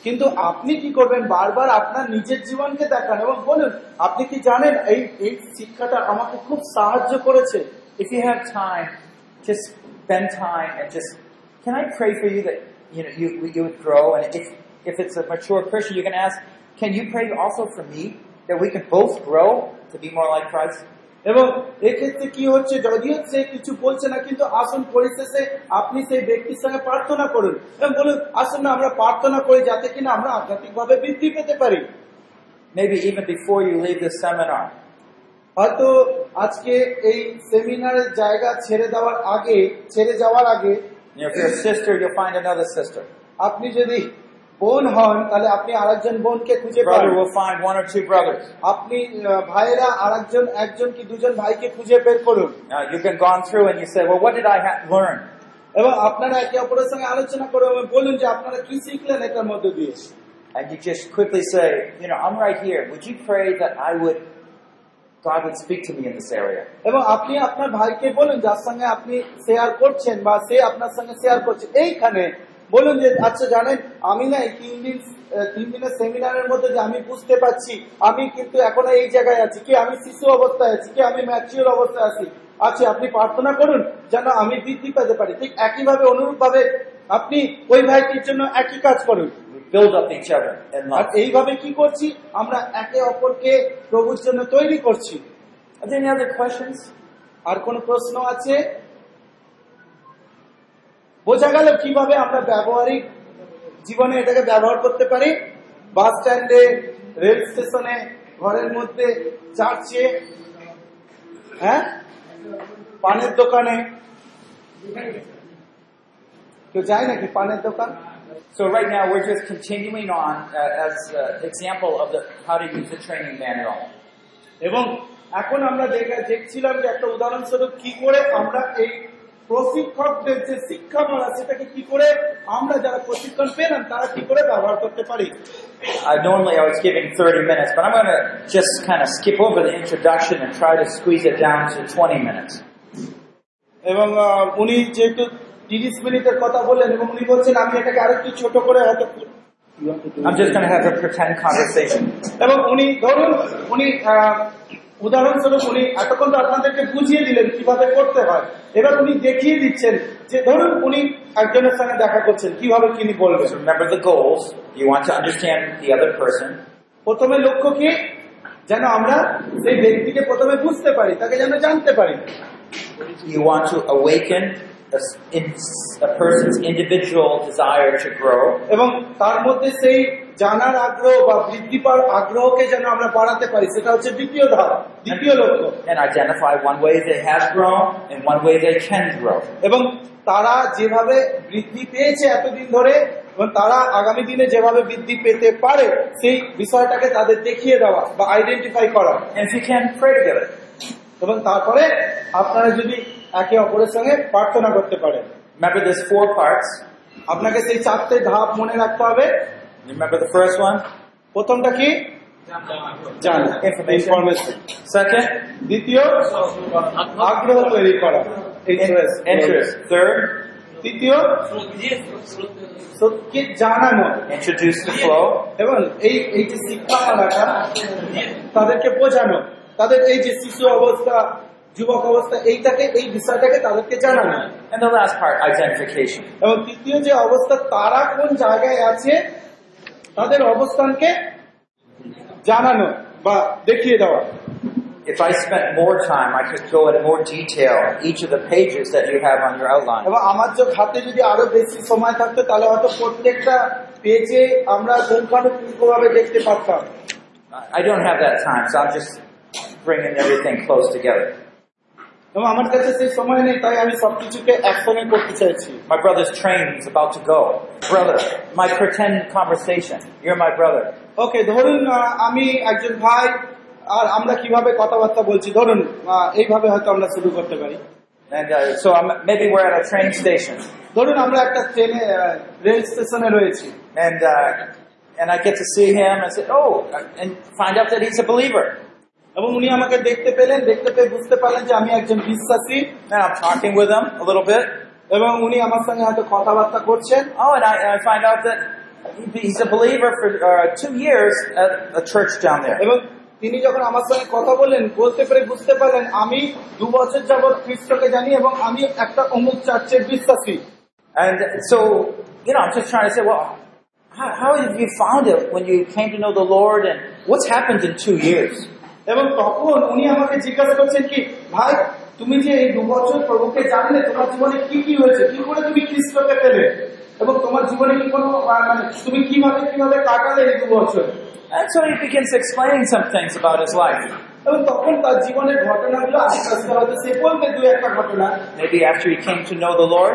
কিন্তু আপনি কি করবেন বারবার আপনার নিজের জীবনকে দেখান এবং বলুন আপনি কি জানেন এই এই শিক্ষাটা আমাকে খুব সাহায্য করেছে If you have time, just spend time and just. Can I pray for you that you know you you would grow? And if if it's a mature Christian, you can ask, can you pray also for me that we can both grow to be more like Christ? এবং এক্ষেত্রে কি হচ্ছে যদিও সে কিছু বলছে না কিন্তু আসুন পরিশেষে আপনি সেই ব্যক্তির সঙ্গে প্রার্থনা করুন। এবং বলুন আসুন না আমরা প্রার্থনা করি যাতে কিনা আমরা আধ্যাত্মিকভাবে বৃদ্ধি পেতে পারি। Maybe even before you leave this seminar, হয়তো আজকে এই সেমিনারের জায়গা ছেড়ে দেওয়ার আগে ছেড়ে যাওয়ার আগে. আপনি যদি বোন হন তাহলে আপনি আরেকজন বোনকে খুঁজে পান Brother will find one or two brothers. আপনি আহ, ভাইয়েরা আরেকজন একজন কি দুজন ভাইকে খুঁজে বের করুন Now, you've been gone through and you say, well, what did I ha- learn? এবং আপনারা একে অপরের সঙ্গে আলোচনা করে এবং বলুন যে আপনারা কি শিখলেন এটার মধ্যে দিয়ে And you just quickly say, you know, I'm right here. Would you pray that I would, God would speak to me in this area? এবং আপনি আপনার ভাইকে বলুন যার সঙ্গে আপনি শেয়ার করছেন বা সে আপনার সঙ্গে শেয়ার করছে এইখানে বলুন যে আচ্ছা জানেন আমি না এই তিন দিন তিন দিনের সেমিনারের মধ্যে যে আমি বুঝতে পারছি আমি কিন্তু এখনও এই জায়গায় আছি কি আমি শিশু অবস্থায় আছি কি আমি ম্যাচিওর অবস্থায় আছি। আচ্ছা আপনি প্রার্থনা করুন যেন আমি বৃদ্ধি পেতে পারি। ঠিক একইভাবে অনুরূপ ভাবে আপনি ওই ভাইটির জন্য একই কাজ করুন। আর এইভাবে কি করছি? আমরা একে অপরকে প্রভুর জন্য তৈরি করছি? আর কোন প্রশ্ন আছে? বোঝা গেল কীভাবে আমরা ব্যবহারিক জীবনে এটাকে ব্যবহার করতে পারি। বাস স্ট্যান্ডে রেল স্টেশনে ঘরের মধ্যে চার্চে হ্যাঁ? পানের দোকানে। কেউ যায় নাকি পানের দোকান? So right now we're just continuing on uh, as uh, example of the how to use the training manual. এবং এখন আমরা দেখা দেখছিলাম যে একটা উদাহরণস্বরূপ কি করে আমরা এই প্রশিক্ষকদের যে শিক্ষামালা সেটাকে কি করে আমরা যারা প্রশিক্ষণ পেলাম তারা কি করে ব্যবহার করতে পারি Uh, normally I was giving 30 minutes, but I'm going to just kind of skip over the introduction and try to squeeze it down to 20 minutes. এবং উনি যেহেতু তিরিশ মিনিটের কথা বললেন এবং উনি বলছেন আমি এটাকে আরেকটু ছোট করে হয়তো I'm just going to have a pretend conversation. এবং উনি ধরুন উনি উদাহরণস্বরূপ উনি এতক্ষণ তো আপনাদেরকে বুঝিয়ে দিলেন কীভাবে করতে হয় এবার উনি দেখিয়ে দিচ্ছেন যে ধরুন উনি একজনের সঙ্গে দেখা করছেন কীভাবে তিনি বলবেন So remember the goals. You want to understand the other person. প্রথমে লক্ষ্য কি যেন আমরা সেই ব্যক্তিকে প্রথমে বুঝতে পারি তাকে যেন জানতে পারি You want to awaken a, person's individual desire to grow. এবং তার মধ্যে সেই জানার আগ্রহ বা বৃদ্ধি পাওয়ার আগ্রহকে যেন আমরা বাড়াতে পারি সেটা হচ্ছে দ্বিতীয় ধাপ দ্বিতীয় লক্ষ্য and identify one way they have grown and one way they can grow. এবং তারা যেভাবে বৃদ্ধি পেয়েছে এতদিন ধরে এবং তারা আগামী দিনে যেভাবে বৃদ্ধি পেতে পারে সেই বিষয়টাকে তাদের দেখিয়ে দেওয়া বা আইডেন্টিফাই করা And if you can, pray together. এবং তারপরে আপনারা যদি একে অপরের সঙ্গে প্রার্থনা করতে পারেন Remember there's four parts. আপনাকে সেই চারটে ধাপ মনে রাখতে হবে Remember the first one? প্রথমটা কি জানা. Information Second? দ্বিতীয় আগ্রহ তৈরি করা. Interest. Third? তৃতীয় সত্যি জানানো Introduce the flow. এবং এই এই যে শিক্ষামালাটা তাদেরকে বোঝানো তাদের এই যে শিশু অবস্থা যুবক অবস্থা এইটাকে এই বিষয়টাকে তাদেরকে জানানো And the last part, identification. এবং তৃতীয় যে অবস্থা তারা কোন জায়গায় আছে তাদের অবস্থানকে জানানো বা দেখিয়ে দেওয়া If I spent more time, I could go into more detail each of the pages that you have on your outline. এবং আমার যে হাতে যদি আরও বেশি সময় থাকতো তাহলে হয়তো প্রত্যেকটা পেজে আমরা পুঙ্খানুপুঙ্খভাবে দেখতে পারতাম I don't have that time, so I'm just bringing everything close together. এবং আমার কাছে সেই সময় নেই তাই আমি সবকিছুকে একসঙ্গে করতে চাইছি My brother's train is about to go. Brother, my pretend conversation. You're my brother. ওকে ধরুন আহ, আমি একজন ভাই আর আমরা কিভাবে কথাবার্তা বলছি ধরুন আহ, এইভাবে হয়তো আমরা শুরু করতে পারি And uh, so I'm, maybe we're at a train station, ধরুন আমরা একটা ট্রেনে রেল স্টেশনে রয়েছি and uh, and I get to see him and say, oh, and find out that he's a believer. এবং উনি আমাকে দেখতে পেলেন দেখতে পেয়ে বুঝতে পারলেন যে আমি একজন বিশ্বাসী And I'm talking with him a little bit. এবং উনি আমার সঙ্গে হয়তো কথাবার্তা করছেন Oh, and I, and I find out that he's a believer for uh, two years at a church down there. এবং তিনি যখন আমার সঙ্গে কথা বললেন বলতে পেরে বুঝতে পারলেন আমি দু বছর যাবৎ খ্রিস্টকে জানি এবং আমি একটা অমুক চার্চের বিশ্বাসী And so, you know, I'm just trying to say, well, how, how have you found it when you came to know the Lord, and what's happened in two years? এবং তখন উনি আমাকে জিজ্ঞাসা করছেন কি ভাই তুমি যে এই দু বছর প্রভুকে জানলে তোমার জীবনে কি কি হয়েছে? কি করে তুমি খ্রিস্টকে পেলে? এবং তোমার জীবনে কি কোনো মানে তুমি কীভাবে কীভাবে কাটালে এই দু বছর? And so he begins explaining some things about his life. এবং তখন তার জীবনের ঘটনাগুলো আস্তে আস্তে হয়তো সে বলবে দু একটা ঘটনা। Maybe after he came to know the Lord,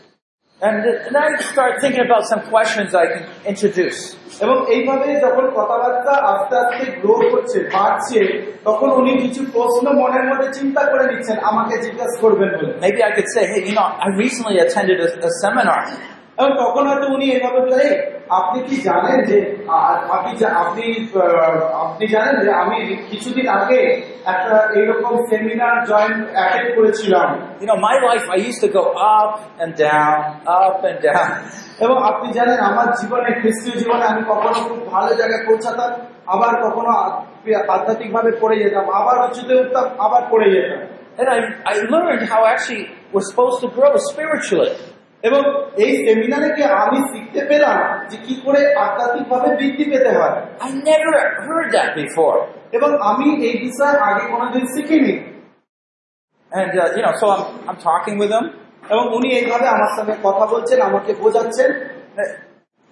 And then I start thinking about some questions I can introduce. এবং এইভাবে যখন কথাবার্তা আস্তে আস্তে গ্রো করছে বাড়ছে তখন উনি কিছু প্রশ্ন মনের মধ্যে চিন্তা করে নিচ্ছেন আমাকে জিজ্ঞাসা করবেন বলে Maybe I could say, hey, you know, I recently attended a, a seminar. এবং তখন হয়তো উনি এইভাবে বলে "এই, আপনি কি জানেন যে আপনি আপনি আপনি জানেন যে আমি কিছুদিন আগে একটা এইরকম সেমিনার জয়েন অ্যাটেন্ড করেছিলাম You know, my life, I used to go up and down, up and down. এবং আপনি জানেন আমার জীবনে খ্রিস্টীয় জীবনে আমি কখনো খুব ভালো জায়গায় পৌঁছাতাম আবার কখনো আধ্যাত্মিক ভাবে পড়ে যেতাম আবার উঁচুতে উঠতাম আবার পড়ে যেতাম And I, I learned how actually we're supposed to grow spiritually. এবং এই সেমিনারে গিয়ে আমি শিখতে পেলাম যে কি করে আধ্যাত্মিক ভাবে বৃদ্ধি পেতে হয় I never heard that before. এবং আমি এই বিষয়ে আগে কোনোদিন শিখিনি And, uh, you know, so I'm, I'm talking with them. এবং উনি এইভাবে আমার সঙ্গে কথা বলছেন আমাকে বোঝাচ্ছেন Uh,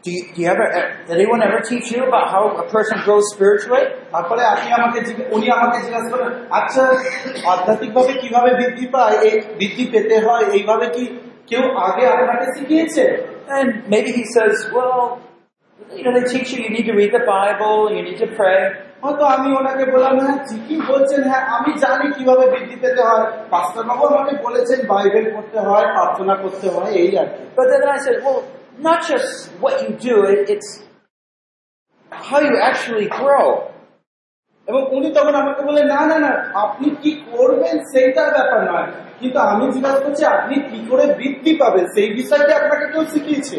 Do you, do you ever, uh, did anyone ever teach you about how a person grows spiritually? তারপরে আপনি আমাকে উনি আমাকে জিজ্ঞাসা করেন আচ্ছা আধ্যাত্মিক ভাবে কীভাবে বৃদ্ধি পায় এই বৃদ্ধি পেতে হয় এইভাবে কি কেউ আগে আপনাকে শিখিয়েছে And maybe he says, well, you know, they teach you you need to read the Bible, you need to pray. হয়তো আমি ওনাকে বললাম হ্যাঁ ঠিকই বলছেন হ্যাঁ আমি জানি কিভাবে বৃদ্ধি পেতে হয় পাঁচটা বাবু আমাকে বলেছেন বাইবেল পড়তে হয় প্রার্থনা করতে হয় এই আর কি But then I said, well, not just what you do, it, it's how you actually grow. এবং উনি তখন আমাকে বলে না না না আপনি কি করবেন সেইটার ব্যাপার নয় কিন্তু আমি জিজ্ঞাসা করছি আপনি কি করে বৃদ্ধি পাবেন সেই বিষয়টি আপনাকে কেউ শিখিয়েছে.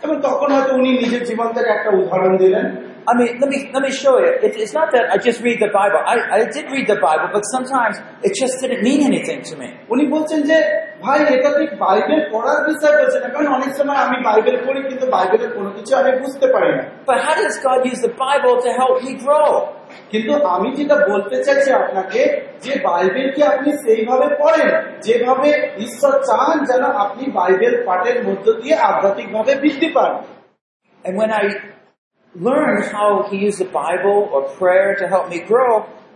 এবং তখন হয়তো উনি নিজের জীবন থেকে একটা উদাহরণ দিলেন I mean, let me let me show you. It, it's not that I just read the Bible. I, I did read the Bible, but sometimes it just didn't mean anything to me. উনি বলছেন যে ভাই এটা ঠিক Bible পড়ার বিষয় বলছে না কারণ অনেক সময় আমি বাইবেল পড়ি কিন্তু বাইবেলের কোনো কিছু আমি বুঝতে পারি না But how does God use the Bible to help me grow? কিন্তু আমি যেটা বলতে চাইছি আপনাকে যে বাইবেলকে আপনি সেইভাবে পড়েন যেভাবে ঈশ্বর চান যেন আপনি বাইবেল পাঠের মধ্য দিয়ে আধ্যাত্মিক ভাবে বৃদ্ধি পান And when I learned how He used the Bible or prayer to help me grow,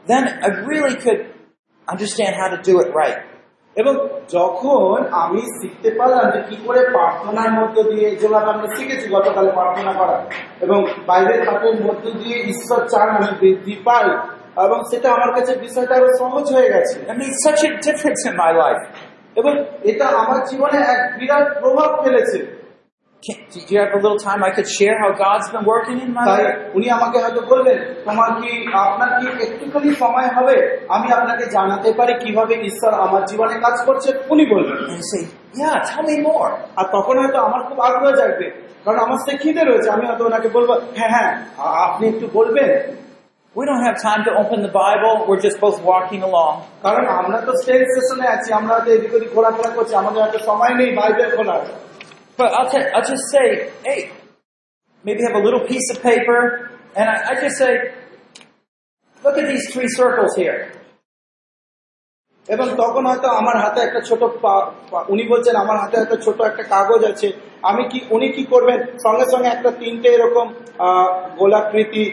then I really could understand how to do it right. এবং যখন আমি শিখতে পারলাম যে কি করে প্রার্থনার মধ্য দিয়ে যেভাবে আমরা শিখেছি গতকালে প্রার্থনা করা এবং বাইরের পাঠের মধ্য দিয়ে ঈশ্বর চান আমি বৃদ্ধি পাই এবং সেটা আমার কাছে বিষয়টা আরও সহজ হয়ে গেছে. এবং এটা আমার জীবনে এক বিরাট প্রভাব ফেলেছে Can, do you have a little time I could share how God's been working in my তাই life? উনি আমাকে হয়তো বলবেন তোমার কি আপনার কি একটুখানি সময় হবে আমি আপনাকে জানাতে পারি কীভাবে ঈশ্বর আমার জীবনে কাজ করছে উনি বলবেন And you say, yeah, tell me more. আর তখন হয়তো আমার খুব আগ্রহ জাগবে কারণ আমার সে খিদে রয়েছে আমি হয়তো ওনাকে বলব হ্যাঁ হ্যাঁ আ- আপনি একটু বলবেন We don't have time to open the Bible. We're just both walking along. কারণ আমরা তো স্টেজ সেশনে আছি আমরা হয়তো এদিক ওদিক ঘোরাফেরা করছি আমাদের হয়তো সময় নেই বাইবেল খোলার But I'll, t- I'll just say, hey, maybe have a little piece of paper, and I, I just say, look at these three circles here. এবং তখন হয়তো আমার হাতে একটা ছোট পা- পা- উনি বলছেন আমার হাতে একটা ছোট একটা কাগজ আছে আমি কি উনি কি করবেন সঙ্গে সঙ্গে একটা তিনটে এরকম আহ, গোলাকৃতি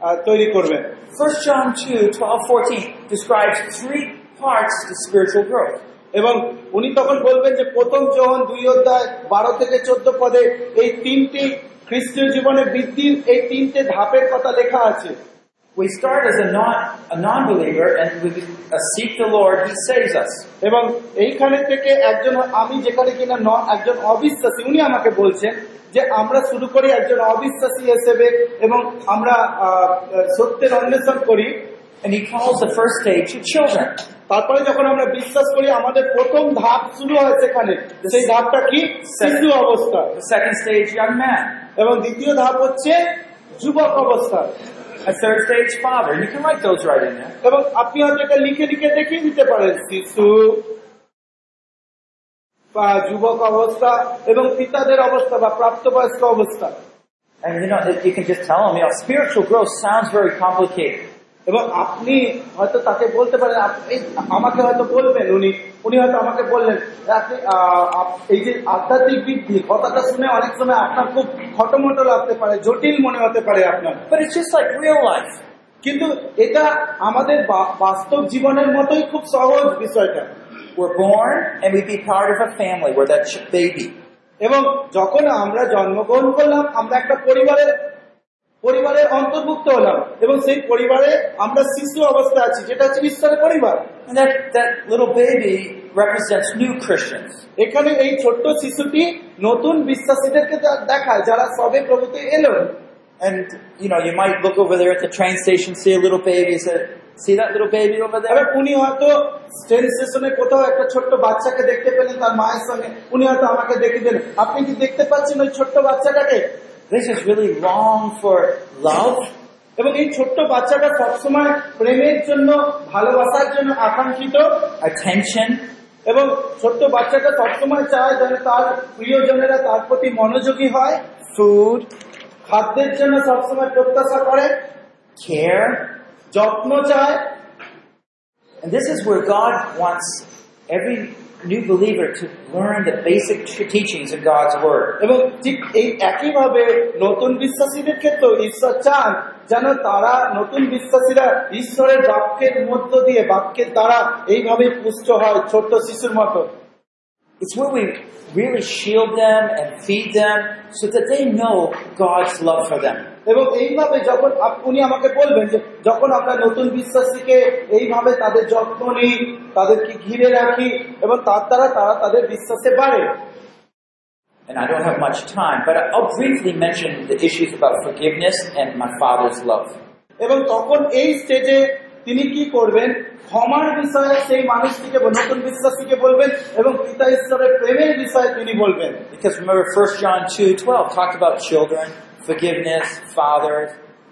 আহ, তৈরি করবেন 1 John 2, 12, 14 describes three parts to spiritual growth. এবং উনি তখন বলবেন যে প্রথম যখন দুই অধ্যায় বারো থেকে চোদ্দ পদে এই তিনটি খ্রিস্টীয় জীবনে বৃদ্ধির এই তিনটে ধাপের কথা লেখা আছে We start as a non a non-believer, and we seek the Lord. He saves us. এবং এইখানে থেকে একজন আমি যেখানে কিনা একজন অবিশ্বাসী উনি আমাকে বলছেন যে আমরা শুরু করি একজন অবিশ্বাসী হিসেবে এবং আমরা সত্যের অন্বেষণ করি And He calls the first stage to children. তারপরে যখন আমরা বিশ্বাস করি আমাদের প্রথম ধাপ শুরু হয় সেখানে সেই ধাপটা কি শিশু অবস্থা The second stage, young man. এবং দ্বিতীয় ধাপ হচ্ছে যুবক অবস্থা A third stage, father. You can write those right in there. এবং আপনি হয়তো এটা লিখে লিখে দেখিয়ে দিতে পারেন শিশু বা যুবক অবস্থা এবং পিতাদের অবস্থা বা প্রাপ্তবয়স্ক অবস্থা And you know, you can just tell them, you know, spiritual growth sounds very complicated. এবং আপনি হয়তো তাকে বলতে পারেন আমাকে হয়তো বলবেন উনি উনি হয়তো আমাকে বললেন আপনি এই যে আধ্যাত্মিক বৃদ্ধি কথাটা শুনে অনেক সময় আপনার খুব খটোমটো লাগতে পারে জটিল মনে হতে পারে আপনার But it's just like real life. কিন্তু এটা আমাদের বাস্তব জীবনের মতোই খুব সহজ বিষয়টা We're born and we be part of a family. We're that baby. এবং যখন আমরা জন্মগ্রহণ করলাম আমরা একটা পরিবারের পরিবারের অন্তর্ভুক্ত হলাম এবং সেই পরিবারে আমরা শিশু অবস্থা আছি যেটা হচ্ছে ঈশ্বরের পরিবার And that, that little baby represents new Christians. এখানে এই ছোট্ট শিশুটি নতুন বিশ্বাসীদেরকে দেখায় যারা সবে প্রভুতে এলো And, you know, you might look over there at the train station, see a little baby, say, see that little baby over there? উনি হয়তো ট্রেন স্টেশনে কোথাও একটা ছোট্ট বাচ্চাকে দেখতে পেলেন তার মায়ের সঙ্গে উনি হয়তো আমাকে দেখে দিলেন আপনি কি দেখতে পাচ্ছেন ওই ছোট্ট বাচ্চাটাকে They just really long for love. এবং এই ছোট্ট বাচ্চাটা সবসময় প্রেমের জন্য ভালোবাসার জন্য আকাঙ্ক্ষিত। Attention, এবং ছোট্ট বাচ্চাটা সবসময় চায় যেন তার প্রিয়জনেরা তার প্রতি মনোযোগী হয়। Food, খাদ্যের জন্য সবসময় প্রত্যাশা করে। Care. যত্ন চায়। And this is where God wants every new believer to learn the basic teachings of God's Word. এবং ঠিক এই একইভাবে নতুন বিশ্বাসীদের ক্ষেত্রে ঈশ্বর চান যেন তারা নতুন বিশ্বাসীরা ঈশ্বরের বাক্যের মধ্য দিয়ে বাক্যের দ্বারা এইভাবে পুষ্ট হয় ছোট্ট শিশুর মতো It's where we really shield them and feed them so that they know God's love for them. এবং এইভাবে যখন আপ- উনি আমাকে বলবেন যে যখন আমরা নতুন বিশ্বাসীকে এইভাবে তাদের যত্ন নিই তাদেরকে ঘিরে রাখি এবং তার দ্বারা তারা তাদের বিশ্বাসে বাড়ে And I don't have much time, but I'll briefly mention the issues about forgiveness and my Father's love. এবং তখন এই স্টেজে তিনি কি করবেন? ক্ষমার বিষয়ে সেই মানুষটিকে নতুন বিশ্বাসীকে বলবেন এবং পিতা ঈশ্বরের প্রেমের বিষয়ে তিনি বলবেন। Because remember 1 John 2 12 talked about children, forgiveness, fathers,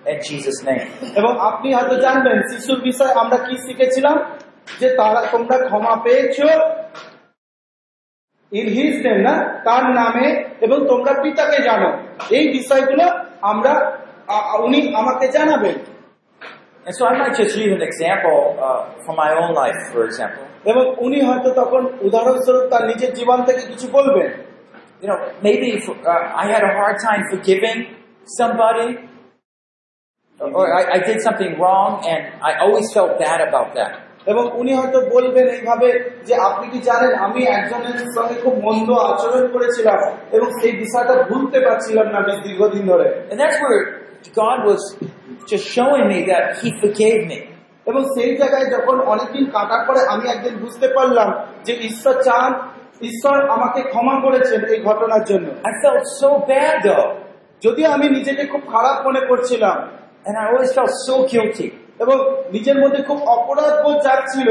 and Jesus' name. এবং আপনি হয়তো জানবেন শিশুর বিষয়ে আমরা কি শিখেছিলাম? যে তারা তোমরা ক্ষমা পেয়েছ ইন হিজ নেম না? তার নামে এবং তোমরা পিতাকে জানো। এই বিষয়গুলো আমরা উনি আমাকে জানাবেন। And so I might just use an example uh, from my own life, for example. এবং উনি হয়তো তখন উদাহরণস্বরূপ তার নিজের জীবন থেকে কিছু বলবেন You know, maybe uh, I had a hard time forgiving somebody, or I, I did something wrong, and I always felt bad about that. এবং উনি হয়তো বলবেন এইভাবে যে আপনি কি জানেন আমি একজনের সঙ্গে খুব মন্দ আচরণ করেছিলাম এবং সেই বিষয়টা ভুলতে পারছিলাম না বেশ দীর্ঘদিন ধরে And that's where God was just showing me that He forgave me. এবং সেই জায়গায় যখন অনেকদিন কাটার পরে আমি একদিন বুঝতে পারলাম যে ঈশ্বর চান ঈশ্বর আমাকে ক্ষমা করেছেন এই ঘটনার জন্য যদিও আমি নিজেকে খুব খারাপ মনে করছিলাম. এবং নিজের মধ্যে খুব অপরাধ বোধ যাচ্ছিল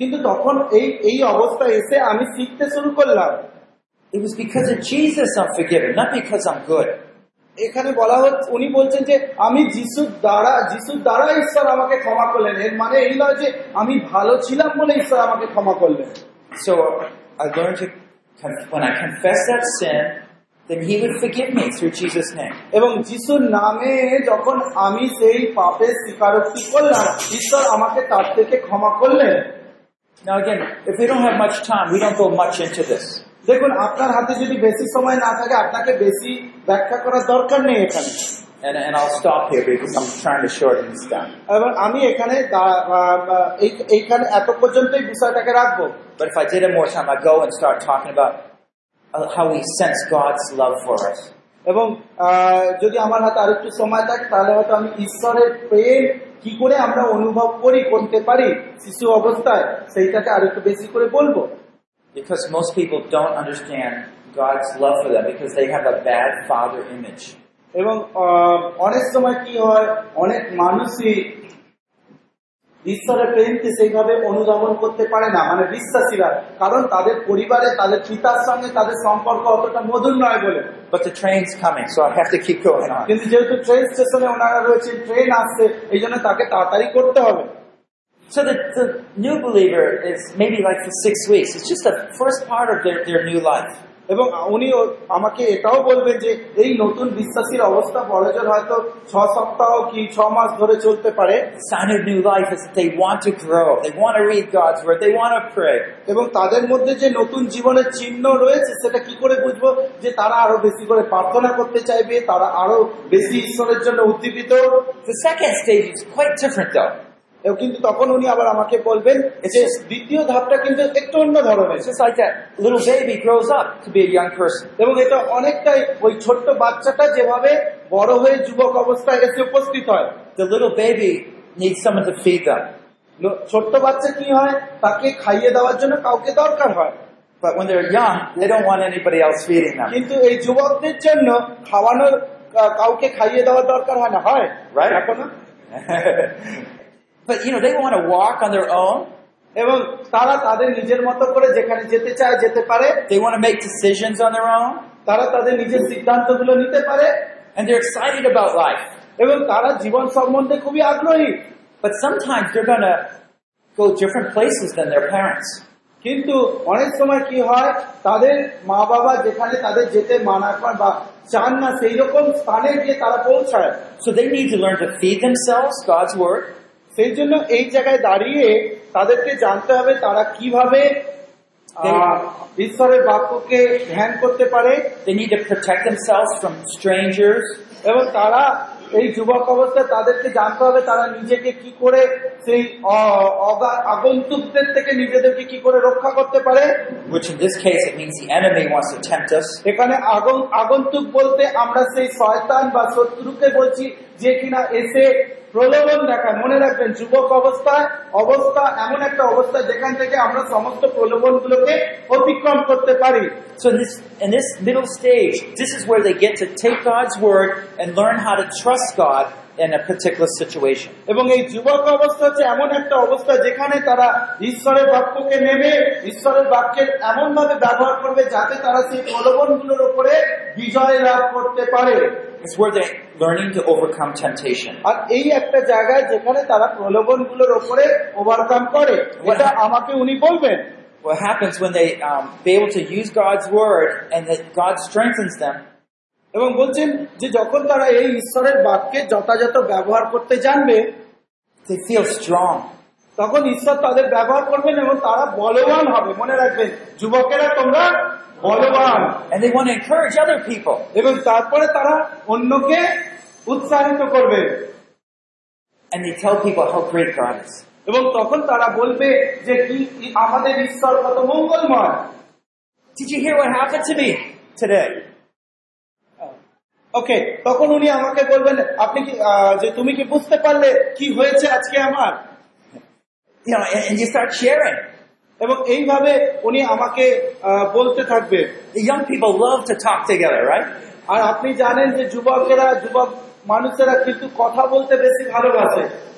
কিন্তু তখন এই এই অবস্থায় এসে আমি শিখতে শুরু করলাম it was because of Jesus I'm forgiven, not because I'm good. এখানে বলা হচ্ছে উনি বলছেন যে আমি যিশুর দ্বারা যিশুর দ্বারা ঈশ্বর আমাকে ক্ষমা করলেন এর মানে এই নয় যে আমি ভালো ছিলাম বলে ঈশ্বর আমাকে ক্ষমা করলেন So I learned to, when I confess that sin, then He would forgive me through Jesus' name. এবং যিশুর নামে যখন আমি সেই পাপের স্বীকারোক্তি করলাম ঈশ্বর আমাকে তার থেকে ক্ষমা করলেন Now again, if we don't have much time, we don't go much into this. দেখুন আপনার হাতে যদি বেশি সময় না থাকে আপনাকে বেশি ব্যাখ্যা করার দরকার নেই এখানে And, and I'll stop here because I'm trying to shorten this down. আমি এখানে এইখানে এত পর্যন্তই বিষয়টাকে রাখব But if I did have more time, I'd go and start talking about uh, how we sense God's love for us. এবং যদি আমার হাতে আরেকটু সময় থাকে তাহলে হয়তো আমি ঈশ্বরের প্রেম কি করে আমরা অনুভব করি করতে পারি শিশু অবস্থায় সেইটাকে আরেকটু বেশি করে বলব Because most people don't understand God's love for them because they have a bad father image. এবং অনেক সময় কি হয় অনেক মানুষই ঈশ্বরের প্রেমকে সেইভাবে অনুধাবন করতে পারে না মানে বিশ্বাসীরা কারণ তাদের পরিবারে তাদের পিতার সঙ্গে তাদের সম্পর্ক অতটা মধুর নয় বলে But the train's coming, so I have to keep going on. কিন্তু যেহেতু ট্রেন স্টেশনে ওনারা রয়েছেন ট্রেন আসছে এই জন্য তাকে তাড়াতাড়ি করতে হবে So the, the new believer is maybe like for six weeks. It's just the first part of their, their new life. এবং উনি ও- আমাকে এটাও বলবেন যে এই নতুন বিশ্বাসীর অবস্থা বড়জোর হয়তো ছ সপ্তাহ কি ছ মাস ধরে চলতে পারে The sign of new life is that they want to grow. They want to read God's word. They want to pray. এবং তাদের মধ্যে যে নতুন জীবনের চিহ্ন রয়েছে সেটা কি করে বুঝবো যে তারা আরো বেশি করে প্রার্থনা করতে চাইবে তারা আরো বেশি ঈশ্বরের জন্য উদ্দীপিত The second stage is quite different though. কিন্তু তখন উনি আবার আমাকে বলবেন যে দ্বিতীয় ধাপটা কিন্তু একটু অন্য ধরনের It's just like that little baby grows up to be a young person. এবং এটা অনেকটাই ওই ছোট্ট বাচ্চাটা যেভাবে বড় হয়ে যুবক অবস্থায় এসে উপস্থিত হয় The little baby needs someone to feed them. ছোট্ট বাচ্চা কি হয় তাকে খাইয়ে দেওয়ার জন্য কাউকে দরকার হয় But when they're young, they don't want anybody else feeding them. কিন্তু এই যুবকদের জন্য খাওয়ানোর কাউকে খাইয়ে দেওয়ার দরকার হয় না হয় Right. এখনও but you know, they want to walk on their own. এবং তারা তাদের নিজের মতো করে যেখানে যেতে চায় যেতে পারে They want to make decisions on their own. তারা তাদের নিজের সিদ্ধান্তগুলো নিতে পারে And they're excited about life. এবং তারা জীবন সম্বন্ধে খুবই আগ্রহী But sometimes they're going to go different places than their parents. কিন্তু অনেক সময় কি হয় তাদের মা বাবা যেখানে তাদের যেতে মানা করে বা চান না সেই রকম স্থানে গিয়ে তারা পৌঁছায় So they need to learn to feed themselves God's word. সেই জন্য এই জায়গায় দাঁড়িয়ে তাদেরকে জানতে হবে তারা কীভাবে ঈশ্বরের বাক্যকে ধ্যান করতে পারে They need to protect themselves from strangers. এবং তারা এই যুবক অবস্থায় তাদেরকে জানতে হবে তারা নিজেকে কি করে সেই আগন্তুকদের থেকে নিজেদেরকে কি করে রক্ষা করতে পারে Which in this case, it means the enemy wants to tempt us. এখানে আগন- আগন্তুক বলতে আমরা সেই শয়তান বা শত্রুকে বলছি যে কিনা এসে প্রলোভন দেখায় মনে রাখবেন যুবক অবস্থায় অবস্থা এমন একটা অবস্থা যেখান থেকে আমরা সমস্ত প্রলোভন গুলোকে অতিক্রম করতে পারি So in this, in this middle stage, this is where they get to take God's word and learn how to trust God in a particular situation. এবং এই যুবক অবস্থা হচ্ছে এমন একটা অবস্থা যেখানে তারা ঈশ্বরের বাক্যকে নেবে ঈশ্বরের বাক্যের এমন ভাবে ব্যবহার করবে যাতে তারা সেই প্রলোভনগুলোর উপরে বিজয় লাভ করতে পারে It's where they're learning to overcome temptation. আর এই একটা জায়গায় যেখানে তারা প্রলোভন গুলোর উপরে ওভারকাম করে এটা আমাকে উনি বলবেন What happens when they um, be able to use God's word and that God strengthens them, এবং বলছেন যে যখন তারা এই ঈশ্বরের বাক্যে যথাযথ ব্যবহার করতে জানবে they feel strong. তখন ঈশ্বর তাদের ব্যবহার করবেন এবং তারা বলবান হবে মনে রাখবেন যুবকেরা তোমরা বলবান And they want to encourage other people. এবং তারপরে তারা অন্যকে উৎসাহিত করবে And they tell people how great God is. এবং তখন তারা বলবে যে কি আমাদের ঈশ্বর কত মঙ্গলময় Did you hear what happened to me today? ওকে তখন উনি আমাকে বলবেন আপনি কি যে তুমি কি বুঝতে পারলে কি হয়েছে আজকে আমার এবং এইভাবে উনি আমাকে বলতে থাকবে। আর আপনি জানেন যে যুবকেরা যুবক মানুষেরা কিন্তু কথা বলতে বেশি ভালোবাসে।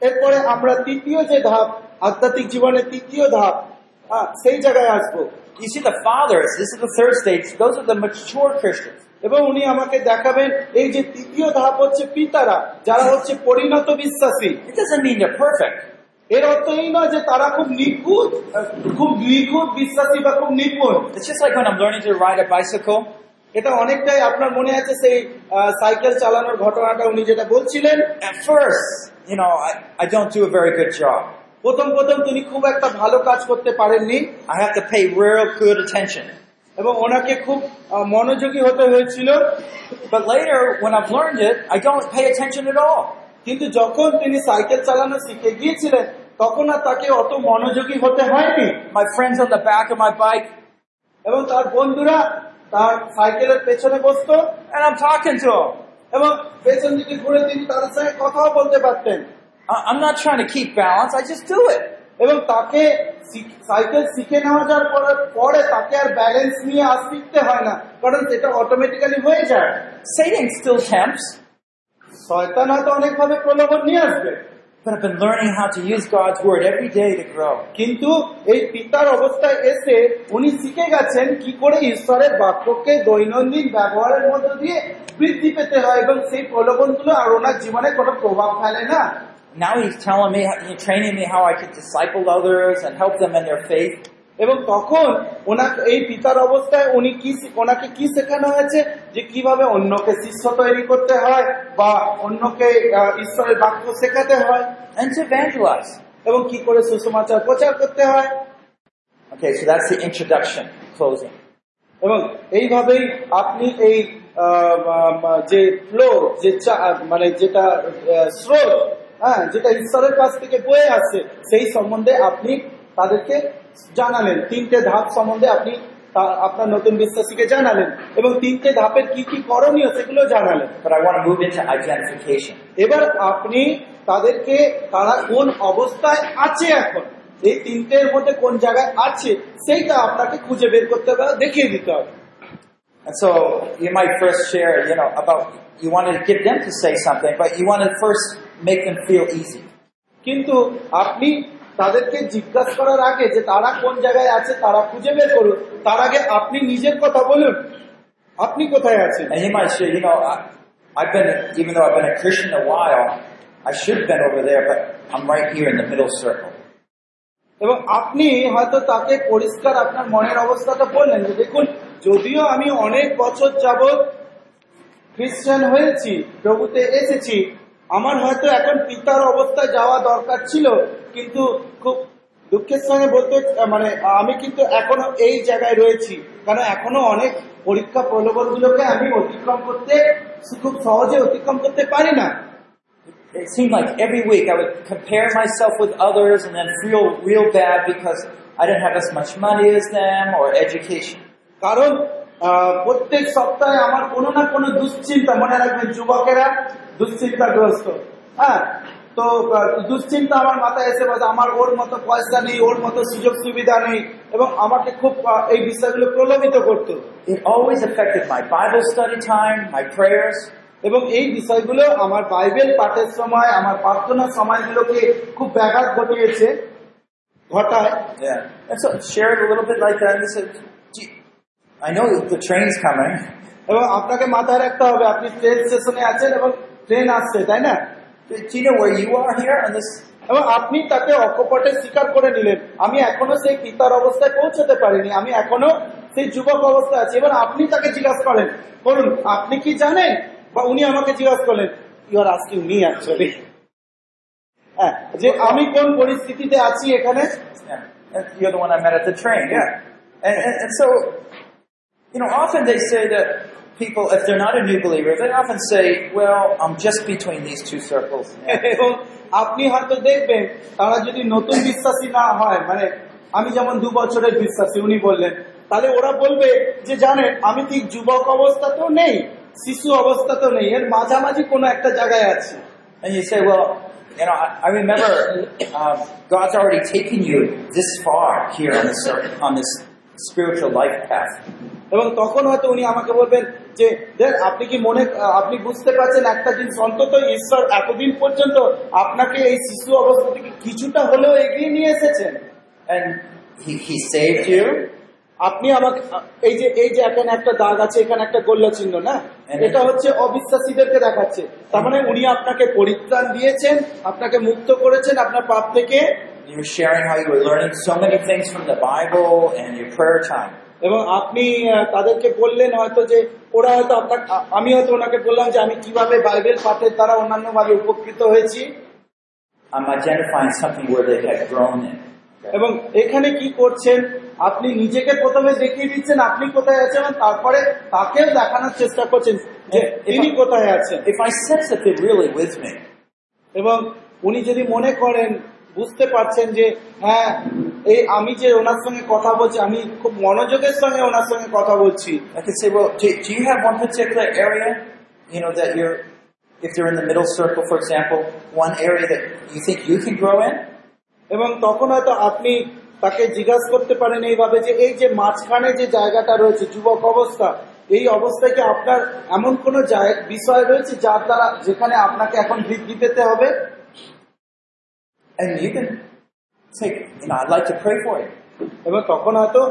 এরপরে আমরা তৃতীয় যে ধাপ আধ্যাত্মিক জীবনের তৃতীয় ধাপ হ্যাঁ, সেই জায়গায় আসব You see, the fathers, this is the third stage, those are the mature Christians. এবং উনি আমাকে দেখাবেন এই যে তৃতীয় ধাপ হচ্ছে পিতারা যারা হচ্ছে পরিণত বিশ্বাসী It doesn't mean they're perfect. এর অর্থ এই নয় যে তারা খুব নিখুঁত খুব নিখুঁত বিশ্বাসী বা খুব নিপুণ It's just like when I'm learning to ride a bicycle. এটা অনেকটাই আপনার মনে আছে সেই সাইকেল চালানোর ঘটনাটা উনি যেটা বলছিলেন At first, you know, I, I don't do a very good job. প্রথম প্রথম তিনি খুব একটা ভালো কাজ করতে পারেননি I have to pay real good attention. এবং ওনাকে খুব মনোযোগী হতে হয়েছিল But later, when I've learned it, I don't pay attention at all. কিন্তু যখন তিনি সাইকেল চালানো শিখে গিয়েছিলেন তখন আর তাকে অত মনোযোগী হতে হয়নি My friends on the back of my bike, এবং তার বন্ধুরা তার সাইকেলের পেছনে বসতো and I'm talking to them. এবং পেছন দিকে ঘুরে তিনি তার সঙ্গে কথাও বলতে পারতেন I'm not trying to keep balance, I just do it. এবং তাকে সাইকেল শিখে নেওয়া যাওয়ার পরে তাকে আর ব্যালেন্স নিয়ে আর শিখতে হয় না। কারণ সেটা অটোমেটিক্যালি হয়ে যায়। Satan still tempts, শয়তান হয়তো অনেকভাবে প্রলোভন নিয়ে আসবে। But I've been learning how to use God's word every day to grow. কিন্তু এই পিতার অবস্থায় এসে উনি শিখে গেছেন কি করে ঈশ্বরের বাক্যকে দৈনন্দিন ব্যবহারের মধ্য দিয়ে বৃদ্ধি পেতে হয় এবং সেই প্রলোভনগুলো আর ওনার জীবনে কোনো প্রভাব ফেলে না। Now he's telling me, he's training me how I can disciple others and help them in their faith. এবং তখন ওনাকে এই পিতার অবস্থায় উনি কি ওনাকে কি শেখানো হয়েছে যে কিভাবে অন্যকে শিষ্য তৈরি করতে হয় বা অন্যকে আহ, ঈশ্বরের বাক্য শেখাতে হয় and to evangelize. এবং কি করে সুসমাচার প্রচার করতে হয় Okay, so that's the introduction, closing. এবং এইভাবেই আপনি এই আহ, আহ, যে ফ্লো যে চা- মানে যেটা আহ, স্রোত হ্যাঁ যেটা ঈশ্বরের কাছ থেকে বয়ে আসছে সেই সম্বন্ধে আপনি তাদেরকে জানালেন। তিনটে ধাপ সম্বন্ধে আপনি আপনার নতুন বিশ্বাসীকে জানালেন এবং তিনটে ধাপের কি কি করণীয় সেগুলো জানালেন. এবার আপনি তাদেরকে তারা কোন অবস্থায় আছে এখন? এই তিনটের মধ্যে কোন জায়গায় আছে সেইটা আপনাকে খুঁজে বের করতে হবে দেখিয়ে দিতে হবে। And so you might first share, you know, about you want to get them to say something, but you want to first কিন্তু আপনি তাদেরকে জিজ্ঞাস করার আগে যে তারা কোন জায়গায় আছে তারা খুঁজে বের করুন। তার আগে আপনি নিজের কথা বলুন। আপনি কোথায় আছেন? I I have been over there, but I'm right here in the middle circle. এবং আপনি হয়তো তাকে পরিষ্কার আপনার মনের অবস্থাটা বললেন যে দেখুন যদিও আমি অনেক বছর যাবৎ খ্রিস্টান হয়েছি প্রভুতে এসেছি আমার হয়তো এখন পিতার অবস্থায় যাওয়া দরকার ছিল কিন্তু খুব দুঃখের সঙ্গে বলতে মানে আমি কিন্তু এখনও এই জায়গায় রয়েছি। কারণ এখনও অনেক পরীক্ষা প্রলোভনগুলোকে আমি অতিক্রম করতে খুব সহজে অতিক্রম করতে পারি না। It seemed like every week I would compare myself with others and then feel real bad because I didn't have as much money as them or education. কারণ প্রত্যেক সপ্তাহে আমার কোনো না কোনো দুশ্চিন্তা মনে রাখবেন যুবকেরা। দুশ্চিন্তাগ্রস্ত হ্যাঁ তো দুশ্চিন্তা আমার মাথায় এসে বসে আমার ওর মতো পয়সা নেই ওর মতো সুযোগ সুবিধা নেই এবং আমাকে খুব এই বিষয়গুলো প্রলোভিত করতো always affected my Bible study time, my prayers, এবং এই বিষয়গুলো আমার বাইবেল পাঠের সময় আমার প্রার্থনার সময়গুলোকে খুব ব্যাঘাত ঘটিয়েছে ঘটায় Yeah. And so share it a little bit like that. And he said, "Gee, I know the train's coming. এবং আপনাকে মাথায় রাখতে হবে আপনি ট্রেন স্টেশনে আছেন এবং ট্রেন আসছে তাই না? This? এবং আপনি তাকে অকপটে স্বীকার করে নিলেন। আমি এখনও সেই পিতার অবস্থায় পৌঁছতে পারিনি। আমি এখনও সেই যুবক অবস্থায় আছি। এবার আপনি তাকে জিজ্ঞাসা করেন, বলুন, আপনি কি জানেন? বা উনি আমাকে জিজ্ঞাসা করলেন you are asking me actually হ্যাঁ যে আমি কোন পরিস্থিতিতে আছি এখানে? You're the one I people, if they're not a new believer, they often say, well, I'm just between these two circles. এবং আপনি হয়তো দেখবেন তারা যদি নতুন বিশ্বাসী না হয় মানে আমি যেমন দু বছরের বিশ্বাসী উনি বললেন তাহলে ওরা বলবে যে জানেন আমি ঠিক যুবক অবস্থাতেও নেই শিশু অবস্থাতেও নেই এর মাঝামাঝি কোনো একটা জায়গায় আছি And you say, well, you know, I, I remember um, God's already taken you this far here on this, on this spiritual life path. এবং তখন হয়তো উনি আমাকে বলবেন যে দেখ আপনি কি মনে আপনি বুঝতে পারছেন একটা জিনিস? অন্তত ঈশ্বর এতদিন পর্যন্ত আপনাকে এই শিশু অবস্থা থেকে কিছুটা হলেও এগিয়ে নিয়ে এসেছেন. আপনি আমাকে এই যে এই যে এখানে একটা দাগ আছে এখানে একটা গোল্লা চিহ্ন না? এটা হচ্ছে অবিশ্বাসীদেরকে দেখাচ্ছে। তার মানে উনি আপনাকে পরিত্রাণ দিয়েছেন আপনাকে মুক্ত করেছেন আপনার পাপ থেকে। You were sharing how you were learning so many things from the Bible and your prayer time. এবং আপনি তাদেরকে বললেন হয়তো যে ওরা হয়তো আপনাকে আমি হয়তো ওনাকে বললাম যে আমি কীভাবে বাইবেল পাঠের দ্বারা অন্যান্য ভাবে উপকৃত হয়েছি I'm identifying something where they had grown in. এবং এখানে কি করছেন আপনি নিজেকে প্রথমে দেখিয়ে দিচ্ছেন আপনি কোথায় আছেন এবং তারপরে তাকেও দেখানোর চেষ্টা করছেন যে তিনি কোথায় আছেন If I sense that they're really with me, এবং উনি যদি মনে করেন বুঝতে পারছেন যে হ্যাঁ এই আমি যে ওনার সঙ্গে কথা বলছি আমি খুব মনোযোগের সঙ্গে ওনার সঙ্গে কথা বলছি। I could say, well, do, do you have one particular area, you know, that you're, if they're in the middle circle, for example, one area that you think you can grow in? এবং তখন হয়তো আপনি তাকে জিজ্ঞাসা করতে পারেন এইভাবে যে এই যে মাঝখানে যে জায়গাটা রয়েছে যুবক অবস্থা এই অবস্থায় কি আপনার এমন কোন বিষয় রয়েছে যার দ্বারা যেখানে আপনাকে এখন বৃদ্ধি পেতে হবে? And you can say, you know, I'd like to pray for you. এবং তখন হয়তো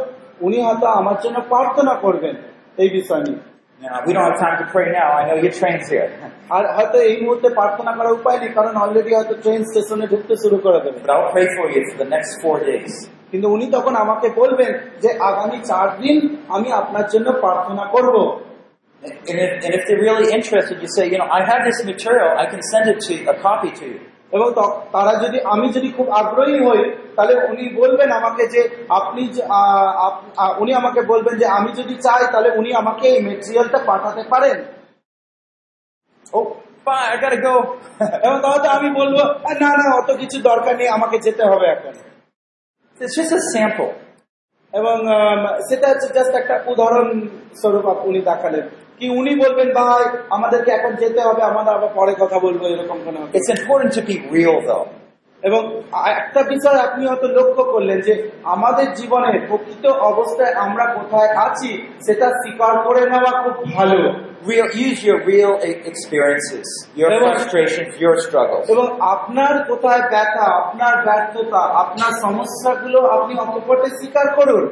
উনি হয়তো আমার জন্য প্রার্থনা করবেন এই বিষয় নিয়ে You know, we don't have time to pray now. I know your train's here. আর হয়তো এই মুহূর্তে প্রার্থনা করার উপায় নেই কারণ অলরেডি হয়তো ট্রেন স্টেশনে ঢুকতে শুরু করে দেবে But I'll pray for you for the next four days. কিন্তু উনি তখন আমাকে বলবেন যে আগামী চার দিন আমি আপনার জন্য প্রার্থনা করব And if, and if they're really interested, you say, you know, I have this material. I can send it to a copy to you. এবং তারা যদি, আমি যদি খুব আগ্রহী হই, তাহলে উনি বলবেন আমাকে যে, আপনি উনি আমাকে বলবেন যে, আমি যদি চাই, তাহলে উনি আমাকে এই মেটেরিয়ালটা পাঠাতে পারেন। go. এবং তাহলে আমি বলব না না, অত কিছু দরকার নেই, আমাকে যেতে হবে এখন। এবং সেটা হচ্ছে জাস্ট একটা উদাহরণ স্বরূপ উনি দেখালেন। কি উনি বলবেন ভাই আমাদেরকে এখন যেতে হবে আমাদের আবার পরে কথা বলব এরকম কোনো It's important to be real, though. এবং একটা বিষয় আপনি হয়তো লক্ষ্য করলেন যে আমাদের জীবনের প্রকৃত অবস্থায় আমরা কোথায় আছি সেটা স্বীকার করে নেওয়া খুব ভালো Real, use your real experiences, your Everyone- frustrations, your struggles. এবং আপনার কোথায় ব্যথা আপনার ব্যর্থতা আপনার সমস্যাগুলো আপনি অকপটে স্বীকার করুন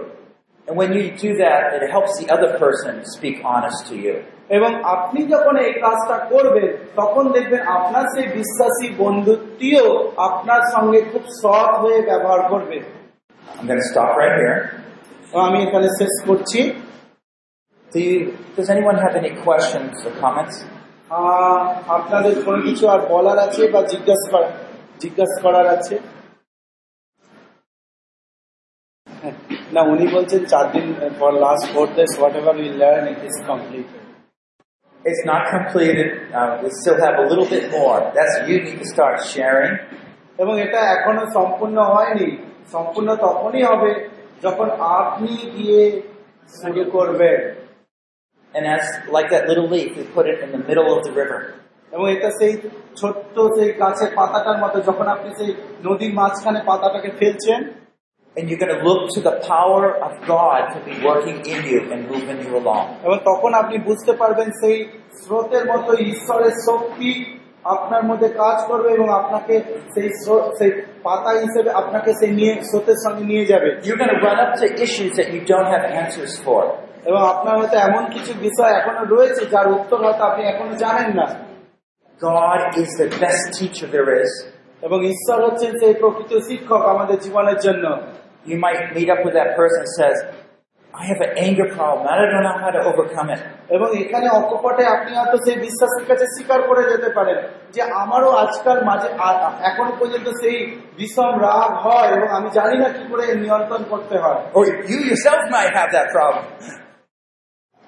And when you do that, it helps the other person speak honest to you. এবং আপনি যখন এই কাজটা করবেন তখন দেখবেন আপনার সেই বিশ্বাসী বন্ধুটিও আপনার সঙ্গে খুব সৎ হয়ে ব্যবহার করবে I'm going to stop right here. তো আমি এখানে শেষ করছি Do you, does anyone have any questions or comments? আহ, আপনাদের কোনো কিছু আর বলার আছে বা জিজ্ঞাসা করা জিজ্ঞাসা করার আছে না উনি বলছেন চার দিন for last four days whatever will learn it is complete It's not completed. Uh, we still have a little bit more. That's you need to start sharing. এবং এটা এখনও সম্পূর্ণ হয়নি সম্পূর্ণ তখনই হবে যখন আপনি গিয়ে শুরু করবেন And as like that little leaf, we put it in the middle of the river. এবং এটা সেই ছোট্ট সেই গাছের পাতাটার মতো যখন আপনি সেই নদীর মাঝখানে পাতাটাকে ফেলছেন And you're going to look to the power of God to be working in you and moving you along. এবং তখন আপনি বুঝতে পারবেন সেই স্রোতের মতো ঈশ্বরের শক্তি আপনার মধ্যে কাজ করবে এবং আপনাকে সেই স্রো- সেই পাতা হিসেবে আপনাকে সেই নিয়ে স্রোতের সঙ্গে নিয়ে যাবে You're going to run up to issues that you don't have answers for. এবং আপনার হয়তো এমন কিছু বিষয় এখনও রয়েছে যার উত্তর হয়তো আপনি এখনও জানেন না God is the best teacher there is. এবং ঈশ্বর হচ্ছেন সেই প্রকৃত শিক্ষক আমাদের জীবনের জন্য You might meet up with that person who says, I have an anger problem. I don't know how to overcome it. এবং এখানে অকপটে আপনি হয়তো সেই বিশ্বাসের কাছে স্বীকার করে যেতে পারেন যে আমারও আজকাল মাঝে আ- পর্যন্ত সেই বিষম রাগ হয় এবং আমি জানি না কি করে নিয়ন্ত্রণ করতে হয় Or you yourself might have that problem.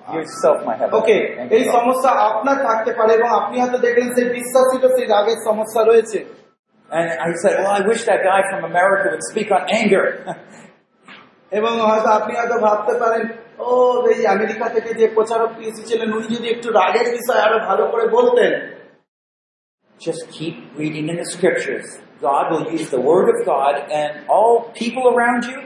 Yourself might have ওকে এই সমস্যা আপনার থাকতে পারে এবং আপনি হয়তো দেখলেন সেই বিশ্বাসীরও সেই রাগের সমস্যা রয়েছে And I said, well, I wish that guy from America would speak on anger. এবং হয়তো আপনি হয়তো ভাবতে পারেন ও এই আমেরিকা থেকে যে প্রচারকটি এসেছিলেন উনি যদি একটু রাগের বিষয় আরো ভালো করে বলতেন Just keep reading in the scriptures. God will use the word of God and all people around you,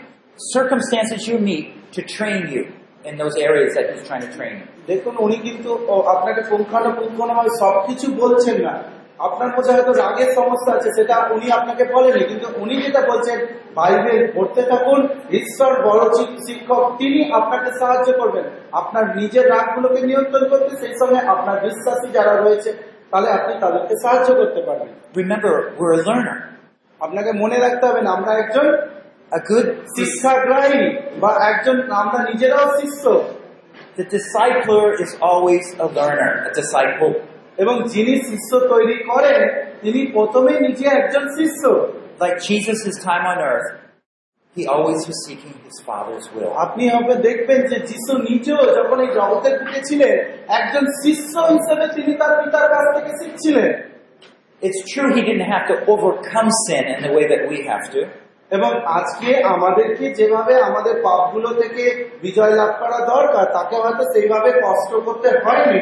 circumstances you meet, to train you in those areas that He's trying to train you. দেখুন উনি কিন্তু ও, আপনাকে পুঙ্খানুপুঙ্খানুভাবে সবকিছু বলছেন না আপনার মধ্যে হয়তো রাগের সমস্যা আছে সেটা উনি আপনাকে বলেনি কিন্তু উনি যেটা বলছেন বাইবেল পড়তে থাকুন ঈশ্বর বড় শিক্ষক তিনি আপনাকে সাহায্য করবেন আপনার নিজের রাগগুলোকে নিয়ন্ত্রণ করতে সেই সময় আপনার বিশ্বাসী যারা রয়েছে তাহলে আপনি তাদেরকে সাহায্য করতে পারবেন. আপনাকে মনে রাখতে হবে না আমরা একজন A good শিক্ষাগ্রাহী বা একজন আমরা নিজেরাও শিষ্য the discipler is always a learner, a disciple. এবং যিনি শিষ্য তৈরি করেন তিনি প্রথমেই নিজে একজন শিষ্য। Like Jesus' time on earth, he always was seeking his Father's will. আপনি হবে দেখবেন যে যিশু নিজেও যখন এই জগতের ছিলেন একজন শিষ্য হিসেবে তিনি তার পিতার কাছ থেকে শিখছিলেন। It's true he didn't have to overcome sin in the way that we have to, এবং আজকে আমাদেরকে যেভাবে আমাদের পাপগুলো থেকে বিজয় লাভ করা দরকার তাকে হয়তো সেইভাবে কষ্ট করতে হয়নি।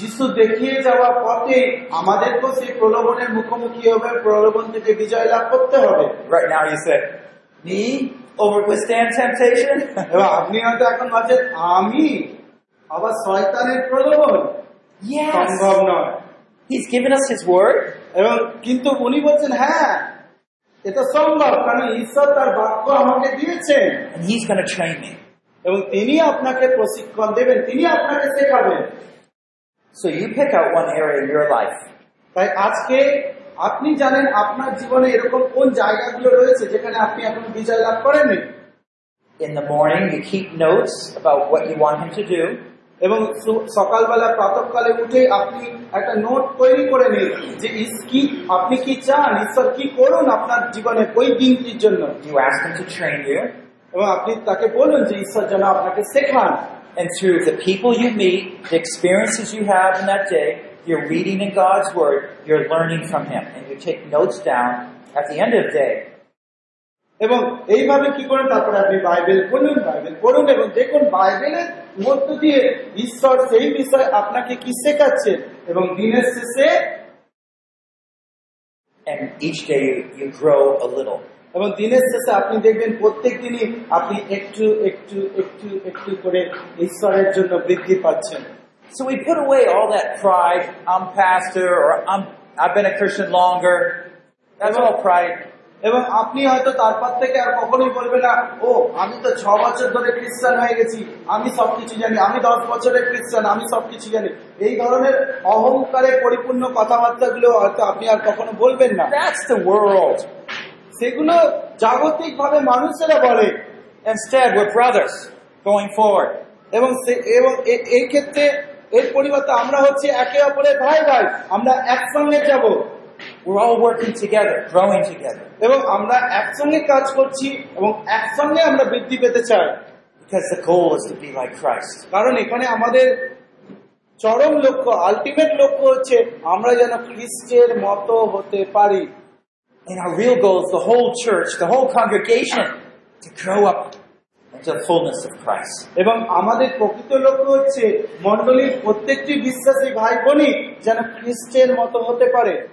যিশু দেখিয়ে যাওয়া পথে আমাদেরকেও সেই প্রলোভনের মুখোমুখি হবে প্রলোভন থেকে বিজয় লাভ করতে হবে Right now you say, me over withstand temptation? আপনি হয়তো এখন ভাবছেন আমি আবার শয়তানের প্রলোভন yes. সম্ভব নয় He's given us his word. এবং কিন্তু উনি বলছেন হ্যাঁ এটা সম্ভব কারণ ঈশ্বর তার বাক্য আমাকে দিয়েছেন and He's going to train me. এবং তিনি আপনাকে প্রশিক্ষণ দেবেন তিনি আপনাকে শেখাবেন So you pick out one area in your life. তাই আজকে আপনি জানেন আপনার জীবনে এরকম কোন জায়গাগুলো রয়েছে যেখানে আপনি এখন বিজয় লাভ করেননি? In the morning. You keep notes about what you want Him to do. এবং সকালবেলা প্রাতকালে উঠে আপনি একটা নোট তৈরি করে নিন যে কি আপনি কি চান? ঈশ্বর কি করুন আপনার জীবনে ওই দিনটির জন্য? You ask Him to train you, এবং আপনি তাকে বলুন যে ঈশ্বর যেন আপনাকে শেখান। and through the people you meet, the experiences you have in that day, you're reading in God's Word. You're learning from Him, and you take notes down at the end of the day. এবং এইভাবে কি করেন তারপরে আপনি Bible পড়ুন Bible পড়ুন এবং দেখুন বাইবেলের মধ্য দিয়ে ঈশ্বর সেই বিষয়ে আপনাকে কি শেখাচ্ছেন এবং দিনের শেষে And each day you, you grow a little. এবং দিনের শেষে আপনি দেখবেন প্রত্যেক দিনই আপনি একটু একটু একটু একটু করে ঈশ্বরের জন্য বৃদ্ধি পাচ্ছেন So we put away all that pride. I'm pastor, or I'm I've been a Christian longer. That's all pride. এবং আপনি হয়তো তারপর থেকে আর কখনোই বলবেন না ও আমি তো ছ বছর ধরে খ্রিস্টান হয়ে গেছি আমি সবকিছু জানি আমি দশ বছরের খ্রিস্টান আমি সবকিছু জানি এই ধরনের অহংকারে পরিপূর্ণ কথাবার্তাগুলো হয়তো আপনি আর কখনো বলবেন না That's the world. সেগুলো জাগতিক ভাবে মানুষেরা বলে Instead, we're brothers going forward. এবং এবং এই ক্ষেত্রে এর পরিবর্তে আমরা হচ্ছে একে অপরের ভাই ভাই আমরা একসঙ্গে যাব We're all working together, growing together. এবং আমরা একসঙ্গে কাজ করছি এবং একসঙ্গে আমরা বৃদ্ধি পেতে চাই Because the goal is to be like Christ. কারণ এখানে আমাদের চরম লক্ষ্য আলটিমেট লক্ষ্য হচ্ছে আমরা যেন খ্রিস্টের মতো হতে পারি And our real goal is the whole church, the whole congregation, to grow up into the fullness of Christ. এবং আমাদের প্রকৃত লক্ষ্য হচ্ছে মন্ডলীর প্রত্যেকটি বিশ্বাসী ভাই বোনই যেন খ্রিস্টের মতো হতে পারে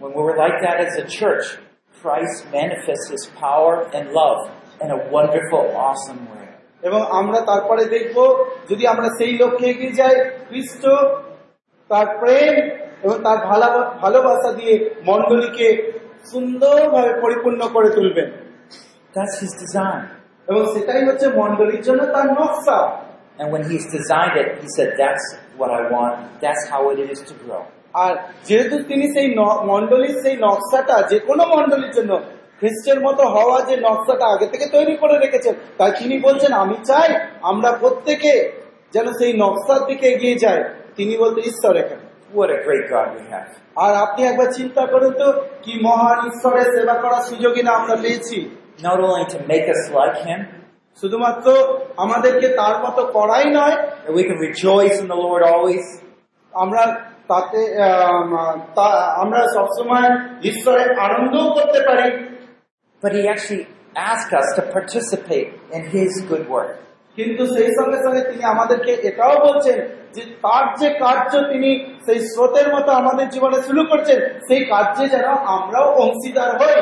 When we're like that as a church, Christ manifests his power and love in a wonderful, awesome way. এবং আমরা তারপরে দেখব যদি আমরা সেই লক্ষ্যে এগিয়ে যাই খ্রিস্ট তার প্রেম এবং তার ভালা- ভালোবাসা দিয়ে মন্ডলীকে সুন্দরভাবে পরিপূর্ণ করে তুলবেন That's his design. এবং সেটাই হচ্ছে মন্ডলীর জন্য তার নকশা And when he's designed it, he said, That's what I want. That's how it is to grow. আর যেহেতু তিনি সেই মণ্ডলীর সেই নকশাটা যে কোনো মণ্ডলীর জন্য খ্রিস্টের মতো হওয়া যে নকশাটা আগে থেকে তৈরি করে রেখেছেন তাই তিনি বলছেন আমি চাই আমরা প্রত্যেকে যেন সেই নকশার দিকে এগিয়ে যাই তিনি বলতে ঈশ্বর এখানে What a great God we have. আর আপনি একবার চিন্তা করুন তো কি মহান ঈশ্বরের সেবা করার সুযোগই না আমরা পেয়েছি Not only to make us like him, শুধুমাত্র আমাদেরকে তার মতো করাই নয় that we can rejoice in the Lord always, আমরা তাতে আমরা সবসময় ঈশ্বরের আনন্দও করতে পারি but he actually asked us to participate in his good work. কিন্তু সেই সঙ্গে সঙ্গে তিনি আমাদেরকে এটাও বলছেন যে তার যে কার্য তিনি সেই স্রোতের মতো আমাদের জীবনে শুরু করছেন সেই কার্যে যেন আমরাও অংশীদার হই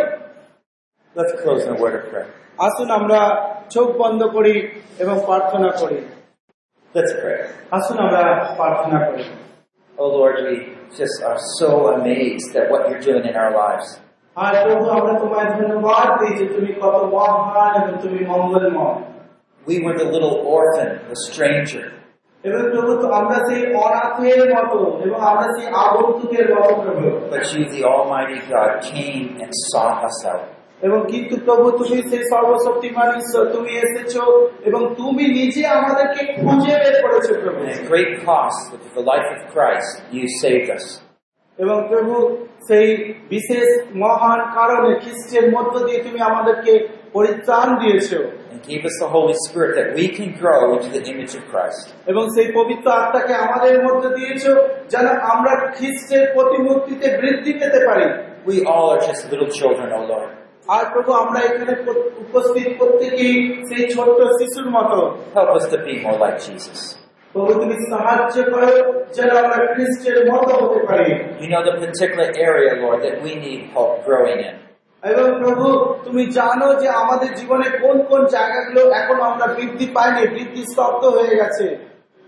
Let's close in a word of prayer. আসুন আমরা চোখ বন্ধ করি এবং প্রার্থনা করি Let's pray. আসুন আমরা প্রার্থনা করি Oh Lord, we just are so amazed at what you're doing in our lives. আর প্রভু আমরা তোমায় ধন্যবাদ দিই যে তুমি কত মহান এবং তুমি মঙ্গলময় We were the little orphan, the stranger, এবং প্রভু আমরা সেই অনাথের মতো এবং আমরা সেই আগন্তুকের মতো প্রভু but you, the Almighty God, came and sought us out. এবং কিন্তু প্রভু তুমি সেই সর্বশক্তিমান ঈশ্বর তুমি এসেছ এবং তুমি নিজে আমাদেরকে খুঁজে বের করেছ প্রভু great cost, with the life of Christ, you saved us. এবং প্রভু সেই বিশেষ মহান কারণে খ্রিস্টের মধ্য দিয়ে তুমি আমাদেরকে পরিত্রাণ দিয়েছো And gave us the Holy Spirit that we can grow into the image of Christ. এবং সেই পবিত্র আত্মাকে আমাদের মধ্যে দিয়েছো যেন আমরা খ্রিস্টের প্রতিমূর্তিতে বৃদ্ধি পেতে পারি We all are just little children, O Lord. আর প্রভু আমরা এখানে প্র- উপস্থিত প্রত্যেকেই সেই ছোট্ট শিশুর মতো Help us to be more like Jesus. প্রভু তুমি সাহায্য করো যেন আমরা খ্রিস্টের মতো হতে পারি You know the particular area, Lord, that we need help growing in. এবং প্রভু তুমি জানো যে আমাদের জীবনে কোন কোন জায়গাগুলো এখনও আমরা বৃদ্ধি পাইনি বৃদ্ধি স্তব্ধ হয়ে গেছে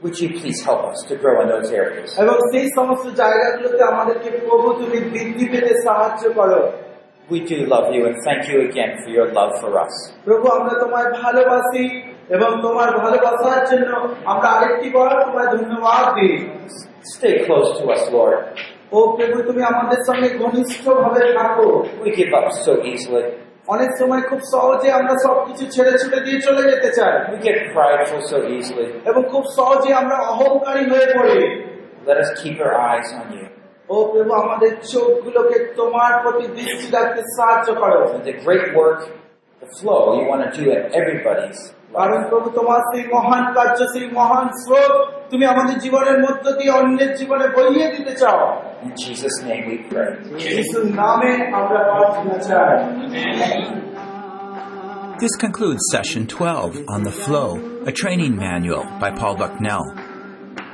Would you please help us to grow in those areas? এবং সেই সমস্ত জায়গাগুলোতে আমাদেরকে প্রভু তুমি বৃদ্ধি পেতে সাহায্য করো We do love you and thank you again for your love for us. প্রভু আমরা তোমায় ভালোবাসি এবং তোমার ভালোবাসার জন্য আমরা আরেকটি বার তোমায় ধন্যবাদ দিই Stay close to us, Lord. ও প্রভু তুমি আমাদের সঙ্গে ঘনিষ্ঠ ভাবে থাকো We give up so easily. অনেক সময় খুব সহজে আমরা সবকিছু ছেড়ে ছুটে দিয়ে চলে যেতে চাই We get prideful so easily. এবং খুব সহজে আমরা অহংকারী হয়ে পড়ি Let us keep our eyes on you. ও প্রভু আমাদের চোখগুলোকে তোমার প্রতি দৃষ্টি রাখতে সাহায্য করো And the great work, the flow you want to do in everybody's কারণ life. প্রভু তোমার সেই মহান কার্য সেই মহান স্রোত তুমি আমাদের জীবনের মধ্য দিয়ে অন্যের জীবনে বইয়ে দিতে চাও In Jesus' name we pray. যিশুর নামে আমরা প্রার্থনা চাই This concludes session 12 on the flow, a training manual by Paul Bucknell.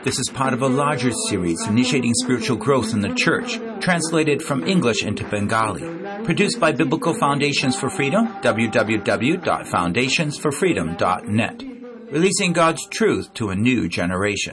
This is part of a larger series initiating spiritual growth in the church, translated from English into Bengali. Produced by Biblical Foundations for Freedom, www.foundationsforfreedom.net. Releasing God's truth to a new generation.